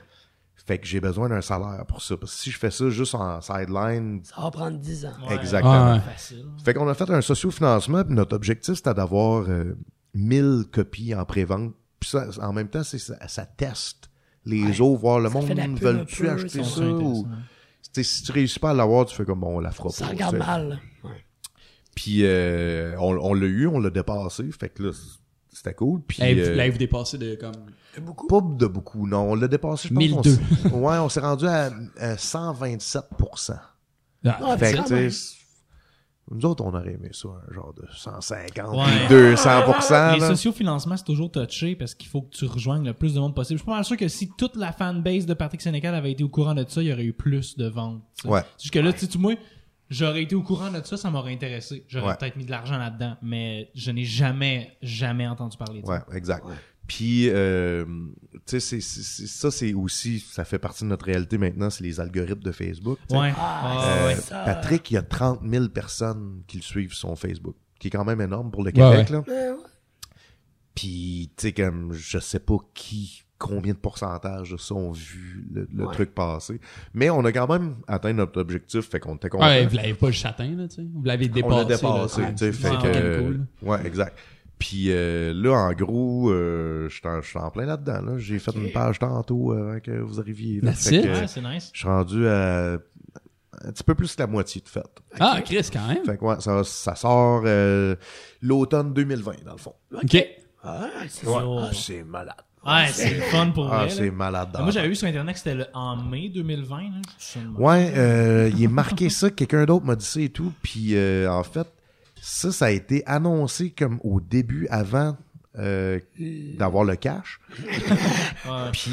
Fait que j'ai besoin d'un salaire pour ça. Parce que si je fais ça juste en sideline, Ça va prendre 10 ans. Ouais. Exactement. Ouais. Facile. fait qu'on a fait un sociofinancement, puis notre objectif, c'était d'avoir euh, 1000 copies en pré-vente. Puis ça, en même temps, c'est ça, ça teste les Ouais. autres, voir le Ça monde, veulent-tu acheter ça. ça? Ou... si tu réussis pas à l'avoir, tu fais comme, bon, on la fera Ça pas. regarde tu sais. mal. Ouais. Puis euh, on, on l'a eu, on l'a dépassé. Fait que là, c'était cool. Puis euh, Là, vous dépassez de comme. Beaucoup. pas de beaucoup, non. On l'a dépassé, je pense. 1002. on s'est- ouais, on s'est rendu à, à 127 Ah, Ah, Fait que, nous autres, on aurait aimé ça, un genre de 150, Ouais. puis 200 Les sociofinancements, c'est toujours touché parce qu'il faut que tu rejoignes le plus de monde possible. Je suis pas mal sûr que si toute la fanbase de Patrick Sénécal avait été au courant de ça, il y aurait eu plus de ventes. Ouais. Jusque là, tu sais, tu moi, j'aurais été au courant de ça, ça m'aurait intéressé. J'aurais Ouais. peut-être mis de l'argent là-dedans, mais je n'ai jamais, jamais entendu parler de ça. Ouais, exact. Puis, euh, tu sais, c'est- c'est- c'est- ça, c'est aussi, ça fait partie de notre réalité maintenant, c'est les algorithmes de Facebook. tu sais. Ouais. Ah, Euh, ouais. ça- Patrick, il y a 30 000 personnes qui le suivent sur son Facebook, qui est quand même énorme pour le Ouais, Québec, là. Ouais, ouais. Puis, tu sais, comme, je sais pas qui, combien de pourcentage de ça ont vu le, le Ouais. truc passer. Mais on a quand même atteint notre objectif, fait qu'on était content. Ouais, vous l'avez pas juste atteint, là, tu sais. Vous l'avez dépassé. on l'a dépassé, tu sais, fait que... ouais, cool. Ouais, exact. Puis euh, là, en gros, euh, je suis en- plein là-dedans. Là. J'ai fait une page tantôt avant que vous arriviez. Là. That's Fait it? que, Ouais, c'est nice. je suis rendu à un petit peu plus que la moitié de fait. Ah, Chris, quand même. Fait que ouais, ça, ça sort euh, l'automne 2020, dans le fond. OK. Ah, c'est Ouais. C'est malade. Ouais, c'est le fun pour Ah, vrai. c'est là. malade. Moi, j'avais vu sur Internet que c'était le- en mai 2020. Là. Ouais, euh, il est marqué ça, quelqu'un d'autre m'a dit ça et tout. Puis euh, en fait, ça, ça a été annoncé comme au début, avant euh, d'avoir le cash. Ouais. Puis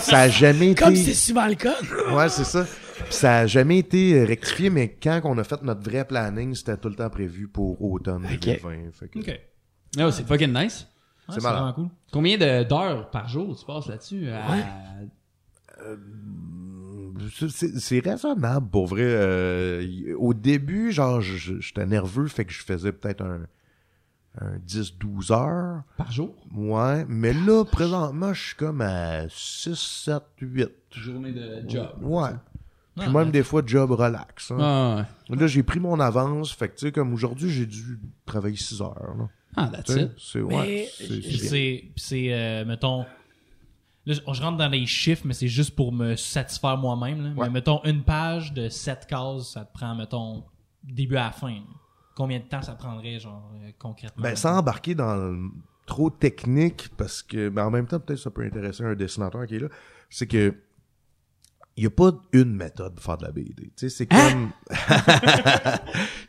ça a jamais été... Comme c'est souvent le cas. Ouais, c'est ça. Puis ça a jamais été euh, rectifié, mais quand on a fait notre vrai planning, c'était tout le temps prévu pour automne 2020. Fait que- Ok. Ah, c'est fucking nice. Ouais, C'est vraiment cool. Combien de- d'heures par jour tu passes là-dessus? à- C'est- C'est c'est raisonnable pour vrai. Euh, au début, genre, j'étais nerveux, fait que je faisais peut-être un, un 10-12 heures. Par jour? Ouais, mais là, présentement, je suis comme à 6, 7, 8. Journée de job. Ouais. Puis Ah, même ouais. des fois, job relax. hein. Ah, ouais. Là, j'ai pris mon avance, fait que tu sais, comme aujourd'hui, j'ai dû travailler 6 heures. Là. Ah, that's it. C'est Mais ouais, c'est- c'est Puis bien. c'est, puis c'est euh, mettons, là, je rentre dans les chiffres, mais c'est juste pour me satisfaire moi-même. là. Ouais. Mais mettons, une page de 7 cases, ça te prend, mettons, début à la fin. là. Combien de temps ça prendrait, genre, euh, concrètement? Ben, sans embarquer dans le- trop technique, parce que, ben, en même temps, peut-être ça peut intéresser un dessinateur qui est là, c'est que il n'y a pas une méthode pour faire de la BD. Tu sais, c'est comme...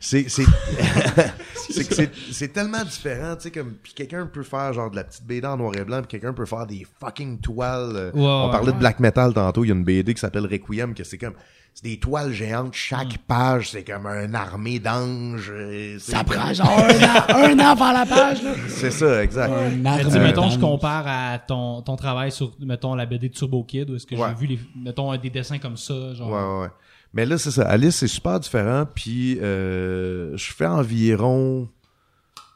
c'est, c'est, c'est, que c'est, c'est tellement différent, tu sais, comme, puis quelqu'un peut faire genre de la petite BD en noir et blanc, puis quelqu'un peut faire des fucking toiles. euh, on parlait ouais. de black metal tantôt, il y a une BD qui s'appelle Requiem, que c'est comme, c'est des toiles géantes, chaque Mm. page, c'est comme une armée d'anges. euh, Ça prend genre un an, un faire la page, là. C'est ça, exact. Un Mais mettons, je compare à ton, ton travail sur, mettons, la BD de Turbo Kid, où est-ce que Ouais. j'ai vu, les, mettons, des dessins comme ça, genre... Ouais, ouais, ouais. Mais là, c'est ça. Alice, c'est super différent. Puis, euh, je fais environ,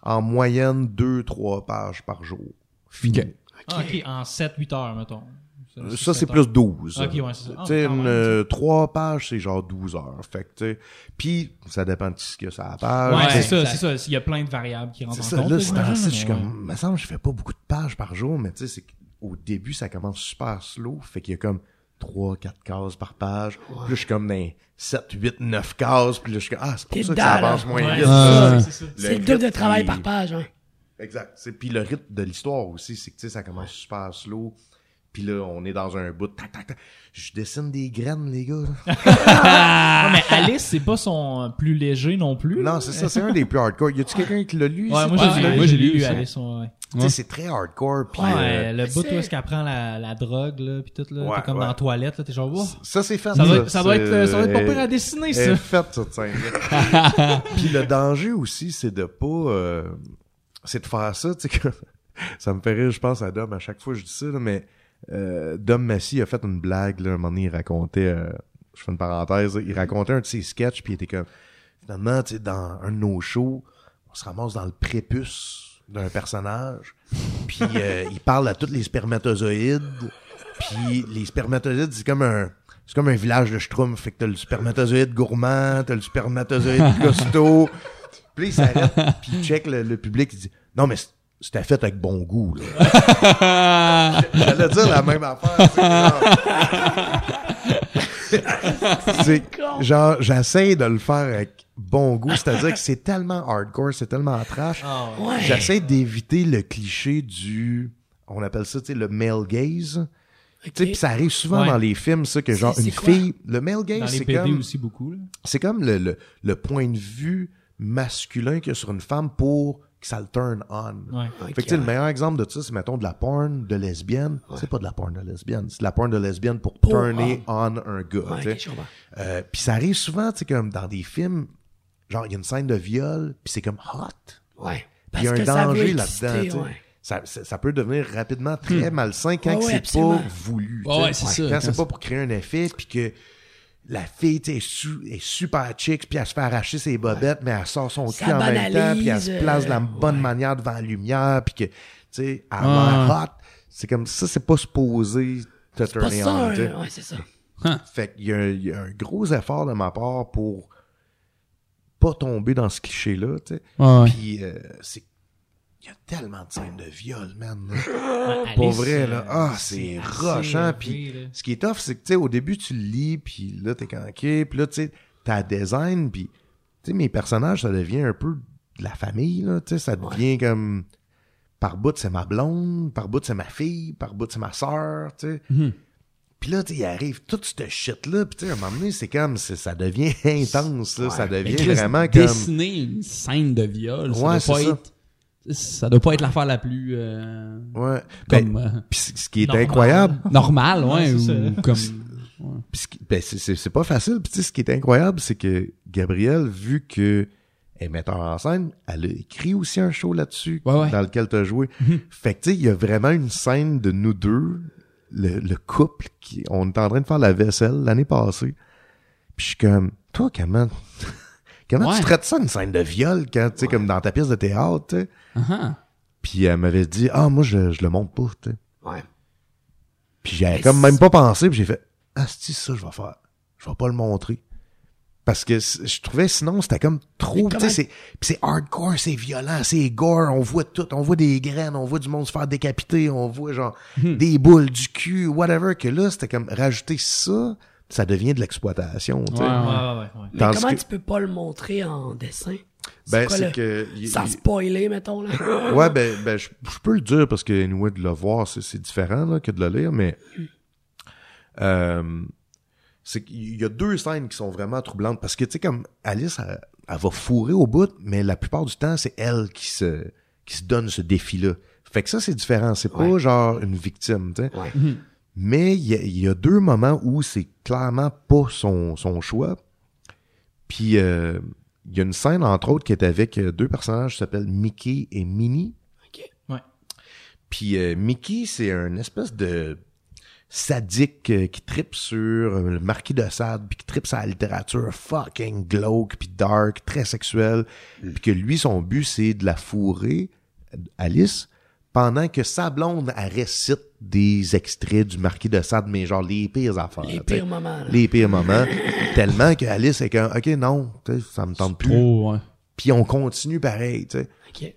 en moyenne, deux, trois pages par jour. Fini. Ok. Ah, ok, en 7-8 heures, mettons. Ça, sept c'est plus 12. Ok, ouais, c'est ça. Ah, Tu sais, quand une, euh, trois pages, c'est genre 12 heures. Fait que, tu sais, puis ça dépend de ce qu'il y a sur la page. Ouais, Ouais, c'est ça, c'est ça. Il y a plein de variables qui rentrent C'est en ça, compte. là, c'est je suis comme, me semble, je fais pas beaucoup de pages par jour, mais tu sais, c'est qu'au début, ça commence super slow, fait qu'il y a comme 3, 4 cases par page. Puis là, je suis comme dans 7, 8, 9 cases, puis là, je suis comme, ah, c'est pour ça que ça avance moins Ouais, vite. c'est ça. Ouais. ça, c'est ça. C'est le rythme, double de travail il- par page, hein. Exact. C'est puis le rythme de l'histoire aussi, c'est que tu sais ça commence super slow. Puis là, on est dans un bout. Tac, tac, tac. Je dessine des graines, les gars. Ah, mais Alice, c'est pas son plus léger non plus. non, c'est ça, c'est un des plus hardcore. Y a-tu quelqu'un qui l'a lu? Ouais, moi, Ouais, j'ai ouais, lu. Alice. Ouais, ouais. Tu sais, c'est très hardcore. Puis Ouais, euh, le bout c'est- où est-ce qu'elle prend la, la drogue, là, pis tout, là. Ouais, t'es comme ouais. dans la toilette, là, t'es genre, wow. ça, c'est fait. Ça doit, être, ça, doit c'est- être, ça doit être pas euh, pire à dessiner, ça. faite, cette scène Puis le danger aussi, c'est de pas... euh, c'est de faire ça, tu sais, que... ça me fait rire, je pense, à Dom, à chaque fois que je dis ça, là, mais euh, Dom Massy a fait une blague, là, un moment donné, il racontait... euh, je fais une parenthèse, il racontait un de ses sketchs, puis il était comme... Finalement, tu sais, dans un de nos shows, on se ramasse dans le prépuce d'un personnage, puis euh, il parle à tous les spermatozoïdes, puis les spermatozoïdes, c'est comme un... C'est comme un village de Schtroumpf. Fait que t'as le spermatozoïde gourmand, t'as le spermatozoïde costaud. Puis il s'arrête, puis il check le, le public, il dit « Non, mais c'était fait avec bon goût, là. » J'allais dire la même affaire. c'est genre- j'essaie de le faire avec bon goût, c'est-à-dire que c'est tellement hardcore, c'est tellement trash. Ah, ouais. J'essaie d'éviter le cliché du, on appelle ça, tu sais, le male gaze. Tu sais, puis ça arrive souvent Ouais. dans les films, ça, que genre une fille, le male gaze, c'est comme, aussi beaucoup, là. c'est comme le, le, le point de vue masculin qu'il y a sur une femme pour que ça le turn on. Ouais. Ok, Fait que tu sais, le meilleur exemple de ça, c'est mettons de la porn de lesbienne. C'est pas de la porn de lesbienne, c'est de la porn de lesbienne pour, Pour turner on un gars. Ouais. Euh, puis ça arrive souvent, tu sais, comme dans des films, genre il y a une scène de viol, puis c'est comme hot. Ouais. Puis il y a un danger là-dedans. Ça, ça, ça peut devenir rapidement très malsain quand c'est pas voulu. Quand c'est- pas pour créer un effet, puis que la fille est, su- est super chic, puis elle se fait arracher ses bobettes, mais elle sort son Ça cul en même temps, puis elle se place de la euh, bonne ouais. manière devant la lumière, puis que, tu sais, elle a Ouais. l'air hot. C'est comme ça, c'est pas supposé te tu sais. hein. ouais, c'est ça. Fait qu'il y, a un- il y a un gros effort de ma part pour pas tomber dans ce cliché-là, tu sais. Ouais, ouais. Puis euh, c'est il y a tellement de scènes de viol, man. là. Alice, Pour vrai, là. Ah, c'est rochant. élevé, Puis là. ce qui est tough, c'est que, tu sais, au début, tu le lis, puis là, t'es canqué, puis là, tu sais, t'as design, puis, tu sais, mes personnages, ça devient un peu de la famille, là, tu sais, ça devient comme, par bout, c'est ma blonde, par bout, c'est ma fille, par bout, c'est ma sœur, tu sais. Mhm. Puis là, il arrive toute cette shit-là, puis tu sais, à un moment donné, c'est comme, ça devient intense, là, ça Mais devient vraiment comme... Dessiner une scène de viol, ça Ouais, doit c'est pas ça. être... Ça doit pas être l'affaire la plus... euh, Ouais. comme... Ben, euh, puis ce qui est Normal. incroyable, normal, ouais, Ouais, ou comme... Puis ce qui- ben, c'est- pas facile. Puis tu sais, ce qui est incroyable, c'est que Gabrielle, vu que elle est metteur en scène, elle a écrit aussi un show là-dessus Ouais, ouais. dans lequel tu as joué. Fait que tu sais, il y a vraiment une scène de nous deux, le, le couple, qui on est en train de faire la vaisselle l'année passée. Puis je suis comme, toi, comment, comment Ouais. tu traites ça une scène de viol quand, tu sais, comme dans ta pièce de théâtre, tu sais? Ah, Puis elle m'avait dit, ah, moi, je, je le montre pas, tu sais. Ouais. Puis j'avais comme même pas pensé, puis j'ai fait Ah, c'est ça je vais faire. Je vais pas le montrer. Parce que je trouvais sinon c'était comme trop, tu sais comment- c'est puis c'est hardcore, c'est violent, c'est gore, on voit tout, on voit des graines, on voit du monde se faire décapiter, on voit genre Hmm. des boules, du cul, whatever que là c'était comme rajouter ça, ça devient de l'exploitation, tu sais. Ouais, Ouais, ouais, ouais. ouais. Mais comment que- tu peux pas le montrer en dessin? Ben quoi, c'est le- que Sans spoiler, mettons, là. Ouais, ben, ben je, je peux le dire parce que anyway, de le voir, c'est, c'est différent là, que de le lire, mais euh, c'est qu'il y a deux scènes qui sont vraiment troublantes parce que tu sais comme Alice, elle, elle va fourrer au bout, mais la plupart du temps, c'est elle qui se qui se donne ce défi-là. Fait que ça, c'est différent. C'est pas genre une victime, tu sais. Ouais. Mais il y, a- il y a deux moments où c'est clairement pas son, son choix. Puis euh, il y a une scène, entre autres, qui est avec euh, deux personnages qui s'appellent Mickey et Minnie. Ok. Ouais. Puis euh, Mickey, c'est un espèce de sadique euh, qui tripe sur euh, le marquis de Sade, puis qui tripe sur la littérature fucking glauque, puis dark, très sexuelle. Puis que lui, son but, c'est de la fourrer, Alice, pendant que sa blonde, elle récite des extraits du Marquis de Sade, mais genre les pires affaires. Les pires moments. là. Les pires moments. tellement que Alice est comme, OK, non, tu sais, ça me tente plus. Trop, ouais. Puis on continue pareil, tu sais. Ok.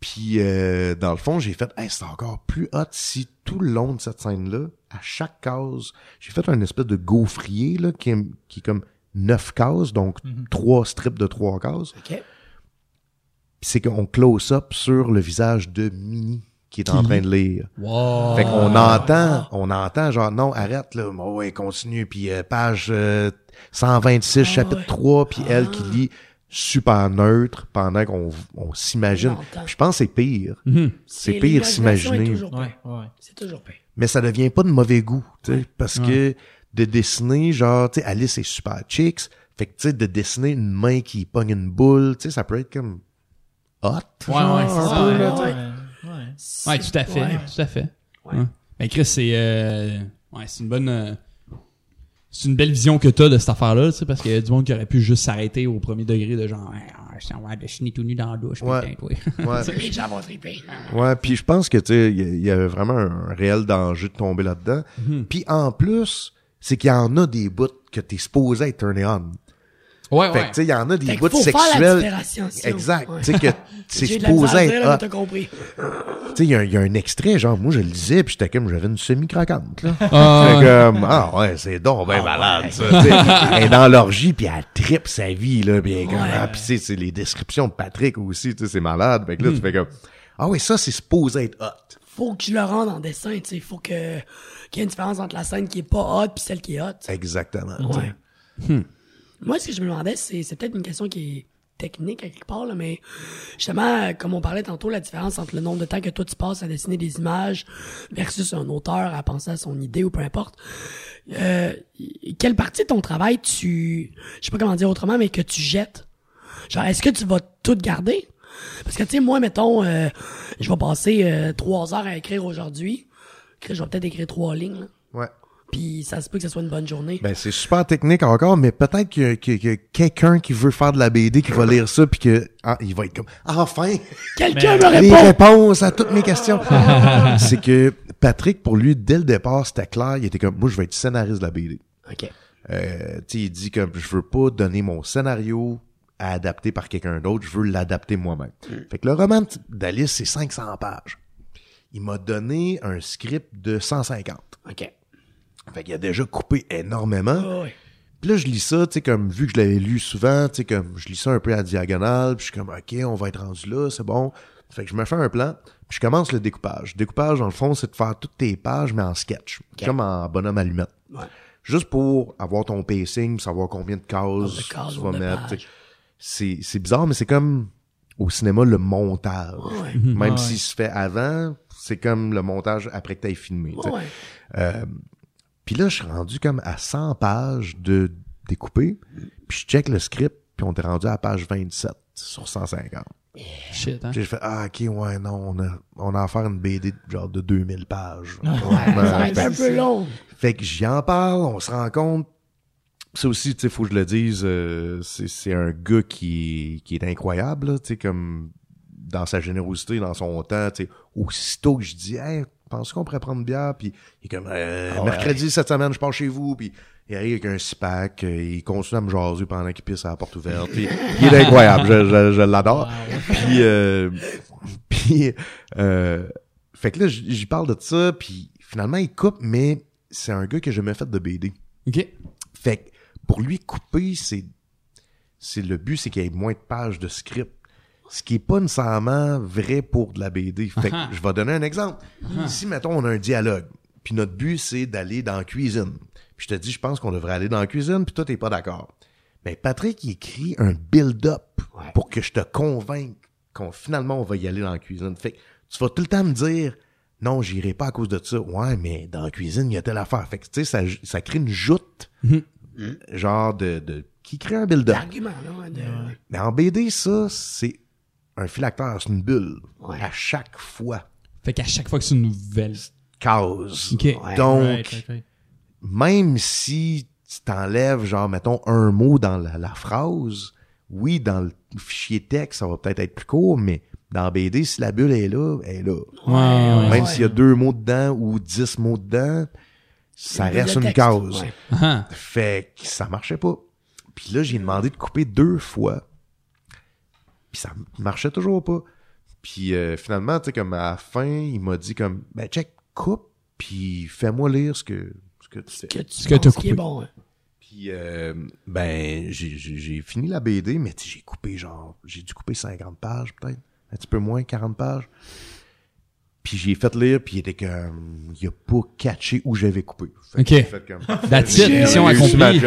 Puis euh, dans le fond, j'ai fait, hey, c'est encore plus hot si tout le long de cette scène-là, à chaque case, j'ai fait un espèce de gaufrier là, qui, est, qui est comme neuf cases, donc trois strips de trois cases. Ok. Puis c'est qu'on close up sur le visage de Minnie qui est en train de lire. Wow. Fait qu'on entend, on entend genre non, arrête là, oh, ouais, continue puis euh, page euh, 126 chapitre ouais. 3 puis elle qui lit super neutre pendant qu'on on s'imagine. Je pense que c'est pire. Mhm. C'est pire s'imaginer. Ouais, ouais. C'est toujours pire. Mais ça devient pas de mauvais goût, tu sais, parce que de dessiner genre tu sais Alice est super chicks, fait que tu sais de dessiner une main qui pogne une boule, tu sais ça peut être comme hot. Ouais, genre, ouais, c'est ça, peu, ouais. là, tu sais. Ouais, tout à fait. Ouais. Tout à fait. Ouais. Ouais. Ben, Chris, c'est. euh, Ouais, c'est une bonne. euh, C'est une belle vision que t'as de cette affaire-là, tu sais, parce qu'il y a du monde qui aurait pu juste s'arrêter au premier degré de genre, Ouais, ah, je t'envoie dessiner tout nu dans la douche, Ouais. putain, toi. Ouais. Les gens vont triper. Ouais, puis je pense que tu sais, il y avait vraiment un réel danger de tomber là-dedans. Mhm. Puis en plus, c'est qu'il y en a des bouts que t'es supposé être turné on. Ouais, Fait ouais. que tu sais, il y en a des Fait bouts sexuels. Exact. Ouais. Tu sais que c'est supposé être là, hot. t'as compris. Tu sais, il y, a un- extrait, genre, moi je le lisais, puis j'étais comme, j'avais une semi-croquante, là. Ah, Fait ouais. comme, ah ouais, c'est donc ben malade, ça. elle est dans l'orgie, puis elle tripe sa vie, là. Puis elle est comme, Ouais. ah, puis c'est c'est les descriptions de Patrick aussi, tu sais, c'est malade. Fait que là, tu fais comme, ah ouais, ça, c'est supposé être hot. Faut que je le rende en dessin, tu sais. Faut que qu'il y ait une différence entre la scène qui est pas hot puis celle qui est hot. Exactement. Ouais. Moi, ce que je me demandais, c'est, c'est peut-être une question qui est technique à quelque part, là, mais justement, comme on parlait tantôt, la différence entre le nombre de temps que toi tu passes à dessiner des images versus un auteur à penser à son idée ou peu importe. Euh, quelle partie de ton travail tu, je sais pas comment dire autrement, mais que tu jettes? Genre, est-ce que tu vas tout garder? Parce que, tu sais, moi, mettons, euh, je vais passer euh, trois heures à écrire aujourd'hui. Je vais peut-être écrire trois lignes, là. Ouais. Puis ça se peut que ce soit une bonne journée. Ben, c'est super technique encore, mais peut-être qu'il y a quelqu'un qui veut faire de la BD qui va lire ça puis que ah, il va être comme enfin Quelqu'un me les répond! réponses à toutes mes questions. c'est que Patrick pour lui dès le départ c'était clair, il était comme moi je vais être scénariste de la BD. OK. Euh, tu sais, il dit comme je veux pas donner mon scénario à adapter par quelqu'un d'autre, je veux l'adapter moi-même. Fait que le roman d'Alice c'est 500 pages. Il m'a donné un script de 150. OK. Fait qu'il a déjà coupé énormément. Ah ouais. Puis là, je lis ça, tu sais, comme, vu que je l'avais lu souvent, tu sais, comme, je lis ça un peu à diagonale, puis je suis comme, OK, on va être rendu là, c'est bon. Fait que je me fais un plan, puis je commence le découpage. Le découpage, dans le fond, c'est de faire toutes tes pages, mais en sketch. Comme en bonhomme allumette. Ouais. Juste pour avoir ton pacing, savoir combien de cases, tu vas mettre. pages. tu sais. C'est, c'est bizarre, mais c'est comme au cinéma, le montage. Ouais. Même Ouais. s'il se fait avant, c'est comme le montage après que tu aies filmé. tu sais. Ouais. Euh, puis là, je suis rendu comme à 100 pages de découpé. Puis je check le script, puis on est rendu à la page 27 sur 150. Shit, hein? J'ai fait, ah, ok, ouais, non, on a, on a affaire à une BD de genre de 2000 pages. Ouais, être fait, un peu long. fait que j'y en parle, on se rend compte. Ça aussi, tu sais, faut que je le dise, euh, c'est c'est un gars qui, qui est incroyable, là, tu sais, comme dans sa générosité, dans son temps, tu sais, aussitôt que je dis, hey, pense qu'on pourrait prendre une bière, puis il est comme, euh, mercredi cette semaine, je pars chez vous, puis il arrive avec un six-pack, euh, il continue à me jaser pendant qu'il pisse à la porte ouverte, puis il est incroyable, je, je, je l'adore. Puis, euh, puis, euh, fait que là, j'y parle de ça, puis finalement, il coupe, mais c'est un gars que j'ai jamais fait de BD. Ok. Fait que pour lui, couper, c'est, c'est le but, c'est qu'il y ait moins de pages de script. Ce qui est pas nécessairement vrai pour de la BD. Fait que Ah. je vais donner un exemple. Si, mettons, on a un dialogue, puis notre but, c'est d'aller dans la cuisine. Puis je te dis, je pense qu'on devrait aller dans la cuisine, puis toi, t'es pas d'accord. Mais Patrick, il écrit un build-up Ouais. pour que je te convainque qu'on finalement, on va y aller dans la cuisine. Fait que tu vas tout le temps me dire, non, j'irai pas à cause de ça. Ouais, mais dans la cuisine, il y a telle affaire. Fait que, tu sais, ça, ça crée une joute, genre de, de, qui crée un build-up? De... Mais en BD, ça, c'est un filacteur, c'est une bulle. Ouais. À chaque fois. Fait qu'à chaque fois que c'est une nouvelle. Cause. Ok. Ouais. Donc, Right, right, right. même si tu t'enlèves, genre, mettons, un mot dans la, la phrase, oui, dans le fichier texte, ça va peut-être être plus court, mais dans BD, si la bulle est là, elle est là. Ouais, ouais. Même ouais. s'il y a deux mots dedans ou dix mots dedans, ça reste une ouais. Ah. Fait que ça marchait pas. Puis là, j'ai demandé de couper deux fois. Puis ça marchait toujours pas. Puis euh, finalement, tu sais, comme à la fin, il m'a dit comme, ben check, coupe, puis fais-moi lire ce que, ce que tu fais. Que tu Ce que penses qui est bon. hein. Puis, euh, ben, j'ai- fini la BD, mais tu j'ai coupé genre, j'ai dû couper 50 pages peut-être, un petit peu moins, 40 pages. Puis j'ai fait lire, puis il était comme, il a pas catché où j'avais coupé. Fait Ok. fait comme, That's it, mission accomplie.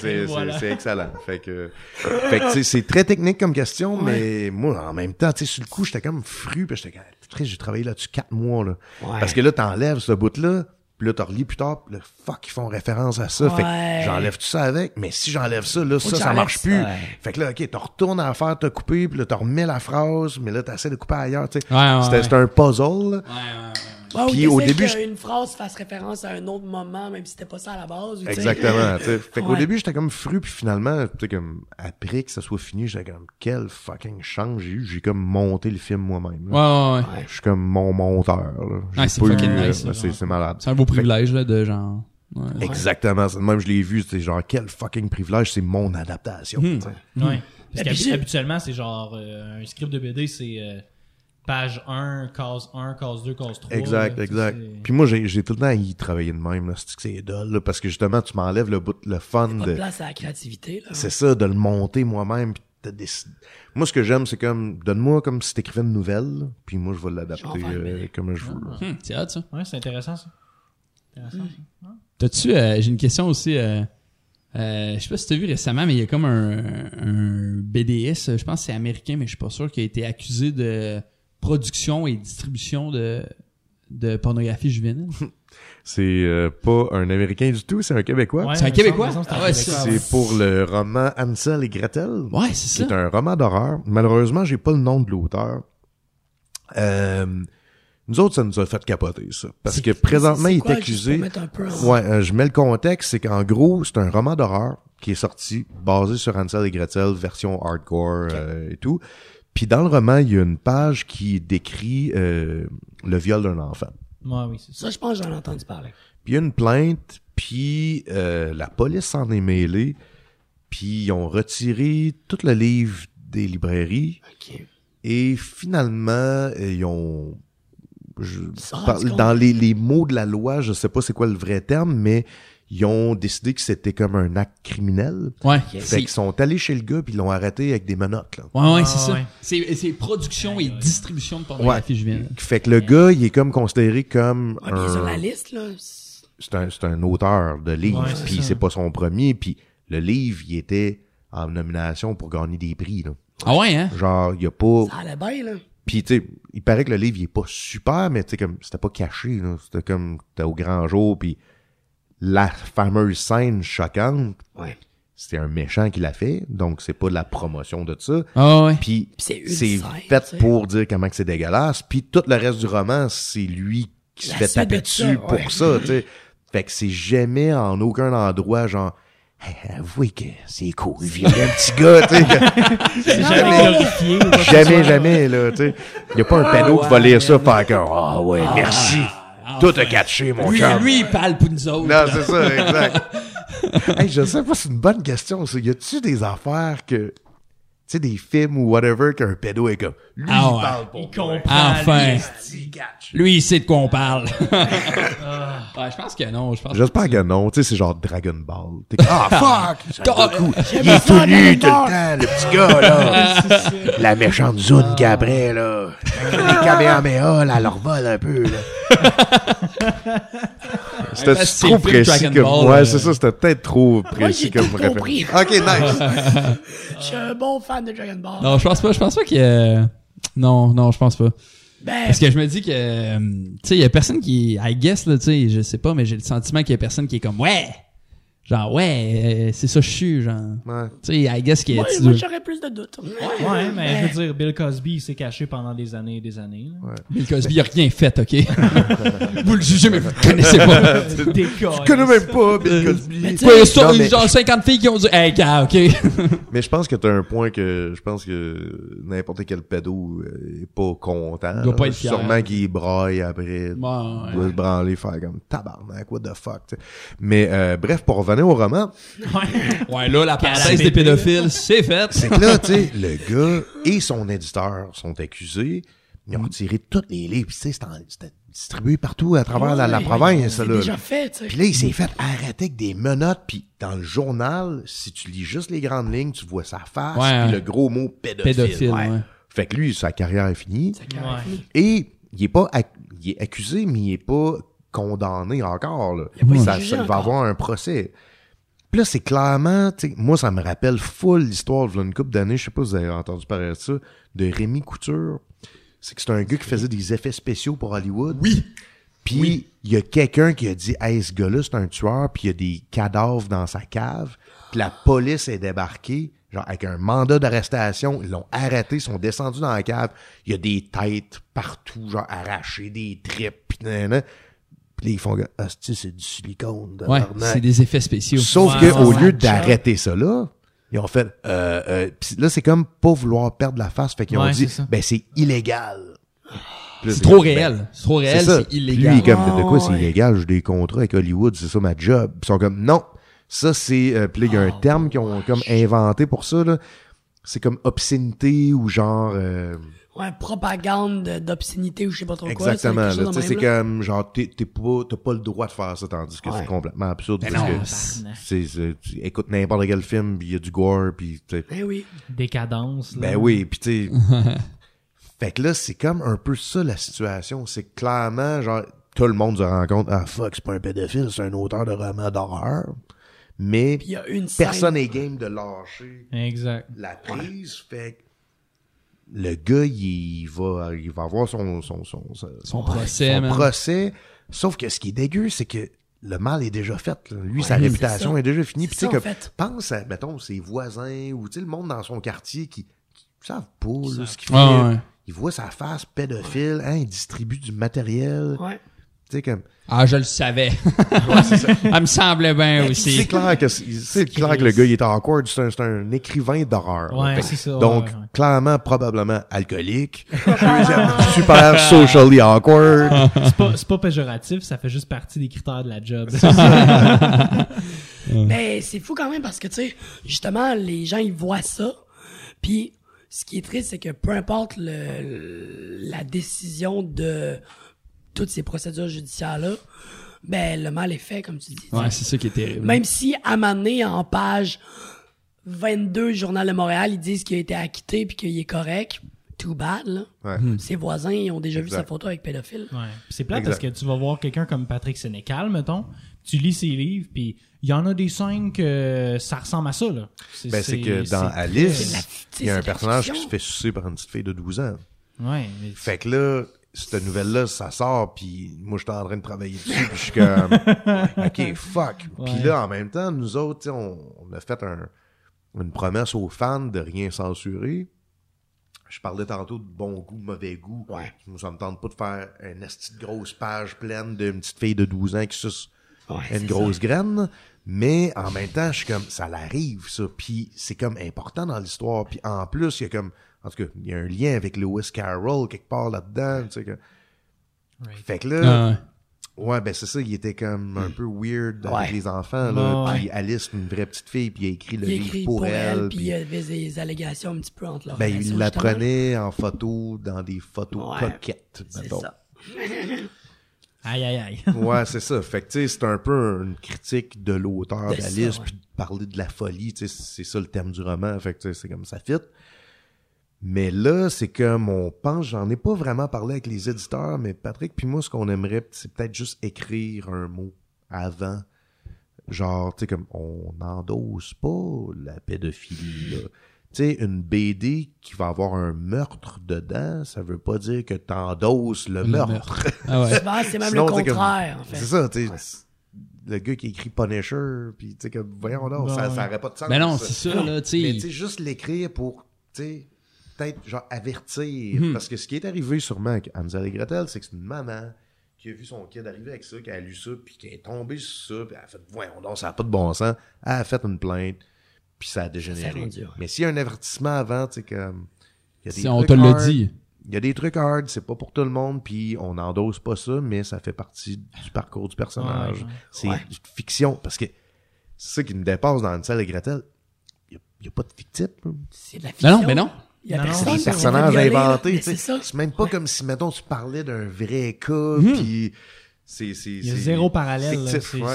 c'est- Voilà. excellent. Fait que, fait que c'est très technique comme question, mais moi, en même temps, tu sais, sur le coup, j'étais comme fru, puis j'étais comme, j'ai travaillé là-dessus quatre mois, là. Ouais. Parce que là, t'enlèves ce bout-là, puis là, t'en relis plus tard, là, fuck, ils font référence à ça. Fait que j'enlève tout ça avec, mais si j'enlève ça, là, Faut ça, ça marche ça, plus. ouais. Fait que là, OK, t'en retournes à faire, t'as coupé, puis là, t'en remets la phrase, mais là, t'essaies de couper ailleurs, tu sais. Ouais, ouais, C'était un puzzle. Ouais, ouais, ouais. Ouais, Puis au début, qu'une phrase fasse référence à un autre moment, même si c'était pas ça à la base. ou tu sais. Exactement. tu sais. Fait qu'au début, j'étais comme fru, puis finalement, tu sais, comme, après que ça soit fini, j'étais comme, quel fucking chance j'ai eu. J'ai comme monté le film moi-même. là. Ouais, ouais, ouais. Je suis comme mon monteur, là. Ouais, c'est fucking eu, nice, euh, là, C'est malade. C'est un beau privilège, là, de genre. Ouais. Exactement. C'est de Même je l'ai vu, c'est genre, quel fucking privilège, c'est mon adaptation. Tu sais. Ouais. Parce qu'habituellement, c'est genre euh, un script de BD, c'est euh, page 1, case 1, case 2, case 3. Exact, là, exact. Puis moi, j'ai j'ai tout le temps y travailler de même, là. C'est que c'est dole, là, parce que justement, tu m'enlèves le bout, le fun Pas de. de place à la créativité. Là. C'est ça, de le monter moi-même. puis de décider. Moi, ce que j'aime, c'est comme, donne-moi comme si t'écrivais une nouvelle, là, puis moi, je vais l'adapter euh, comme je veux. là. Hum, c'est hot, ça. Ouais, c'est intéressant ça. Intéressant, ça. T'as-tu, euh, j'ai une question aussi, euh, euh, je sais pas si t'as vu récemment, mais il y a comme un, un BDS, je pense que c'est américain, mais je suis pas sûr, qui a été accusé de production et distribution de, de pornographie juvénile. C'est euh, pas un Américain du tout, c'est un Québécois. Ouais, C'est un Québécois? Ah ouais, c'est Québécois, C'est pour le roman Ansel et Gretel. Ouais, c'est C'est ça. un roman d'horreur. Malheureusement, j'ai pas le nom de l'auteur. Euh, nous autres, ça nous a fait capoter, ça. Parce C'est- que présentement, c'est il est accusé. en- Ouais, euh, je mets le contexte, c'est qu'en gros, c'est un roman d'horreur qui est sorti, basé sur Hansel et Gretel, version hardcore euh, et tout. Puis dans le roman, il y a une page qui décrit euh, le viol d'un enfant. Ouais, oui, c'est ça. Ça, je pense que j'en ai entendu parler. Puis il y a une plainte, puis euh, la police s'en est mêlée, puis ils ont retiré tout le livre des librairies, OK. et finalement, euh, ils ont... je dans les, les mots de la loi, je sais pas c'est quoi le vrai terme, mais ils ont décidé que c'était comme un acte criminel. Ouais. Fait C'est, qu'ils sont allés chez le gars puis ils l'ont arrêté avec des menottes. Là. ouais, ouais, Ah, c'est ça. ouais. C'est, c'est production et Ouais, ouais. distribution de pornographie juvénile. Fait que le gars, il est comme considéré comme Ouais, bien sur la un, liste, là. c'est un, c'est un auteur de livre, Ouais, c'est puis ça. c'est pas son premier, puis le livre, il était en nomination pour gagner des prix. Là. Ah ouais, hein? Genre, il y a pas... Ça allait bien, là. Puis tu sais, il paraît que le livre il est pas super, mais tu sais comme c'était pas caché, là. C'était comme t'es au grand jour, puis la fameuse scène choquante, Ouais. c'était un méchant qui l'a fait, donc c'est pas de la promotion de ça. Ah ouais. Puis c'est une c'est scène, fait pour dire comment que c'est dégueulasse. Puis tout le reste du roman, c'est lui qui se fait taper de dessus ça, pour ouais. ça, tu sais. Fait que c'est jamais en aucun endroit genre Hey, avouez que c'est cool, violer un petit gars, tu sais. que- C'est jamais glorifié. que jamais, jamais, là, tu sais. Y a pas un pédo qui va lire ça faire comme Ah ouais, merci. Tout a catché, mon Lui, chum. lui, il parle pour nous autres. Non, c'est ça, exact. hey, je sais pas, c'est une bonne question. ça. Y a-tu des affaires que. Tu sais, des films ou whatever qu'un pédo est comme. Lui, Ah il ouais. parle pour Il comprend. Enfin. lui. Il sait de quoi on parle. ouais, je pense que non. Je pense J'espère que non. Tu sais, c'est genre Dragon Ball. T'es ah, fuck! Ah, coup. J'aime Il est tout nu tout le temps, le petit gars, là. La méchante Zune qui après, là. Les Kamehameha, là, elle leur vole un peu, là. C'était que trop précis comme. Ball, ouais, euh? c'est ça, c'était peut-être trop précis comme tout compris. Ok, nice. Je suis un bon fan de Dragon Ball. Non, je pense pas. Je pense pas qu'il y a... Non, non, je pense pas. Ben, Parce que je me dis que, euh, tu sais, il y a personne qui, I guess, là, tu sais, je sais pas, mais j'ai le sentiment qu'il y a personne qui est comme, ouais, Genre, ouais, euh, c'est ça, je suis, genre. Ouais. Tu sais, I guess que Ouais, tu moi, dois- j'aurais plus de doutes. Ouais, mais je veux dire, Bill Cosby, il s'est caché pendant des années et des années. là. Bill Cosby a rien fait, ok? vous le jugez, mais vous le connaissez pas. Des Je connais même pas Bill Cosby. Ouais, ça, Non, mais- genre 50 filles qui ont dit, hey, gars, ok? Mais je pense que t'as un point que je pense que n'importe quel pédo euh, est pas content. Il doit pas être fier. Sûrement qu'il braille après. Il doit se branler, faire comme tabarnak, what the fuck. tu sais. Mais euh, bref, pour revenir au roman, Ouais. Ouais, là, la parenthèse des pédophiles, c'est fait. c'est que là, tu sais, le gars et son éditeur sont accusés. Ils ont tiré tous les livres. Puis, tu sais, c'était distribué partout à travers la, la ouais, province. C'est là. déjà fait, tu sais. Puis là, il s'est fait arrêter avec des menottes. Puis dans le journal, si tu lis juste les grandes lignes, tu vois sa face. Puis le gros mot pédophile. Pédophile, ouais. Fait que lui, sa carrière est finie. Et il est pas il est accusé, mais il est pas condamné encore. Là. Il a pas Ça, été jugé ça, il va avoir un procès. Puis là, c'est clairement, tu sais, moi, ça me rappelle full l'histoire de une couple d'années, je sais pas si vous avez entendu parler de ça, de Rémi Couture. C'est que c'est un gars qui faisait des effets spéciaux pour Hollywood. Oui. Puis il y a quelqu'un qui a dit Hey, ce gars-là, c'est un tueur, puis il y a des cadavres dans sa cave. Puis la police est débarquée, genre avec un mandat d'arrestation. Ils l'ont arrêté, ils sont descendus dans la cave. Il y a des têtes partout, genre arrachées, des tripes, puis nanana. Puis là, ils font Ah, c'est c'est du silicone. Ouais, tabarnak. c'est des effets spéciaux. Sauf Ouais, que au ouais, lieu ouais. d'arrêter ça là, ils ont fait euh, euh, pis là c'est comme pas vouloir perdre la face, fait qu'ils ont Ouais, dit c'est ben c'est illégal. C'est trop ben, réel. C'est trop réel, c'est illégal. Lui, il est comme, de quoi Ah, c'est ouais. illégal? J'ai des contrats avec Hollywood, c'est ça ma job. Ils sont comme, non. Ça, c'est, euh, puis là, il y a un Oh, terme qu'ils ont comme inventé pour ça, là. C'est comme obscénité ou genre, euh, Ouais, propagande de- d'obscénité ou je sais pas trop quoi. exactement, c'est là. quelque Tu sais, c'est comme, genre, t'es, t'es pas, t'as pas le droit de faire ça, tandis que Ouais. c'est complètement absurde. Ben parce non, que c'est- c'est, c'est- tu écoutes n'importe quel film, puis il y a du gore, puis tu sais, Ben oui. Décadence. là. Ben oui, puis tu sais. fait que là, c'est comme un peu ça la situation. C'est que clairement, genre, tout le monde se rend compte, ah fuck, c'est pas un pédophile, c'est un auteur de romans d'horreur. Mais y a une scène. personne n'est game de lâcher Exact. la prise. Fait que le gars, il va, il va avoir son, son, son, son, Son procès, son procès. Sauf que ce qui est dégueu, c'est que le mal est déjà fait. là. Lui, Ouais, sa réputation est déjà finie. Puis tu sais, fait. pense à, mettons, ses voisins ou tu sais, le monde dans son quartier qui, qui savent pas là, ce qu'il fait. Ouais, ouais. Il voit sa face pédophile, hein, il distribue du matériel. Ouais. Tu sais, comme. Ah, je le savais. Elle me semblait bien C'est aussi. clair que c'est c'est clair que le gars il est awkward, c'est un, c'est un écrivain d'horreur. Ouais, c'est ça, Donc ouais, ouais. clairement probablement alcoolique, super socially awkward. C'est pas, c'est pas péjoratif, ça fait juste partie des critères de la job. Mais c'est fou quand même parce que, tu sais, justement, les gens, ils voient ça. Puis, ce qui est triste, c'est que peu importe le, la décision de toutes ces procédures judiciaires-là, ben, le mal est fait, comme tu dis. Ouais, c'est ça qui est terrible. Même si, à un moment donné, en page 22 du Journal de Montréal, ils disent qu'il a été acquitté puis qu'il est correct, too bad, là. Ouais. Ses voisins, ils ont déjà vu sa photo avec pédophile. Ouais. C'est plate Exact. parce que tu vas voir quelqu'un comme Patrick Sénécal, mettons, tu lis ses livres, puis il y en a des scènes que ça ressemble à ça, là. Ben c'est que dans c'est- C'est Alice, il y a c'est un personnage qui se fait sucer par une petite fille de 12 ans. Ouais, mais Fait que là, cette nouvelle-là, ça sort, puis moi, j'étais en train de travailler dessus, puis je suis comme, OK, fuck. Puis là, en même temps, nous autres, on, on a fait un- une promesse aux fans de rien censurer. Je parlais tantôt de bon goût, mauvais goût. Ouais. Ça me tente pas de faire une esti de grosse page pleine d'une petite fille de 12 ans qui suce Ouais, une grosse graine. Mais en même temps, je suis comme, ça l'arrive, ça. Puis c'est comme important dans l'histoire. Puis en plus, il y a comme, en tout cas, il y a un lien avec Lewis Carroll quelque part là-dedans. Tu sais, que... Right. Fait que là, Ah, ouais. ben c'est ça, il était comme un peu weird avec Ouais. les enfants. Là. Puis Alice, une vraie petite fille, puis il a écrit le Il livre écrit pour, elle. puis il y avait des allégations un petit peu entre leurs ben, il la prenait en photo dans des photos Ouais. coquettes. C'est ça. aïe, aïe, aïe. Ouais, c'est ça. Fait que, tu sais, c'est un peu une critique de l'auteur d'Alice, puis de parler de la folie, tu sais, c'est ça le thème du roman. Fait que, tu sais, c'est comme ça fit. Mais là, c'est comme on pense, j'en ai pas vraiment parlé avec les éditeurs, mais Patrick puis moi, ce qu'on aimerait, c'est peut-être juste écrire un mot avant. Genre, tu sais, comme on n'endosse pas la pédophilie, là. Tu sais, une BD qui va avoir un meurtre dedans, ça veut pas dire que t'endosses le, Le meurtre. meurtre. Ah ouais. Souvent, c'est même Sinon, le comme- contraire, en fait. C'est ça, tu sais. le gars qui écrit Punisher, puis tu sais, comme, voyons ça, Ouais. ça aurait pas de sens. Ben non, ça. c'est ça, là, tu Mais sais. tu sais, juste l'écrire pour, tu sais, peut-être, genre, avertir. Mhm. Parce que ce qui est arrivé sûrement avec Hansel et Gretel, c'est que c'est une maman qui a vu son kid arriver avec ça, qui a lu ça, puis qui est tombée sur ça, puis elle a fait, voyons donc, ça n'a pas de bon sens. Elle a fait une plainte, puis ça a Ça dégénéré. dur. Mais s'il y a un avertissement avant, tu sais, comme, il y a des Si on trucs te l'a hard, dit. Il y a des trucs hard, c'est pas pour tout le monde, puis on n'endosse pas ça, mais ça fait partie du parcours du personnage. Ouais, ouais. C'est Ouais. une fiction, parce que c'est ça qui me dépasse dans Hansel et Gretel. Il n'y a, pas de fictif. C'est de la Non, fiction. non, mais non. Il y a Non, personne des personnages inventés. Mais tu sais. C'est ça. C'est même pas comme si, mettons, tu parlais d'un vrai cas, Mhm. puis c'est... Il y a zéro parallèle. fictif, C'est ouais.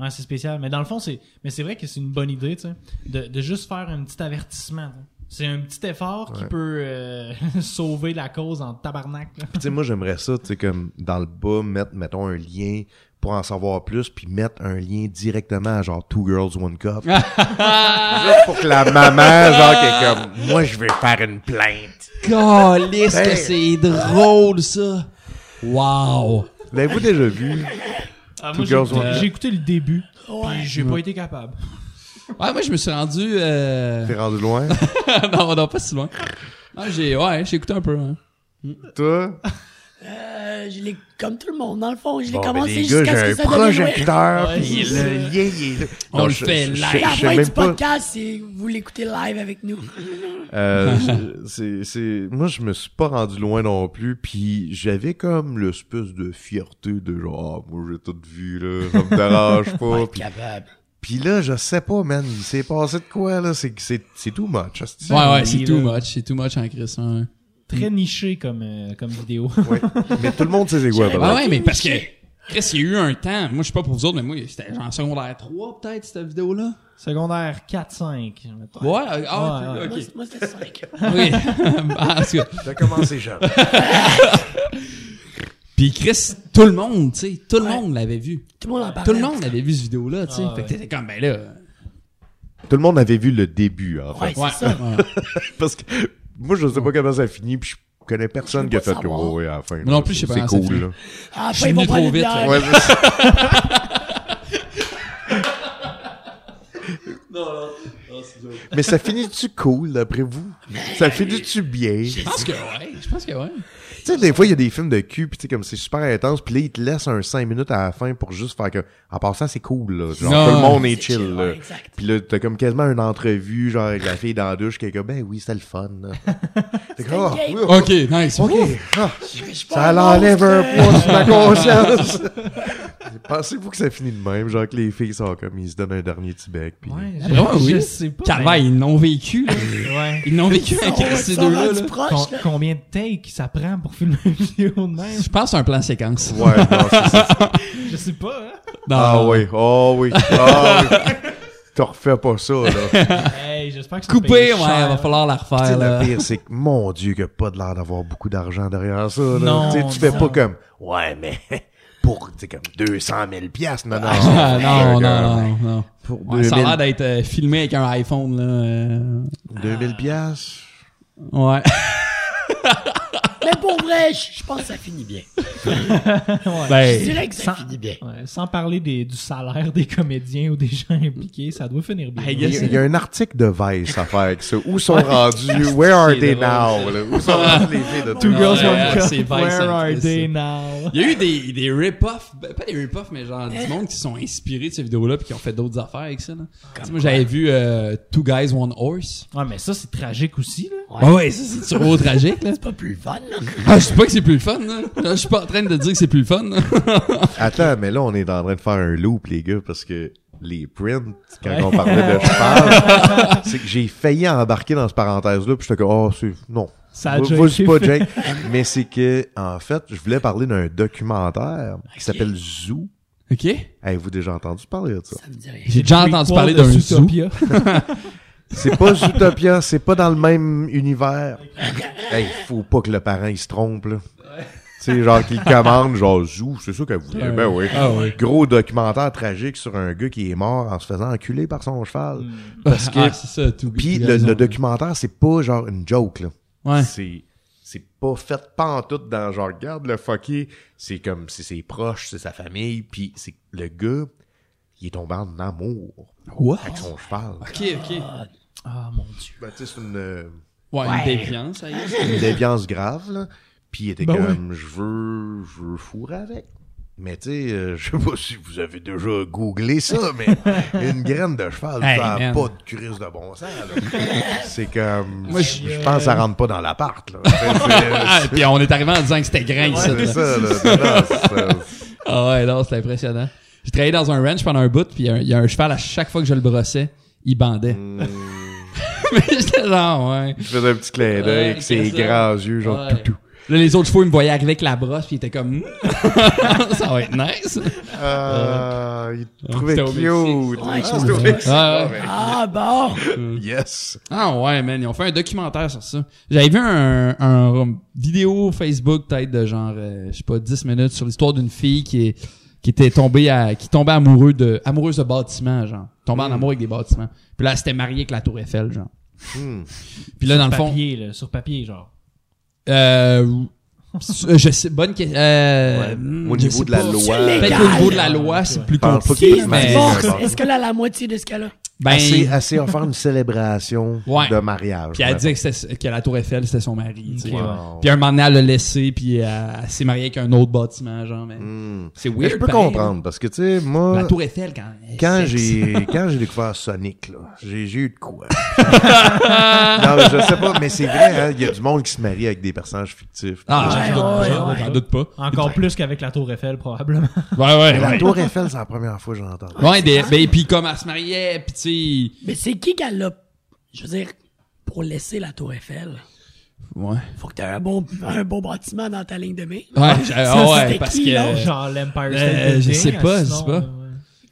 ouais, c'est spécial. Mais dans le fond, c'est mais c'est vrai que c'est une bonne idée, tu sais, de, de juste faire un petit avertissement. C'est un petit effort qui Ouais. peut euh, sauver la cause en tabarnak. Puis, tu sais, moi, j'aimerais ça, tu sais, comme dans le bas, mettre, mettons, un lien pour en savoir plus, puis mettre un lien directement à genre Two Girls, One Cup. Juste pour que la maman, genre, qui est comme, moi, je vais faire une plainte. Calisse Ben- que c'est drôle, ça. Wow. L'avez-vous déjà vu? Ah, Two j'ai Girls, écouté, One Cup. j'ai écouté le début, Ouais. puis j'ai pas été capable. Ouais, moi, je me suis rendu... Euh... T'es rendu loin? non, non, pas si loin. Ah, j'ai... Ouais, j'ai écouté un peu, hein. Toi? Euh, je l'ai, comme tout le monde, dans le fond, je l'ai Bon, ben, commencé les gars, jusqu'à ce j'ai que un ça devienne vrai. projecteur, Ouais, puis c'est le ça. lien, il est là. On Non, le je- fait je- live. je- La je sais fin même du pas. podcast, c'est vous l'écoutez live avec nous. Euh, je- c'est, c'est, moi, je me suis pas rendu loin non plus, puis j'avais comme l'espèce de fierté de genre, ah, moi, j'ai tout vu, là, ça me dérange pas. Pas puis, capable. Puis là, je sais pas, man, il s'est passé de quoi, là, c'est, c'est, c'est too much. Ouais, ouais, oui, c'est là. too much. C'est too much en Chris, hein. Très niché comme, euh, comme vidéo. Ouais. Mais tout le monde sait c'est quoi, par Ouais, mais parce que... Chris, il y a eu un temps... Moi, je sais pas pour vous autres, mais moi, c'était genre secondaire 3, peut-être, cette vidéo-là. Secondaire 4-5. mettons. Ouais, ah, Ouais, ouais. ok. Moi, c'était 5. Oui. en tout cas. T'as commencé jeune. Puis Chris, tout le monde, tu sais, tout le Ouais. monde l'avait vu. Tout le monde en. Tout le monde avait vu cette vidéo-là, tu sais. Ah, fait que t'étais comme, ben là... Tout le monde avait vu le début, en fait. Ouais, c'est ça. Parce que moi, je sais pas comment ça finit, puis je connais personne qui a fait à la fin. Moi non plus, je sais pas C'est cool, là. Ah, Je suis venu trop vite. Ouais, c'est ça. Mais ça finit-tu cool, d'après vous? Ça finit-tu bien? Je pense que ouais, je pense que ouais. Tu sais, des fois, il y a des films de cul, pis tu sais, comme c'est super intense, pis là, ils te laissent un 5 minutes à la fin pour juste faire que, en passant, c'est cool, là. Genre, Non. tout le monde est chill, chill, là. ouais, exact. Pis là, t'as comme quasiment une entrevue, genre, avec la fille dans la douche, qui est comme, ben oui, c'était le fun, là. T'es comme, ah, oui. Ok, nice. ok, ah, Je ça l'enlève un poids sur ma conscience. Pensez-vous que ça finit de même, genre que les filles sont comme, ils se donnent un dernier petit bec, pis... Ouais, Ah, vraiment, oui. je sais pas. Mais- ils l'ont vécu, là. Ouais. Ils l'ont vécu avec ces deux-là, combien de takes ça prend pour filmer une vidéo de même? Je pense à un plan séquence. Ouais, non, c'est ça. Je sais pas, hein? Non, Ah oui, oh oui, ah oui. T'en refais pas ça, là. Hey, j'espère que ça Coupé, ouais, cher. va falloir la Tu sais, refaire, là. le pire, c'est que, mon Dieu, qu'il n'y a pas de l'air d'avoir beaucoup d'argent derrière ça. Là. Non, Tu sais, tu fais non. pas comme, ouais, mais pour, tu sais, comme 200 000 piastres, non, non. Ah, non, non, que, non, non. Pour Ouais, ça a 2000, l'air d'être euh, filmé avec un iPhone, là. euh, 2000 piastres? Ouais. Pour vrai, je je pense que ça finit bien. Je Ben, dirais que ça Sans- finit bien. Ouais, sans parler des, du salaire des comédiens ou des gens impliqués, ça doit finir bien. Il y, a, Yes. il y a un article de Vice à faire avec ça. Où sont rendus? Where are they now? là? Où sont rendus les filles de Two girls, one cup. Where are they now? Il y a eu des, des rip-offs, ben, pas des rip-offs, mais genre du monde qui sont inspirés de ces vidéos-là puis qui ont fait d'autres affaires avec ça. Là. Moi, j'avais vu euh, Two Guys, One Horse. Ouais, mais ça, c'est tragique aussi, là. Ouais, ouais, ça c'est trop tragique. Là. C'est pas plus fun, là. Ah, je sais pas que c'est plus le fun. Là. Là, Je suis pas en train de dire que c'est plus le fun. là. Attends, mais là, on est en train de faire un loop, les gars, parce que les prints, quand on parlait de cheval, c'est que j'ai failli embarquer dans cette parenthèse-là, puis j'étais comme, oh, c'est, non. Ça a été pas. Jake. Mais c'est que, en fait, je voulais parler d'un documentaire qui s'appelle Zoo. OK? Avez-vous déjà entendu parler de ça? Ça me dit rien. J'ai déjà entendu parler de d'un zoo. C'est pas Zootopia, c'est pas dans le même univers. Hey, faut pas que le parent, il se trompe, là. Tu sais, genre, qu'il commande, genre, Zoo, c'est ça qu'elle voulait. Ben oui. Ah oui. Gros documentaire tragique sur un gars qui est mort en se faisant enculer par son cheval. Parce que, Ah, c'est ça, Puis le, le documentaire, c'est pas genre une joke, là. Ouais. C'est, c'est pas fait pas en tout dans genre regarde le fucké, c'est comme c'est ses proches, c'est sa famille, puis c'est le gars, il est tombé en amour What? avec son cheval. Ok, ok. Ah, mon Dieu. Ben, tu sais, c'est une, euh, Ouais, une déviance, ça y est. une déviance grave là, puis il était Ben comme je veux je veux fourrer avec. Mais tu sais, euh, je sais pas si vous avez déjà googlé ça, mais une graine de cheval, Hey, ça a man. pas de crise de bon sens. là. C'est comme, Moi, je je pense que ça rentre pas dans l'appart. là. C'est- Ah, c'est- puis on est arrivé en disant que c'était grain, ça. C'est là. ça, là. Non, c'est- Ah ouais, non, c'était impressionnant. J'ai travaillé dans un ranch pendant un bout, puis il y a un- il y, a un cheval, à chaque fois que je le brossais, il bandait. Hmm. Mais j'étais genre, ouais. Je faisais un petit clin d'œil Ouais, avec ses grands yeux, genre Ouais. toutou. Là, les autres chevaux, ils me voyaient arriver avec la brosse, puis ils étaient comme, ça va être nice. Ah, il trouvait C'était au cute. Ah, Ouais. Ah, ouais. Ah, bon. ben, Yes. Ah ouais, man, ils ont fait un documentaire sur ça. J'avais vu un, un vidéo Facebook peut-être de genre, euh, je sais pas, 10 minutes sur l'histoire d'une fille qui est qui était tombée à qui tombait amoureux de amoureuse de bâtiments genre tombée en amour avec des bâtiments puis là elle s'était mariée avec la tour Eiffel genre Hmm. puis là dans le fond Papier, là, sur papier, genre. euh, je sais bonne question euh, Au je niveau de la loi. C'est peut-être au niveau de la loi c'est se marie mais est-ce qu'elle a la moitié de ce qu'elle a? Ben assez, faire une célébration Ouais. de mariage. Puis elle dit que, la Tour Eiffel, c'était son mari. ouais. Puis un moment donné, elle l'a laissé, puis elle, elle s'est mariée avec un autre bâtiment, genre. Mais Hmm. C'est Mais weird. je peux pareil. comprendre, parce que, tu sais, moi, La Tour Eiffel, quand. quand j'ai quand j'ai découvert Sonic, là, j'ai j'ai eu de quoi. non, mais je sais pas, mais c'est vrai, hein, il y a du monde qui se marie avec des personnages fictifs. Ah, Ouais, j'en doute ouais, pas. ouais. J'en doute pas. Encore plus qu'avec la Tour Eiffel, probablement. Ouais, ouais. Mais la. Tour Eiffel, c'est la première fois que j'entends. Ouais, ben, puis comme elle se mariait, puis tu Mais c'est qui qu'elle a, je veux dire, pour laisser la Tour Eiffel? Ouais. Faut que t'aies un bon, un bon bâtiment dans ta ligne de main. Ouais, ah ouais, parce qui, que. là? genre l'Empire Euh, State Building. je sais pas, je sinon, sais pas. euh.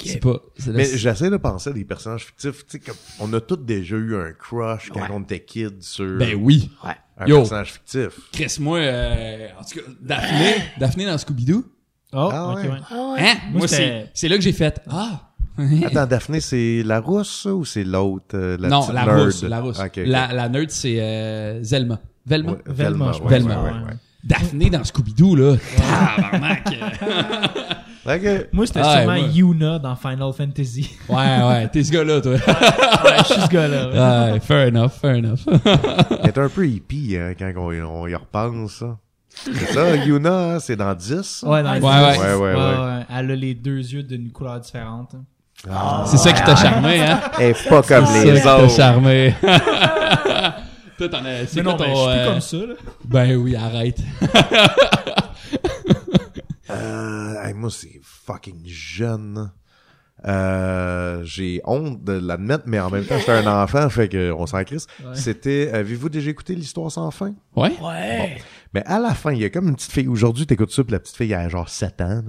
C'est pas. c'est la- Mais j'essaie de penser à des personnages fictifs. Tu sais, comme, on a tous déjà eu un crush quand Ouais. on était kid sur Ben oui. Ouais. un Yo. personnage fictif. Chris, moi, euh, en tout cas, Daphné, Daphné dans Scooby-Doo. Oh, Ah ok, ouais. ouais. Ah ouais. Hein? Moi, c'est là que j'ai fait. Ah! Attends, Daphné, c'est la rousse, ou c'est l'autre, euh, la non, la nerd? rousse, la rousse. Ok, ok. La, la nerd, c'est euh, Zelma. Velma? Ouais, Velma, je ouais. Velma, ouais, ouais. ouais, Daphné dans Scooby-Doo, là. Tabarnak. ouais. Ok. Moi, c'était sûrement ouais. Yuna dans Final Fantasy. ouais, ouais, t'es ce gars-là, toi. ouais, je suis ce gars-là. ouais. fair enough, fair enough. Elle est un peu hippie, hein, quand on, on y repense, ça. C'est ça, Yuna, hein, c'est dans 10? ça? Ouais, dans Ouais, les ouais. deux. Ouais, ouais, ouais. Elle a les deux yeux d'une couleur différente. Ah. C'est ça qui t'a charmé, hein? Est pas comme C'est les ça qui t'a autres. charmé. Toi, t'en as. C'est Mais quoi non, ton. je suis plus euh, comme ça, là. Ben oui, arrête. Euh, hey, moi, c'est fucking jeune. Euh, j'ai honte de l'admettre, mais en même temps, j'étais un enfant, fait que on s'en crisse. C'était, avez-vous déjà écouté l'histoire sans fin? Ouais? Ouais. Mais à la fin, il y a comme une petite fille. Aujourd'hui, t'écoutes ça, puis la petite fille, elle a genre 7 ans. là.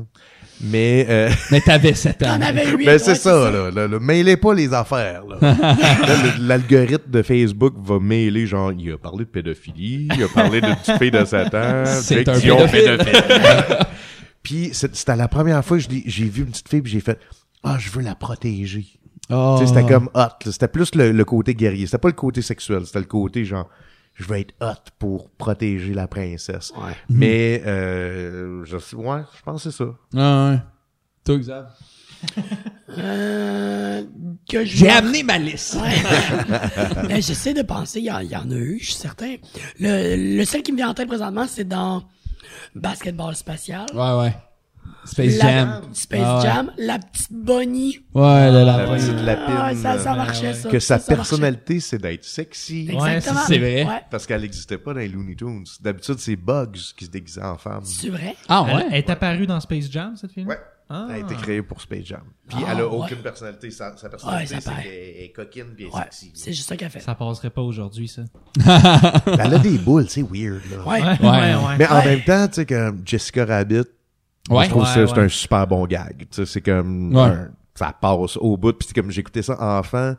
Mais, euh, Mais t'avais 7 ans. T'en avais huit. ben c'est ça, là, là, là. Mêlez pas les affaires, L'algorithme de Facebook va mêler, genre, il a parlé de pédophilie, il a parlé d'une petite fille de 7 ans, C'est un pédophile. Puis c'était la première fois que j'ai vu une petite fille, puis j'ai fait, ah, je veux la protéger. Oh. C'était comme hot. là. C'était plus le, le côté guerrier. C'était pas le côté sexuel. C'était le côté genre, je veux être hot pour protéger la princesse. Ouais. Mais, euh, je, ouais, je pense que c'est ça. Ah ouais. Toi, Xav? Euh, que je J'ai amené ma liste. Ouais. Mais j'essaie de penser, il y, y en a eu, je suis certain. Le, le seul qui me vient en tête présentement, c'est dans Basketball Spatial. Ouais, ouais. Space La- Jam. Space Ah ouais. Jam, la petite Bonnie. Ouais, là, là. La ouais. petite lapine. Ah, ça, ça euh, marchait, ça. que sa Ça, ça personnalité, c'est d'être sexy. Exactement. c'est vrai. Ouais. Parce qu'elle n'existait pas dans les Looney Tunes. D'habitude, c'est Bugs qui se déguisait en femme. C'est vrai? Ah Elle, ouais? elle est apparue dans Space Jam, cette fille Ouais. Ah. Elle a été créée pour Space Jam. Puis Ah, elle a ouais. aucune personnalité. Sa, sa personnalité, Ouais, ça c'est qu'elle est- coquine est Ouais. sexy. C'est juste ça qu'elle fait. Ça passerait pas aujourd'hui, ça. Elle a des boules, c'est weird. Là. Ouais. Ouais. Mais en Ouais. même temps, tu sais, comme Jessica Rabbit, moi, Ouais. je trouve Ouais, que c'est un super bon gag. Tu sais, c'est comme, Ouais. un- ça passe au bout. Puis c'est comme j'écoutais ça enfant,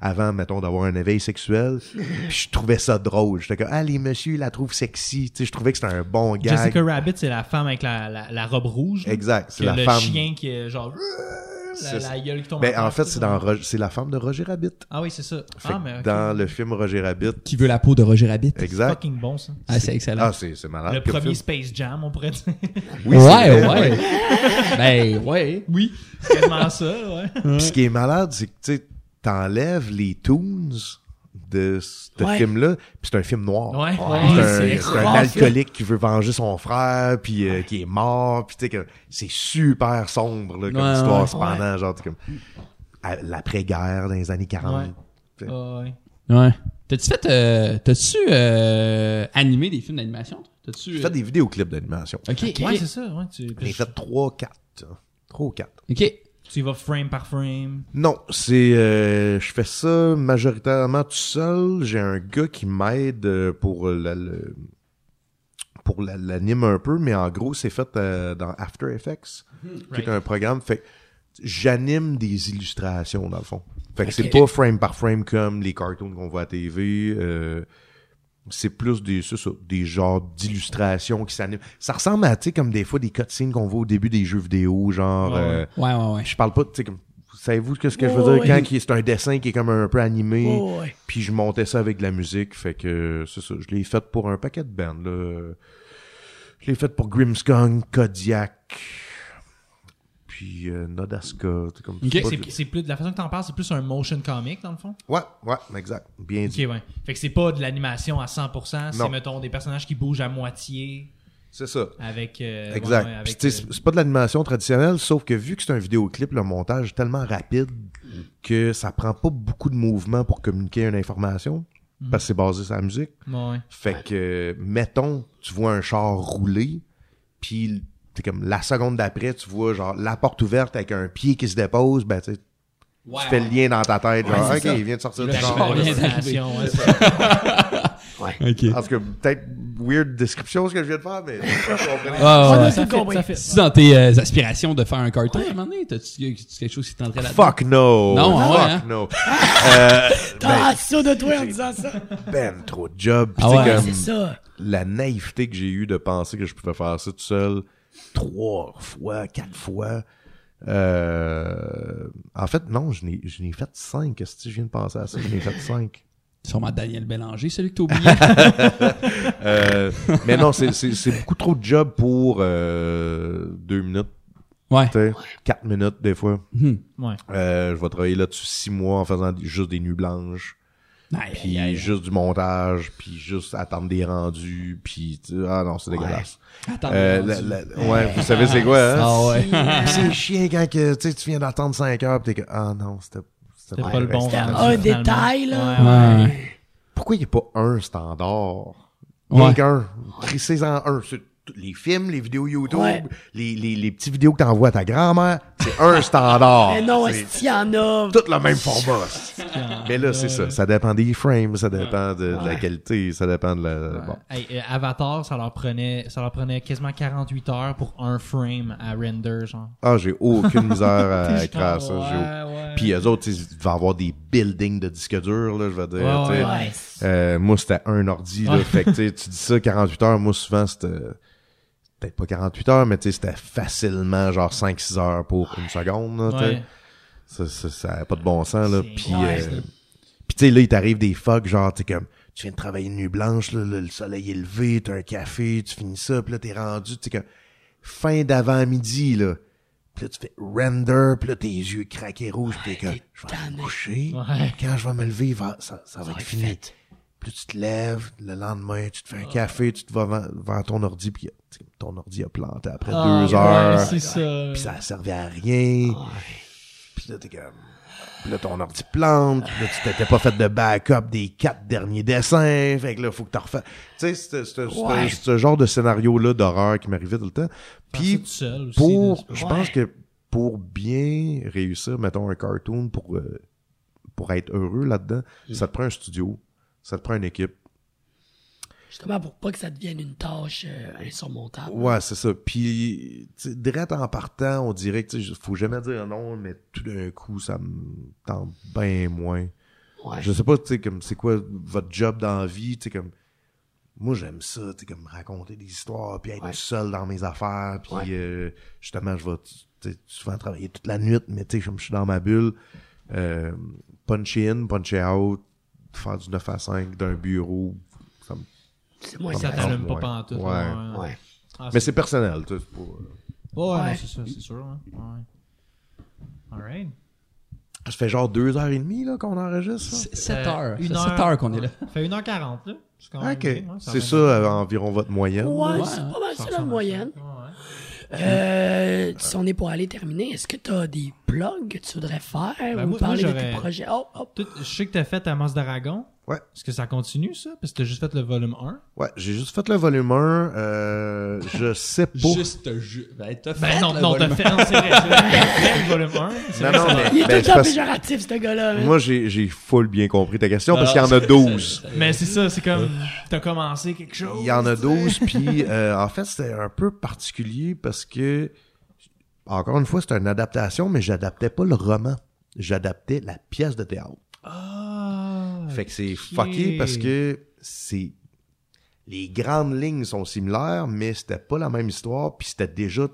avant, mettons, d'avoir un éveil sexuel. puis je trouvais ça drôle. J'étais comme, ah, les messieurs, ils la trouvent sexy. Tu sais, je trouvais que c'était un bon gag. Jessica Rabbit, c'est la femme avec la, la, la robe rouge. Exact. C'est la le femme. chien qui est genre. C'est La, la gueule qui tombe Ben, en fait, c'est ça. dans Roger- c'est la femme de Roger Rabbit. Ah oui, c'est ça. Fait ah, mais. Dans le film Roger Rabbit. Qui veut la peau de Roger Rabbit. Exact. fucking bon, ça. Ah, c'est excellent. Ah, c'est c'est malade. Le premier film. Space Jam, on pourrait dire. Oui, c'est ouais, vrai, ouais. ben, ouais. oui, c'est quasiment ça, ouais. Puis ce qui est malade, c'est que tu sais, t'enlèves les tunes de ce Ouais. film-là, puis c'est un film noir. Ouais, C'est ouais, un, c'est c'est un grave, alcoolique qui veut venger son frère, puis euh, qui est mort, puis tu sais que c'est super sombre là, comme Ouais, histoire, ouais. cependant, genre comme à l'après-guerre dans les années 40. Ouais. Ouais. T'as-tu fait, euh, t'as-tu euh, animé des films d'animation? toi? T'as-tu... J'ai fait des vidéoclips d'animation. Ok, ok. Ouais, c'est ça. Ouais, tu, J'en ai fait 3 4. 3 ou 4. Ok. Tu y vas frame par frame? Non, c'est euh, je fais ça majoritairement tout seul. J'ai un gars qui m'aide euh, pour la, le- pour la- l'anime un peu, mais en gros c'est fait euh, dans After Effects, qui est un programme. Fait j'anime des illustrations dans le fond. Fait que c'est pas frame par frame comme les cartoons qu'on voit à TV. euh, c'est plus des c'est ça, des genres d'illustrations qui s'animent. Ça ressemble à tu sais comme des fois des cutscenes qu'on voit au début des jeux vidéo, genre. Ouais, ouais. euh, Ouais, ouais, ouais. je parle pas, tu sais, comme. Savez-vous ce que, ce que je veux dire? Quand qui- c'est un dessin qui est comme un peu animé, Oh, ouais. puis je montais ça avec de la musique, fait que c'est ça. Je l'ai fait pour un paquet de bands, là. Je l'ai fait pour Grimmskong, Kodiak, puis euh, Nodaska. Comme, Ok. c'est C'est, plus, de la façon que t'en parles, c'est plus un motion comic, dans le fond? Ouais, ouais, exact. Bien Ok, dit. ouais. Fait que c'est pas de l'animation à 100%, c'est, mettons, des personnages qui bougent à moitié C'est ça. avec. euh, Exact. ouais, Puis tu euh, c'est- pas de l'animation traditionnelle, sauf que vu que c'est un vidéoclip, le montage est tellement rapide que ça prend pas beaucoup de mouvement pour communiquer une information, Mhm. parce que c'est basé sur la musique. ouais. Fait que, mettons, tu vois un char rouler, puis c'est comme la seconde d'après, tu vois genre la porte ouverte avec un pied qui se dépose, ben tu Ouais, tu fais le lien dans ta tête, genre, c'est ok, ça. il vient de sortir Le du destination, ouais, c'est- Ok. En tout cas, peut-être weird description ce que je viens de faire, mais je comprenais. Ouais, Ouais, ouais. ça ça, compris. fait, ça fait. Si dans tes euh, aspirations de faire un carton, à un moment donné, t'as-tu quelque chose qui t'entrait là-dedans? Fuck no! Non, Fuck ouais, hein? no! Euh, T'as ça de toi en disant ça. ben, trop de job. Ah ouais. comme, C'est ça. la naïveté que j'ai eue de penser que je pouvais faire ça tout seul trois fois, quatre fois. Euh, en fait, non, je n'ai, je n'ai fait cinq. Est-ce que je viens de penser à ça? Je n'ai fait cinq. Sûrement Daniel Bélanger, celui que t'as oublié. Euh, mais non, c'est, c'est, c'est beaucoup trop de job pour euh, deux minutes, ouais. tu sais, quatre minutes des fois. Mhm. Ouais. Euh, je vais travailler là-dessus six mois en faisant juste des nuits blanches. Aïe, puis aïe, aïe. juste du montage, puis juste attendre des rendus, puis tu- ah non, c'est dégueulasse. Attends, Euh, rendu. la- la- ouais, vous savez c'est quoi, hein? Ah ouais. Puis c'est chiant quand que, tu sais, tu viens d'attendre 5 heures pis t'es que, ah non, c'était, C'était pas le bon Un détail, là. Ouais, Ouais. Pourquoi il n'y a pas un standard? Ouais. Rien qu'un. Crissez-en un. Les films, les vidéos YouTube, Ouais. les, les, les petits vidéos que t'envoies à ta grand-mère, c'est un standard. Mais non, est-ce qu'il y en a? tout le même format. Mais là, c'est ça. Ça dépend des frames, ça dépend de, de la qualité, ça dépend de la... Bon. Hey, euh, Avatar, ça leur prenait, ça leur prenait quasiment 48 heures pour un frame à render, genre. Ah, j'ai aucune misère à écrire ça. Puis eux autres, ils devaient avoir des buildings de disques durs, là, je veux dire. Euh, moi, c'était un ordi, là. Ouais. Fait que, tu sais, tu dis ça, 48 heures. Moi, souvent, c'était, peut-être pas 48 heures, mais tu sais, c'était facilement, genre, 5-6 heures pour une seconde, là. Ouais. Ça, ça, ça a pas de bon sens, là. Puis, ouais, euh, puis tu sais, là, il t'arrive des fucks, genre, tu comme, tu viens de travailler une nuit blanche, là, le, le soleil est levé, t'as un café, tu finis ça, puis là, t'es rendu, tu sais, comme, fin d'avant-midi, là. Puis là, tu fais render, puis là, tes yeux craqués rouges, puis t'es comme, je vais me coucher. Ouais. Quand je vais me lever, va- ça, ça va être fini. Puis là, tu te lèves, le lendemain, tu te fais un café, tu te vas vers, ton ordi, puis ton ordi a planté après Ah, deux ouais, heures. ça. Puis ça a servi à rien. Puis là, t'es comme... Puis là, ton ordi plante. Puis là, tu t'étais pas fait de backup des quatre derniers dessins. Fait que là, faut que t'en refais... Tu sais, c'est Ouais. ce genre de scénario-là d'horreur qui m'arrivait tout le temps. Ça Puis seul pour... Je Ouais. pense que pour bien réussir, mettons, un cartoon, pour, euh, pour être heureux là-dedans, ça te prend un studio. Ça te prend une équipe. Justement, pour pas que ça devienne une tâche euh, insurmontable. Ouais, c'est ça. Puis, direct en partant, on dirait que, faut jamais dire non, mais tout d'un coup, ça me tente bien moins. Ouais. Je sais pas, tu sais, comme, c'est quoi votre job dans la vie, tu sais, comme, moi, j'aime ça, tu sais, comme, raconter des histoires, puis être Ouais. seul dans mes affaires, puis, Ouais. euh, justement, je vais, tu sais, souvent travailler toute la nuit, mais tu sais, je suis dans ma bulle, euh, punch in, punch out, faire du 9 à 5 d'un bureau, ça me- C'est moins Ça t'allume pas pantoute. Ouais. ouais. Ouais. Ah, Mais c'est personnel, tu sais, pas... euh, Ouais, Ouais. non, c'est ça, c'est sûr. Hein. Ouais. Alright. Ça fait genre deux heures et demie, là, qu'on enregistre, ça? 7 Euh, heures. une C'est heure. 7 heures qu'on est là. Ça fait 1h40, là. C'est quand même Ok. bien, ouais, c'est ça, euh, environ votre moyenne. Ouais, Ouais, c'est hein. pas mal Ça la moyenne. Ouais. Euh, si on est pour aller terminer, est-ce que t'as des plugs que tu voudrais faire Ben, ou moi- parler moi, de tes projets? Oh, oh. Tout- je sais que t'as fait Amos d'Aragon. Ouais. Est-ce que ça continue, ça? Parce que t'as juste fait le volume 1. Ouais, j'ai juste fait le volume 1, euh, je sais pas. Juste ju- Ben, t'as fait Ben non, le non, t'as fait, non, c'est vrai. T'as fait le volume 1. C'est Non, non, mais- Il est ben, tout le péjoratif, ce gars-là. hein. Moi, j'ai, full bien compris ta question, parce qu'il y en a c'est- 12. c'est- Mais c'est ça, c'est comme, t'as commencé quelque chose. Il y en a tu sais. 12, puis euh, en fait, c'était un peu particulier parce que, encore une fois, c'était une adaptation, mais j'adaptais pas le roman. J'adaptais la pièce de théâtre. Ah. Fait que c'est fucké parce que c'est... Les grandes lignes sont similaires, mais c'était pas la même histoire, puis c'était déjà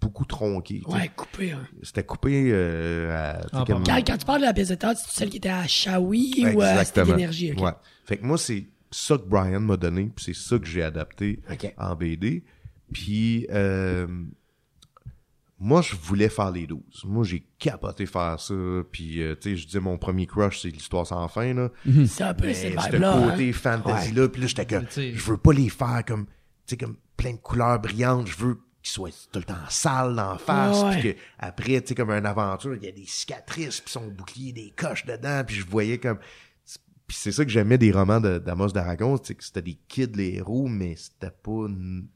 beaucoup tronqué. Ouais, coupé. hein. C'était coupé euh, à... Ah, comme- Quand, quand tu parles de la pièce de théâtre, c'est celle qui était à Shawi ou à C'était d'énergie? ok? Ouais. Fait que moi, c'est ça que Brian m'a donné, puis c'est ça que j'ai adapté en BD. Puis euh, moi, je voulais faire les 12. Moi, j'ai capoté faire ça. Puis, euh, tu sais, je disais, mon premier crush, c'est l'histoire sans fin, là. C'est un peu Mais cette ce vibe-là. hein. côté fantasy-là, puis là, j'étais comme, je veux pas les faire comme, tu sais, comme plein de couleurs brillantes. Je veux qu'ils soient tout le temps sales d'en face. Ouais. Puis que après, tu sais, comme une aventure, il y a des cicatrices, puis son bouclier, des coches dedans. Puis je voyais comme... Puis c'est ça que j'aimais des romans de- d'Amos d'Aragon, c'est que c'était des kids les héros, mais c'était pas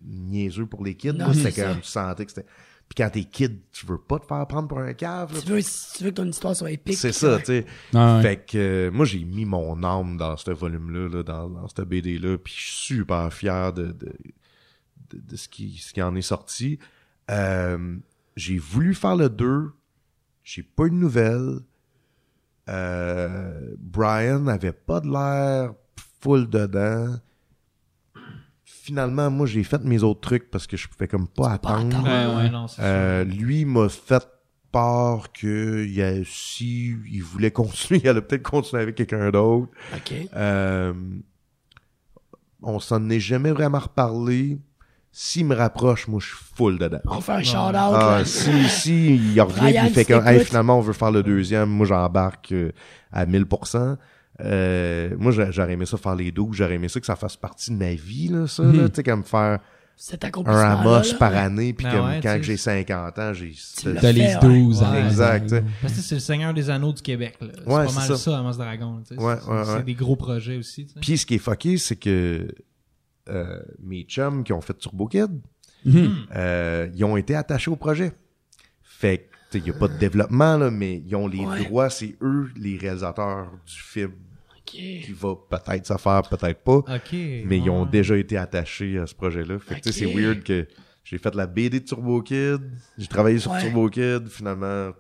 niaiseux pour les kids. Moi, c'est c'était comme, tu sentais que c'était... Puis quand t'es kid, tu veux pas te faire prendre pour un cave. là. Tu veux, tu veux que ton histoire soit épique. C'est ça, tu sais. Ah ouais. Fait que euh, moi, j'ai mis mon âme dans ce volume-là, là, dans, dans cette BD-là, puis je suis super fier de, de, de, de ce, qui, ce qui en est sorti. Euh, j'ai voulu faire le 2, j'ai pas eu de nouvelles. Euh, Brian avait pas de l'air full dedans. Finalement, moi, j'ai fait mes autres trucs parce que je pouvais comme pas pas attendre. Ouais, ouais, non, c'est Euh, lui m'a fait part que il a, si il voulait continuer, il allait peut-être continuer avec quelqu'un d'autre. OK. Euh, on s'en est jamais vraiment reparlé. S'il me rapproche, moi je suis full dedans. On fait un shout-out. Ah, là. si, si, il revient Brian, il fait comme, hey, finalement, on veut faire le deuxième. Moi, j'embarque euh, à 1000%. Euh, moi, j'a- j'aurais aimé ça faire les 12. J'aurais aimé ça que ça fasse partie de ma vie, là, ça, là. Tu sais, comme faire Cet un Amos par année, puis Ben comme ouais, quand j'ai 50 ans, j'ai... T'as les fait, 12 ouais. ans. Exact, tu sais. Parce que c'est le Seigneur des Anneaux du Québec. là. C'est Ouais, pas mal ça. ça, Amos Dragon. tu sais. Ouais, c'est ouais, c'est ouais. des gros projets aussi. tu sais. Puis ce qui est fucké, c'est que euh, mes chums qui ont fait Turbo Kid, Mhm. euh, ils ont été attachés au projet. Fait que, il n'y a pas de développement, là, mais ils ont les Ouais. droits, c'est eux les réalisateurs du film Qui va peut-être se faire, peut-être pas. Mais ils ont déjà été attachés à ce projet-là. Fait que, tu sais, Ok. c'est weird que j'ai fait la BD de Turbo Kid, j'ai travaillé sur Ouais. Turbo Kid, finalement,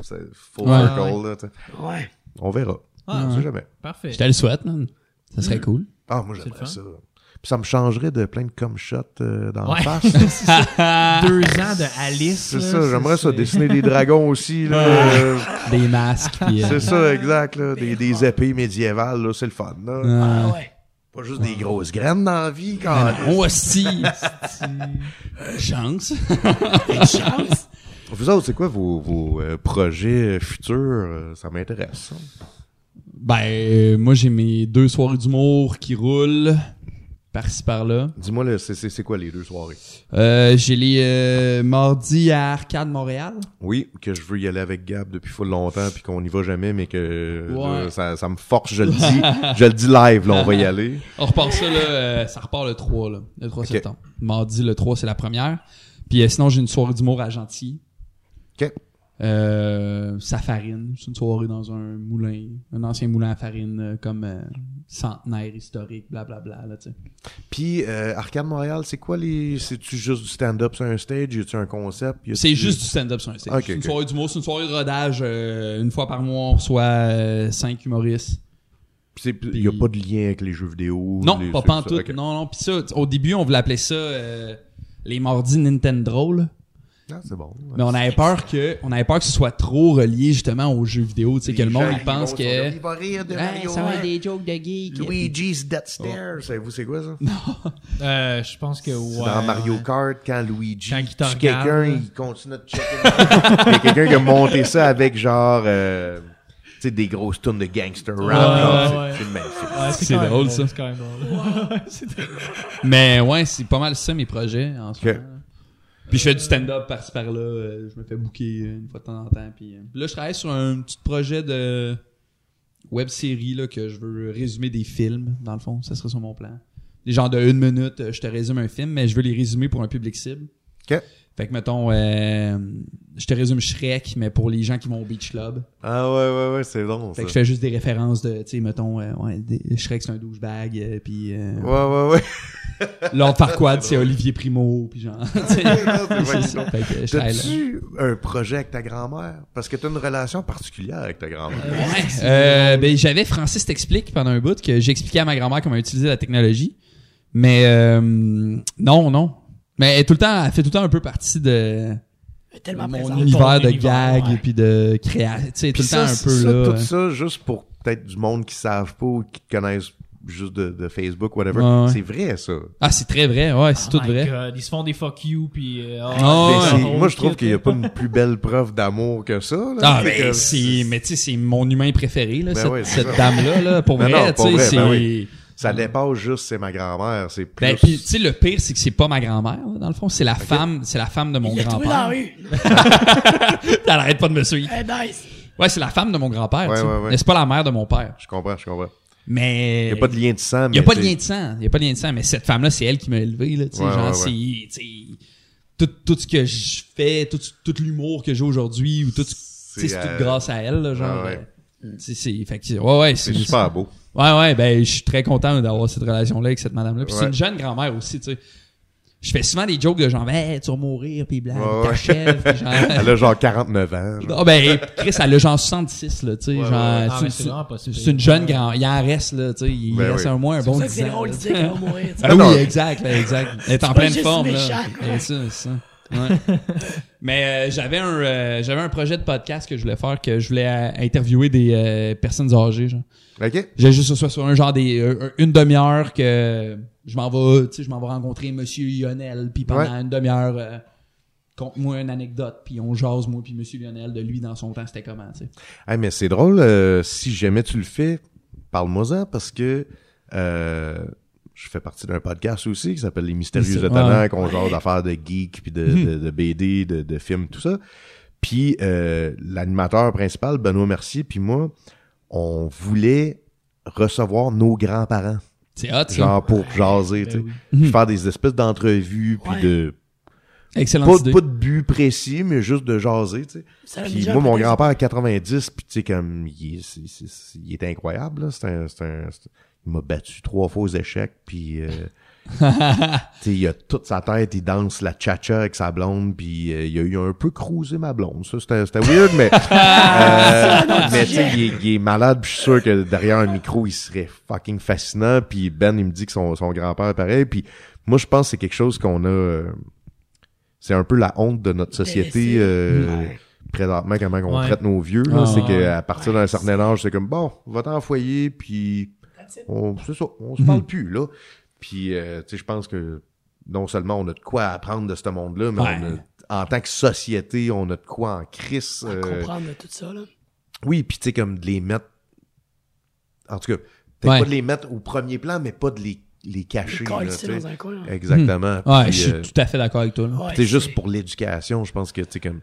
c'est full Ouais. circle, Ouais. là. Ouais. On verra. Ah, On sait jamais. Parfait. Je te le souhaite, man. Ça serait cool. Ah, moi, j'aimerais ça. Puis ça me changerait de plein de cum shots euh, dans Ouais. la face. Deux ans de Alice. C'est ça, j'aimerais ça, dessiner des dragons aussi, là. euh, Des masques. puis, euh, c'est ça, exact, là. Des, des épées médiévales, là, c'est le fun, là. Ah ouais. Pas juste des grosses graines dans la vie, quand Oh, aussi. Euh, Chance. Une chance. Vous autres, c'est quoi vos, vos euh, projets futurs? ça m'intéresse, ça. Ben, euh, moi, j'ai mes deux soirées d'humour qui roulent par-ci par-là. Dis-moi, c'est, quoi les deux soirées? Euh, j'ai les euh, mardis à Arcade Montréal. Oui, que je veux y aller avec Gab depuis full longtemps, puis qu'on n'y va jamais, mais que Ouais. là, ça, ça me force, je le dis. je le dis live, là, on va y aller. On repart ça, là, euh, ça repart le 3, là, le 3 Ok. septembre. Mardi, le 3, c'est la première. Puis euh, sinon, j'ai une soirée d'humour à Gentilly. OK. Euh, sa farine. C'est une soirée dans un moulin, un ancien moulin à farine, euh, comme euh, centenaire historique, blablabla, là, tu sais. Puis, euh, Arcade Montréal, c'est quoi les... C'est-tu juste du stand-up sur un stage? Y a-tu un concept? C'est juste du stand-up sur un stage. C'est une ok. soirée d'humour, c'est une soirée de rodage. une fois par mois, on reçoit cinq humoristes. Puis c'est- y a pas de lien avec les jeux vidéo? Non, les- pas pantoute. ok. Non, non. Puis ça, au début, on voulait appeler ça les mardis Nintendo. là. C'est bon. Mais on avait peur que, on avait peur que ce soit trop relié justement aux jeux vidéo, tu sais, que le monde il pense que. Il va rire de Mario. ça va être des jokes de geek. Luigi's Death Stare. Savez-vous c'est quoi ça? Euh, je pense que C'est ouais. dans Mario Kart, quand Luigi Quand il te tue quelqu'un, il continue de checker. Il y a quelqu'un qui a monté ça avec genre, euh, tu sais, des grosses tunes de gangster rap. Ouais, genre, ouais, c'est- drôle, ça. C'est quand même drôle. C'est très drôle. Mais ouais, c'est pas mal ça mes projets en ce moment. Puis je fais du stand-up par-ci par-là, euh, je me fais booker euh, une fois de temps en temps. Puis euh, là, je travaille sur un petit projet de web série là, que je veux résumer des films, dans le fond. Ça serait sur mon plan. Des gens de une minute, euh, je te résume un film, mais je veux les résumer pour un public cible. Ok. Fait que mettons, euh, je te résume Shrek, mais pour les gens qui vont au Beach Club. Ah ouais, ouais, ouais, c'est bon, Fait ça. que je fais juste des références de, tu sais, mettons, euh, ouais, des- Shrek c'est un douchebag, euh, puis euh, Ouais, ouais, ouais. Lord Farquaad c'est Olivier Primo, puis genre, tu sais, c'est c'est ça. Fait que je travaille là. T'as-tu un projet avec ta grand-mère? Parce que t'as une relation particulière avec ta grand-mère. Ouais. Euh, ben, j'avais Francis t'explique pendant un bout que j'expliquais à ma grand-mère comment utiliser la technologie. Mais euh, non, non. Mais elle, est tout le temps, elle fait tout le temps un peu partie de Tellement mon présent. univers de gags ouais. puis de création. Tu sais, tout le temps ça, un peu ça, là. tout ça, juste pour peut-être du monde qui savent pas ou qui te connaissent juste de, de Facebook, whatever. Ouais, ouais. C'est vrai, ça. Ah, c'est très vrai. Ouais, c'est Oh tout my vrai. God, Ils se font des fuck you puis. euh, oh, Ah, Mais ouais. c'est- oh, moi, je trouve qu'il n'y a pas une plus belle preuve d'amour que ça. Là. Ah, C'est ben, comme- c'est, mais tu sais, c'est mon humain préféré, là, Ben cette, ouais, dame-là, là, pour vrai, non, tu sais, vrai, c'est... ben oui. Ça dépasse juste, c'est ma grand-mère. C'est plus... Ben, tu sais, le pire, c'est que c'est pas ma grand-mère, dans le fond. C'est la femme, c'est la femme de mon grand-père. rue. Elle arrête pas de me suivre. Eh, nice. Ouais, c'est la femme de mon grand-père, Ouais, ouais, ouais. Mais c'est pas la mère de mon père. Je comprends, je comprends. Mais... Il n'y a pas de lien de sang. Il y a pas de lien de sang. Il a pas de lien de sang. Mais cette femme-là, c'est elle qui m'a élevé, là, tu sais. Ouais, genre, ouais, c'est, tout, tout ce que je fais, tout, tout l'humour que j'ai aujourd'hui, ou tout, c'est euh, tout grâce à elle, là, genre. Ah ouais. euh, c'est, fait que, ouais, ouais, C'est super beau. Ouais, ouais, ben, je suis très content d'avoir cette relation-là avec cette madame-là. Puis c'est une jeune grand-mère aussi, tu sais. Je fais souvent des jokes de genre, hey, tu vas mourir, puis blague, Ouais, ouais. t'achèves, puis genre. Elle a genre 49 ans. genre. Ah ben, Chris, elle a genre 66, là, tu sais, Ouais, genre, ouais. Ah, c'est- une jeune grand, il en reste, là, tu sais, il Ben reste oui. un moins un bon pour ça que 10 c'est ans, drôle là. de dire qu'elle va mourir. tu sais. Ah non. oui, exact, là, exact. Elle est en pleine forme, là. méchant, quoi. Et ça, c'est ça. Ouais. Mais euh, j'avais un euh, j'avais un projet de podcast que je voulais faire que je voulais euh, interviewer des euh, personnes âgées genre. OK? J'ai juste ce sur un genre des euh, une demi-heure que je m'en vais, tu sais, je m'en vais rencontrer monsieur Lionel puis pendant Ouais. une demi-heure euh, conte-moi une anecdote puis on jase moi puis monsieur Lionel de lui dans son temps c'était comment, tu sais. Hey, mais c'est drôle, euh, si jamais tu le fais, parle-moi-en parce que euh, je fais partie d'un podcast aussi qui s'appelle Les Mystérieux Étonnants, qu'on genre d'affaires de geeks, puis de, de, de BD, de, de films, tout ça. Puis l'animateur principal, Benoît Mercier, puis moi, on voulait recevoir nos grands-parents, C'est hot ça. genre pour jaser, tu sais. Puis faire des espèces d'entrevues, puis Ouais. de... Excellente Pas, idée. pas de but précis, mais juste de jaser, tu sais. Puis moi, mon grand-père a 90, puis tu sais, comme, il est, il incroyable, là. C'est un, c'est un- il m'a battu trois fois aux échecs, puis euh, il a toute sa tête, il danse la cha-cha avec sa blonde, puis euh, il a eu un peu cruisé ma blonde. Ça, c'était, c'était weird, mais, euh, mais tu sais, il, est- il est malade, puis je suis sûr que derrière un micro, il serait fucking fascinant, puis Ben, il me dit que son, son grand-père est pareil, puis moi, je pense que c'est quelque chose qu'on a... euh, c'est un peu la honte de notre société Ouais. présentement comment on Ouais. traite nos vieux Ah, c'est qu'à partir d'un certain âge c'est comme bon va-t'en en foyer puis on c'est ça on Mhm. se parle plus là puis euh, tu sais je pense que non seulement on a de quoi apprendre de ce monde là mais Ouais. on a- en tant que société on a de quoi en crise euh, comprendre tout ça, là. oui puis tu sais comme de les mettre en tout cas peut-être Ouais. pas de les mettre au premier plan mais pas de les les cacher Le là, ici tu sais. dans un coin. là. exactement Ouais, Puis, je suis euh, tout à fait d'accord avec toi. Là. Ouais, tu sais, juste pour l'éducation, je pense que, tu sais, comme,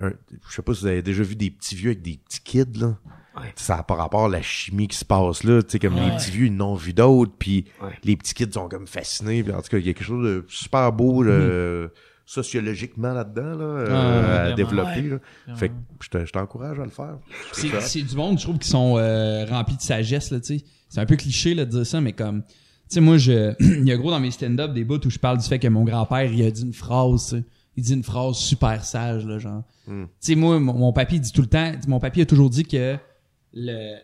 un, je sais pas si vous avez déjà vu des petits vieux avec des petits kids, là. Ouais. Ça n'a pas rapport à la chimie qui se passe là, tu sais, comme les petits vieux, ils n'ont vu d'autres, puis Ouais. les petits kids sont comme fascinés, puis en tout cas, il y a quelque chose de super beau, euh, sociologiquement là-dedans, là, euh, à développer, Ouais. là. Fait que je te- je t'encourage à le faire. C'est du monde, je trouve, qui sont euh, remplis de sagesse, là, tu sais. C'est un peu cliché, là, de dire ça, mais comme... Tu sais, moi, je... il y a gros dans mes stand-up des bouts où je parle du fait que mon grand-père, il a dit une phrase, tu sais. Il dit une phrase super sage, là, genre. Mm. Tu sais, moi, mon, mon papy dit tout le temps... Mon papy a toujours dit que le,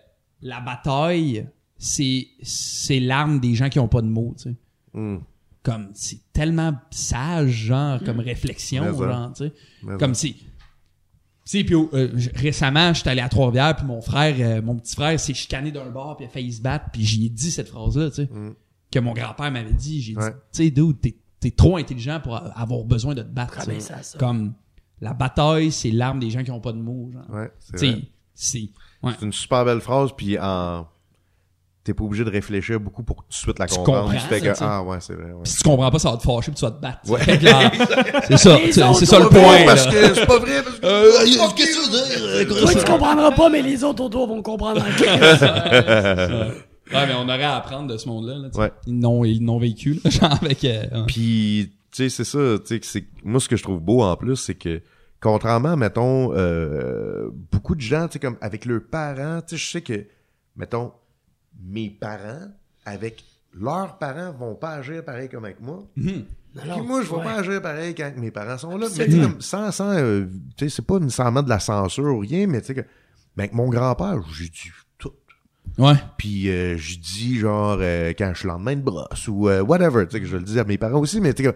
la bataille, c'est c'est l'arme des gens qui ont pas de mots, tu sais. Hum. comme, c'est tellement sage, genre, comme réflexion, Mais ça. genre, tu sais. Mais Comme si. Tu sais, puis euh, récemment, j'étais allé à Trois-Rivières, puis mon frère, euh, mon petit frère s'est chicané d'un bar, puis il a failli se battre, puis j'y ai dit cette phrase-là, tu sais, que mon grand-père m'avait dit. J'ai. Ouais. dit, tu sais, dude, t'es, t'es trop intelligent pour avoir besoin de te battre. Tu sais. ça, ça. Comme, la bataille, c'est l'arme des gens qui ont pas de mots, genre. Ouais, c'est Tu sais, vrai. c'est... Ouais. C'est une super belle phrase, puis en... T'es pas obligé de réfléchir beaucoup pour tout de suite la Tu comprendre. comprends Tu fais que, ah ouais, c'est vrai. Ouais. Si tu comprends pas, ça va te fâcher, puis tu vas te battre. Ouais. C'est ça, c'est, ça le point, parce que c'est pas vrai, parce que... Euh, qu'est-ce que tu veux dire? Toi, tu comprendras pas, mais les autres autour vont comprendre. Ouais, mais on aurait à apprendre de ce monde-là, là, tu sais. Ouais. Ils l'ont vécu, là, genre avec... euh, ouais. Puis, tu sais, c'est ça, tu sais, que c'est... Moi, ce que je trouve beau, en plus, c'est que, contrairement, mettons, euh, beaucoup de gens, tu sais, comme avec leurs parents, tu sais, je sais que, mettons, mes parents, avec leurs parents, vont pas agir pareil comme avec moi. Mhm. Puis moi, je vais ouais. pas agir pareil quand mes parents sont là. Mais comme, sans, sans, euh, tu sais, c'est pas nécessairement de la censure ou rien, mais tu sais que, ben, avec mon grand-père, j'ai dit tout. Ouais. Puis euh, je dis genre euh, quand je suis le lendemain de brosse ou euh, whatever, tu sais que je le dis à mes parents aussi, mais tu sais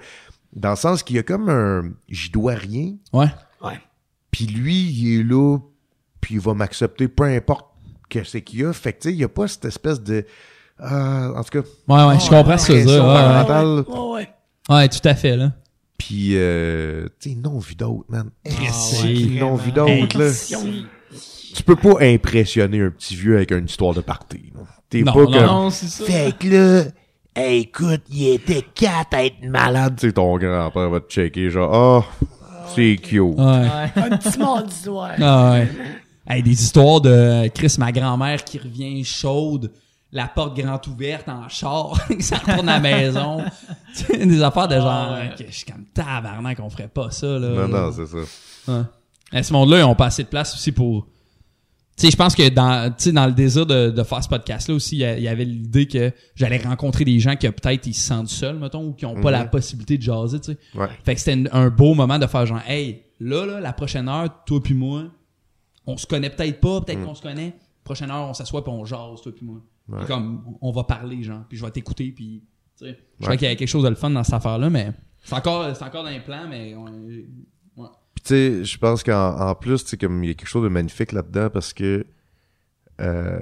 dans le sens qu'il y a comme un j'y dois rien, Ouais. Puis lui il est là, puis il va m'accepter peu importe que c'est qu'il y a, fait que tu sais il y a pas cette espèce de euh, en tout cas Ouais, ouais, je comprends ce que tu veux dire. Ouais, ouais. Ouais, ouais. Tout à fait, là. puis euh, tu sais non vu d'autres man, ils n'ont vu d'autres là. Tu peux pas impressionner un petit vieux avec une histoire de party. là. T'es Non, pas non, comme Non, c'est ça. Fait que là, hey, écoute, il était quatre à être malade. Tu sais, ton grand-père va te checker, genre, oh, c'est cute. Ouais. Ouais. Un petit mardi soir. Ah ouais. Hey, des histoires de Chris, ma grand-mère qui revient chaude, la porte grande ouverte en char, ça retourne à la maison. Des affaires de genre, Ah ouais. que je suis comme tabarnak qu'on ferait pas ça, là. Non, non, c'est ça. Ouais. À ce monde-là, ils ont pas assez de place aussi pour. Tu sais, je pense que dans, tu sais, dans le désir de, de faire ce podcast-là aussi, il y avait l'idée que j'allais rencontrer des gens qui peut-être ils se sentent seuls, mettons, ou qui ont pas Mhm. la possibilité de jaser, tu sais. Ouais. Fait que c'était un beau moment de faire genre, hey, là, là, la prochaine heure, toi puis moi, on se connaît peut-être pas, peut-être qu'on se connaît. Prochaine heure, on s'assoit puis on jase, toi puis moi. Ouais. Comme, on va parler, genre, puis je vais t'écouter, puis, tu sais. Je crois qu'il y a quelque chose de le fun dans cette affaire-là, mais c'est encore, c'est encore dans les plans, mais on-. Puis tu sais, je pense qu'en en plus, tu sais, comme il y a quelque chose de magnifique là-dedans parce que, euh,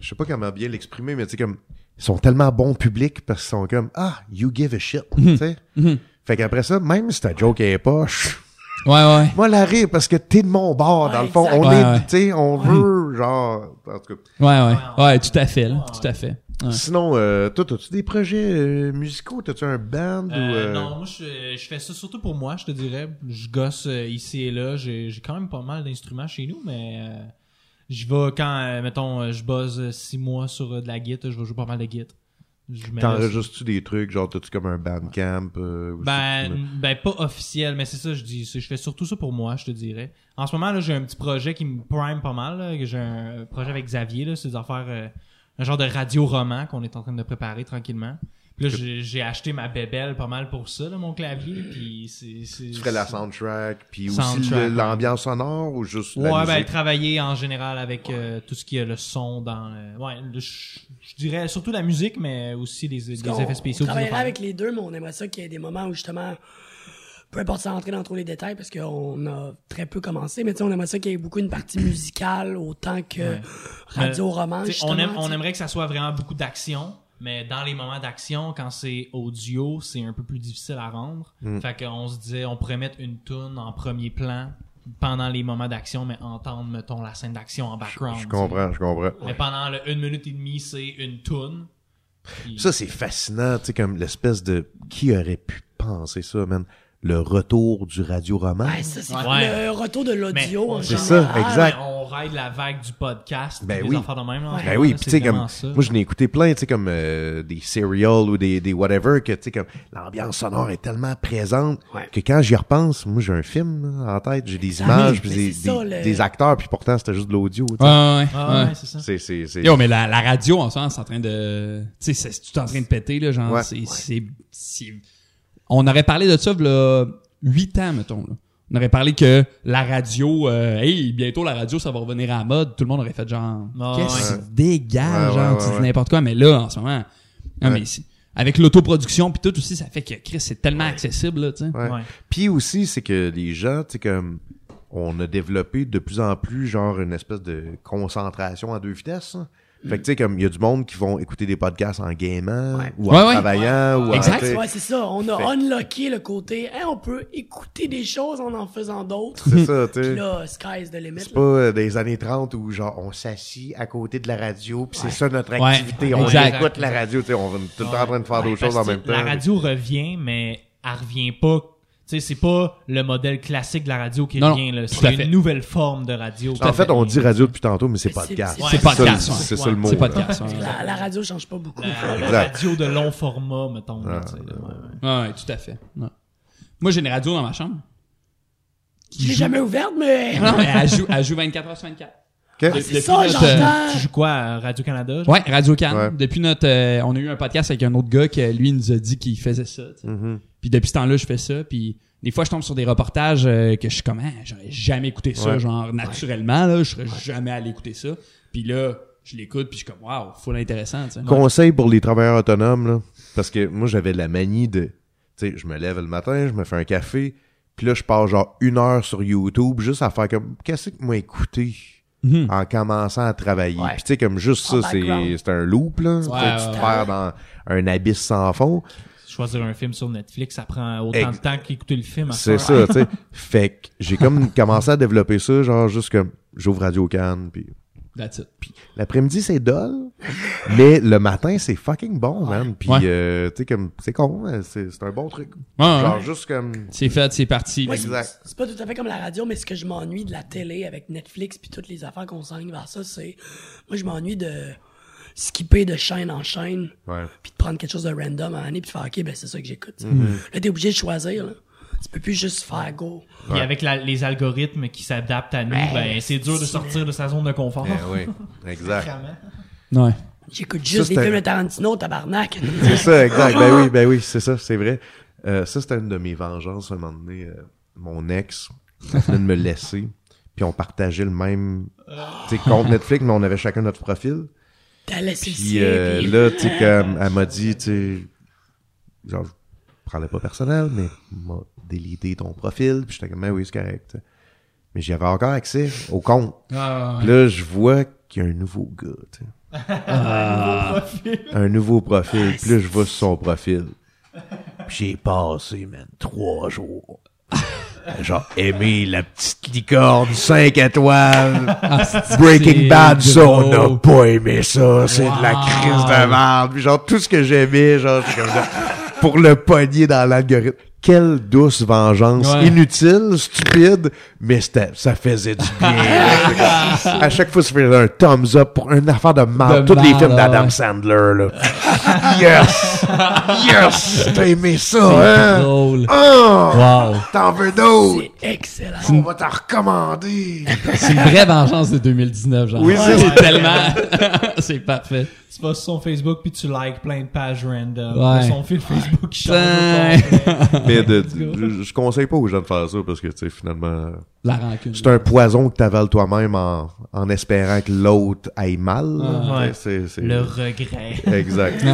je sais pas comment bien l'exprimer, mais tu sais, comme, ils sont tellement bons public parce qu'ils sont comme, ah, you give a shit, tu sais. Mhm. Fait qu'après ça, même si ta joke est poche, Ouais, ouais. moi la rire parce que t'es de mon bord, dans le fond. exact. On Ouais, est, ouais. tu sais, on veut, genre, en tout cas. Ouais, ouais. Ouais, tout à fait, là. Tout à fait. Ouais. Sinon, euh, toi, as-tu des projets euh, musicaux? T'as-tu un band ou... Euh, euh, Non, moi je, je fais ça surtout pour moi, je te dirais. Je gosse euh, ici et là. J'ai j'ai quand même pas mal d'instruments chez nous, mais euh, je vais quand, euh, mettons, je buzz euh, six mois sur euh, de la guitare, je vais jouer pas mal de guitare. T'enregistres-tu des trucs? Genre, t'as-tu comme un bandcamp? Euh, Ben, ben pas officiel, mais c'est ça, je dis. Je fais surtout ça pour moi, je te dirais. En ce moment, là, j'ai un petit projet qui me prime pas mal. J'ai un projet avec Xavier, là, c'est de faire euh, un genre de radio-roman qu'on est en train de préparer tranquillement. Puis là, j'ai- j'ai acheté ma bébelle pas mal pour ça, là, mon clavier. Puis c'est. c'est- Tu ferais la soundtrack, puis aussi Soundtrack, l'ambiance sonore ou juste la Ouais, ben musique? travailler en général avec euh, tout ce qui est le son dans. euh, ouais, le- je je dirais surtout la musique, mais aussi les, les effets spéciaux. On travaillerait avec les deux, mais on aimerait ça qu'il y ait des moments où justement, peu importe sans rentrer dans trop les détails, parce qu'on a très peu commencé, mais tu sais, on aimerait ça qu'il y ait beaucoup une partie musicale autant que Ouais. radio-roman. T'sais, justement, on, aime- on aimerait que ça soit vraiment beaucoup d'action, mais dans les moments d'action, quand c'est audio, c'est un peu plus difficile à rendre. Mm. Fait qu'on se disait, on pourrait mettre une tune en premier plan pendant les moments d'action, mais entendre, mettons, la scène d'action en background. Je comprends, je comprends. Mais pendant le une minute et demie, c'est une tune. Puis- Ça, c'est fascinant, tu sais, comme l'espèce de... Qui aurait pu penser ça, man? Le retour du radio-roman? Ouais, ça, c'est Ouais. le retour de l'audio en C'est ça, exact. On ride la vague du podcast. Ben oui. de même, là, Ben oui, là, puis tu sais, comme, ça. moi, je n'ai écouté plein, tu sais, comme euh, des serials ou des, des whatever, que, tu sais, comme, l'ambiance sonore est tellement présente Ouais. que quand j'y repense, moi, j'ai un film là, en tête, j'ai des Ah images, puis des, ça, des- le- des acteurs, puis pourtant, c'était juste de l'audio, tu sais. Ouais, ouais, Ah, ouais. ouais, c'est ça. C'est, c'est, c'est... Yo, mais la, la radio, en ce moment, c'est en train de. Tu sais, c'est tout en train de péter, là. Genre, c'est, c'est- On aurait parlé de ça, là, 8 ans, mettons, là. On aurait parlé que la radio, euh, hey, bientôt la radio, ça va revenir à la mode. Tout le monde aurait fait genre, Ah, qu'est-ce ouais. Ouais, genre, ouais, tu ouais, dis ouais. n'importe quoi. Mais là, en ce moment, non, mais avec l'autoproduction puis tout aussi, ça fait que Chris c'est tellement accessible là, tu sais. Ouais. Ouais. Puis aussi, c'est que les gens, tu sais, comme, on a développé de plus en plus, genre, une espèce de concentration à deux vitesses. hein. Fait que, tu sais, comme, il y a du monde qui vont écouter des podcasts en gamant, Ouais. ou en Ouais, ouais. travaillant, ou en, Exact. Ouais, c'est ça. On a Fait- unlocké le côté, hein, on peut écouter des choses en en faisant d'autres. C'est ça, tu sais. là, sky's the limit. C'est pas euh, des années 30 où, genre, on s'assit à côté de la radio, puis c'est ça notre Ouais. activité. On Exact. écoute la radio, tu sais, on va tout le temps en train de faire d'autres choses en même temps. La radio revient, mais elle revient pas. Tu sais, c'est pas le modèle classique de la radio qui Non, revient. là. tout à C'est fait. une nouvelle forme de radio. En fait, on dit radio depuis tantôt, mais c'est podcast. c'est- podcast. C'est ça le mot. C'est podcast. La, la radio change pas beaucoup. La, radio de long format, mettons. Ah, tu sais, là, ouais, ouais. Ouais, ouais, tout à fait. Ouais. Moi, j'ai une radio dans ma chambre. Je l'ai jamais ouverte, mais... Non, mais elle joue, elle joue 24 heures sur 24. Ok? De- C'est ça, notre, euh, j'entends. Tu joues quoi à Radio-Canada? Ouais, Radio Can. Ouais. Depuis notre, euh, on a eu un podcast avec un autre gars qui lui nous a dit qu'il faisait ça. Puis depuis ce temps-là, je fais ça. Puis des fois, je tombe sur des reportages euh, que je suis comme, Ah, j'aurais jamais écouté ça, Ouais. genre naturellement là, je serais jamais allé écouter ça. Puis là, je l'écoute puis je suis comme, waouh, full intéressant. tu sais. Conseil pour les travailleurs autonomes, là. Parce que moi, j'avais la manie de, tu sais, je me lève le matin, je me fais un café, puis là, je pars genre une heure sur YouTube juste à faire comme, qu'est-ce que moi écouter? Mhm. en commençant à travailler. Ouais. Puis tu sais, comme juste ça, c'est, un loop, là. Tu te ouais, perds dans un abysse sans fond. Choisir un film sur Netflix, ça prend autant Ex- de temps qu'écouter le film. C'est ça, tu sais. Fait que j'ai comme commencé à développer ça, genre juste comme, j'ouvre Radio Cannes, puis That's it. L'après-midi, c'est dull, mais le matin, c'est fucking bon, man. Puis, Ouais. euh, tu sais, comme, c'est con, hein, c'est c'est un bon truc. Ouais, ouais. Genre, juste comme... C'est fait, c'est parti. Exact. c'est- C'est pas tout à fait comme la radio, mais ce que je m'ennuie de la télé avec Netflix puis toutes les affaires qu'on s'enligne vers ça, c'est. Moi, je m'ennuie de skipper de chaîne en chaîne, puis de prendre quelque chose de random à l'année, puis de faire, OK, ben c'est ça que j'écoute. Mhm. Là, t'es obligé de choisir, là. Tu peux plus juste faire go. Puis avec la- les algorithmes qui s'adaptent à nous, ben, c'est dur de sortir de sa zone de confort. Oui, exact. Ouais. J'écoute Ça, juste des c'était- films de Tarantino, tabarnak. C'est ça, exact. Ben oui, ben oui, c'est ça, c'est vrai. Euh, ça, c'était une de mes vengeances, à un moment donné. euh, mon ex venait de me laisser, puis on partageait le même, compte Netflix, mais on avait chacun notre profil. T'as laissé le Puis euh, là, tu sais, comme, elle m'a dit, tu sais, genre, je prendrais pas personnel, mais m'a délité ton profil, puis j'étais comme, ben oui, c'est correct. tu sais. Mais j'avais encore accès au compte. Ah, Là, je vois qu'il y a un nouveau gars, tu sais. Un nouveau profil. Puis là, je vois sur son profil. Puis j'ai passé, man, trois jours. Genre, aimer la petite licorne, 5 étoiles. Breaking Bad, ça, on n'a pas aimé ça. C'est de la crise de merde. Puis genre, tout ce que j'aimais, genre, c'est comme ça. Pour le pogner dans l'algorithme. Quelle douce vengeance. Ouais. Inutile, stupide, mais ça faisait du bien. à chaque fois, ça faisait un thumbs up pour une affaire de merde. De Tous les films d'Adam ouais. Sandler, là. yes! Yes! T'as aimé ça, C'est hein? drôle. Oh! Wow. T'en veux d'autres? C'est excellent. On va t'en recommander. C'est une vraie vengeance de 2019, genre. Oui, c'est tellement. c'est parfait. Tu vas sur son Facebook puis tu likes plein de pages random. Ouais. Son fil Facebook qui change. Mais de- je, je conseille pas aux gens de faire ça parce que, tu sais, finalement, La rancune. c'est un poison que t'avales toi-même en, en espérant que l'autre aille mal. Ah, ouais. C'est- c'est- Le regret. Exact.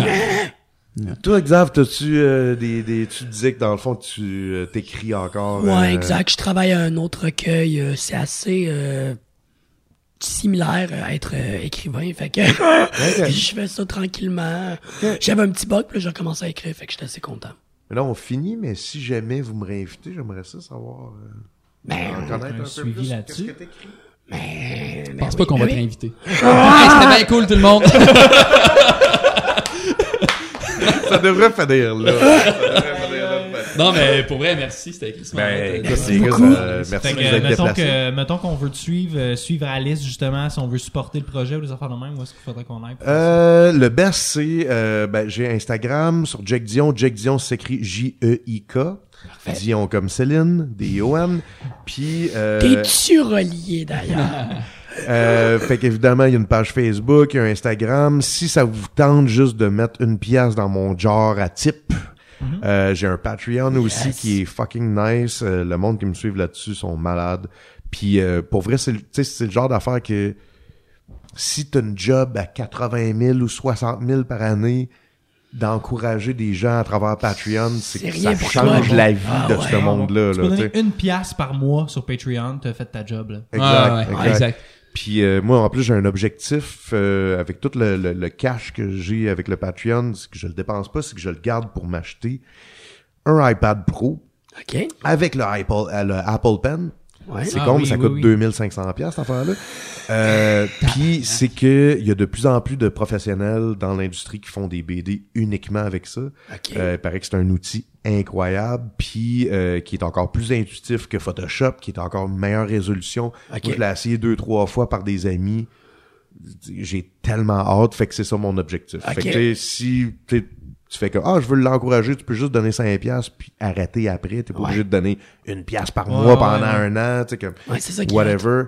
Toi, Xav, t'as-tu euh, des, des, tu disais que dans le fond, tu euh, t'écris encore. Ouais, euh, exact. Je travaille à un autre recueil. euh, c'est assez euh, similaire à être euh, écrivain. Fait que je fais ça tranquillement. J'avais un petit bug, puis là, j'ai recommencé à écrire. Fait que j'étais assez content. Mais là, on finit, mais si jamais vous me réinvitez, j'aimerais ça savoir. euh, Ben, en connaître un un, peu suivi plus. là-dessus. Qu'est-ce que t'écris? mais, Je pense pas qu'on va te t'inviter. Hey, C'était bien cool, tout le monde. Ça devrait finir là. Ça devrait. Non, mais pour vrai, merci. C'était écrit Ben, Merci les gars, merci que, euh, être mettons, que, mettons qu'on veut te suivre, euh, suivre Alice justement, si on veut supporter le projet ou des affaires de même, où est-ce qu'il faudrait qu'on aille? Euh, le best, c'est, euh, ben, j'ai Instagram sur Jack Dion. Jack Dion s'écrit J-E-I-K. Dion comme Céline, D-I-O-N. Puis, euh, T'es-tu relié d'ailleurs? euh, fait qu'évidemment, il y a une page Facebook, il y a un Instagram. Si ça vous tente juste de mettre une pièce dans mon jar à type, euh, j'ai un Patreon aussi qui est fucking nice. Euh, le monde qui me suit là-dessus sont malades. Puis euh, pour vrai, c'est le- genre d'affaire que si t'as une job à 80 000 ou 60 000 par année, d'encourager des gens à travers Patreon, c'est ça change toi, la vie Ah de ouais. ce monde-là. Tu peux là, donner tu sais. une pièce par mois sur Patreon, t'as fait ta job. Là. Exact, ouais, exact. exact. Puis euh, moi, en plus, j'ai un objectif euh, avec tout le, le- le cash que j'ai avec le Patreon, c'est que je le dépense pas, c'est que je le garde pour m'acheter un iPad Pro OK. avec le Apple, euh, le Apple Pen. Ouais. C'est Ah con, oui, mais ça oui, coûte oui. 2500 pièces cette affaire-là. Euh, puis c'est que il y a de plus en plus de professionnels dans l'industrie qui font des BD uniquement avec ça. OK. Euh, il paraît que c'est un outil incroyable, puis euh, qui est encore plus intuitif que Photoshop, qui est encore une meilleure résolution. Ok. Moi, je l'ai essayé deux, trois fois par des amis. J'ai tellement hâte, fait que c'est ça mon objectif. Ok. Fait que tu sais, si t'es- tu fais que ah je veux l'encourager, tu peux juste donner 5 pièces puis arrêter après, t'es pas Ouais. obligé de donner une pièce par mois ouais, pendant ouais. un an, tu sais comme Ouais, c'est ça qui whatever.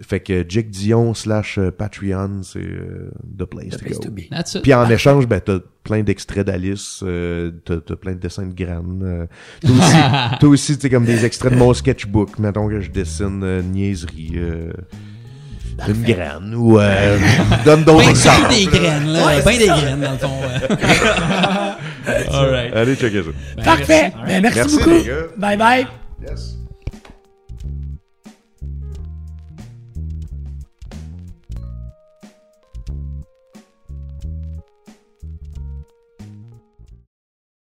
Fait que Jake Dion slash euh, Patreon, c'est euh, the place, The to place go. to be. That's it. Puis en échange, ben t'as plein d'extraits d'Alice, euh, t'as, t'as plein de dessins de graines. Euh, t'as aussi, t'as aussi t'sais, comme des extraits de mon sketchbook, mettons que je dessine euh, une niaiserie, euh, une graine ou euh, donne d'autres Ben, exemples. des graines, là. ben des graines, dans le fond. Allez checker ça. Ben, Parfait. merci. Ben, merci, Merci, beaucoup. Bye bye. Yes.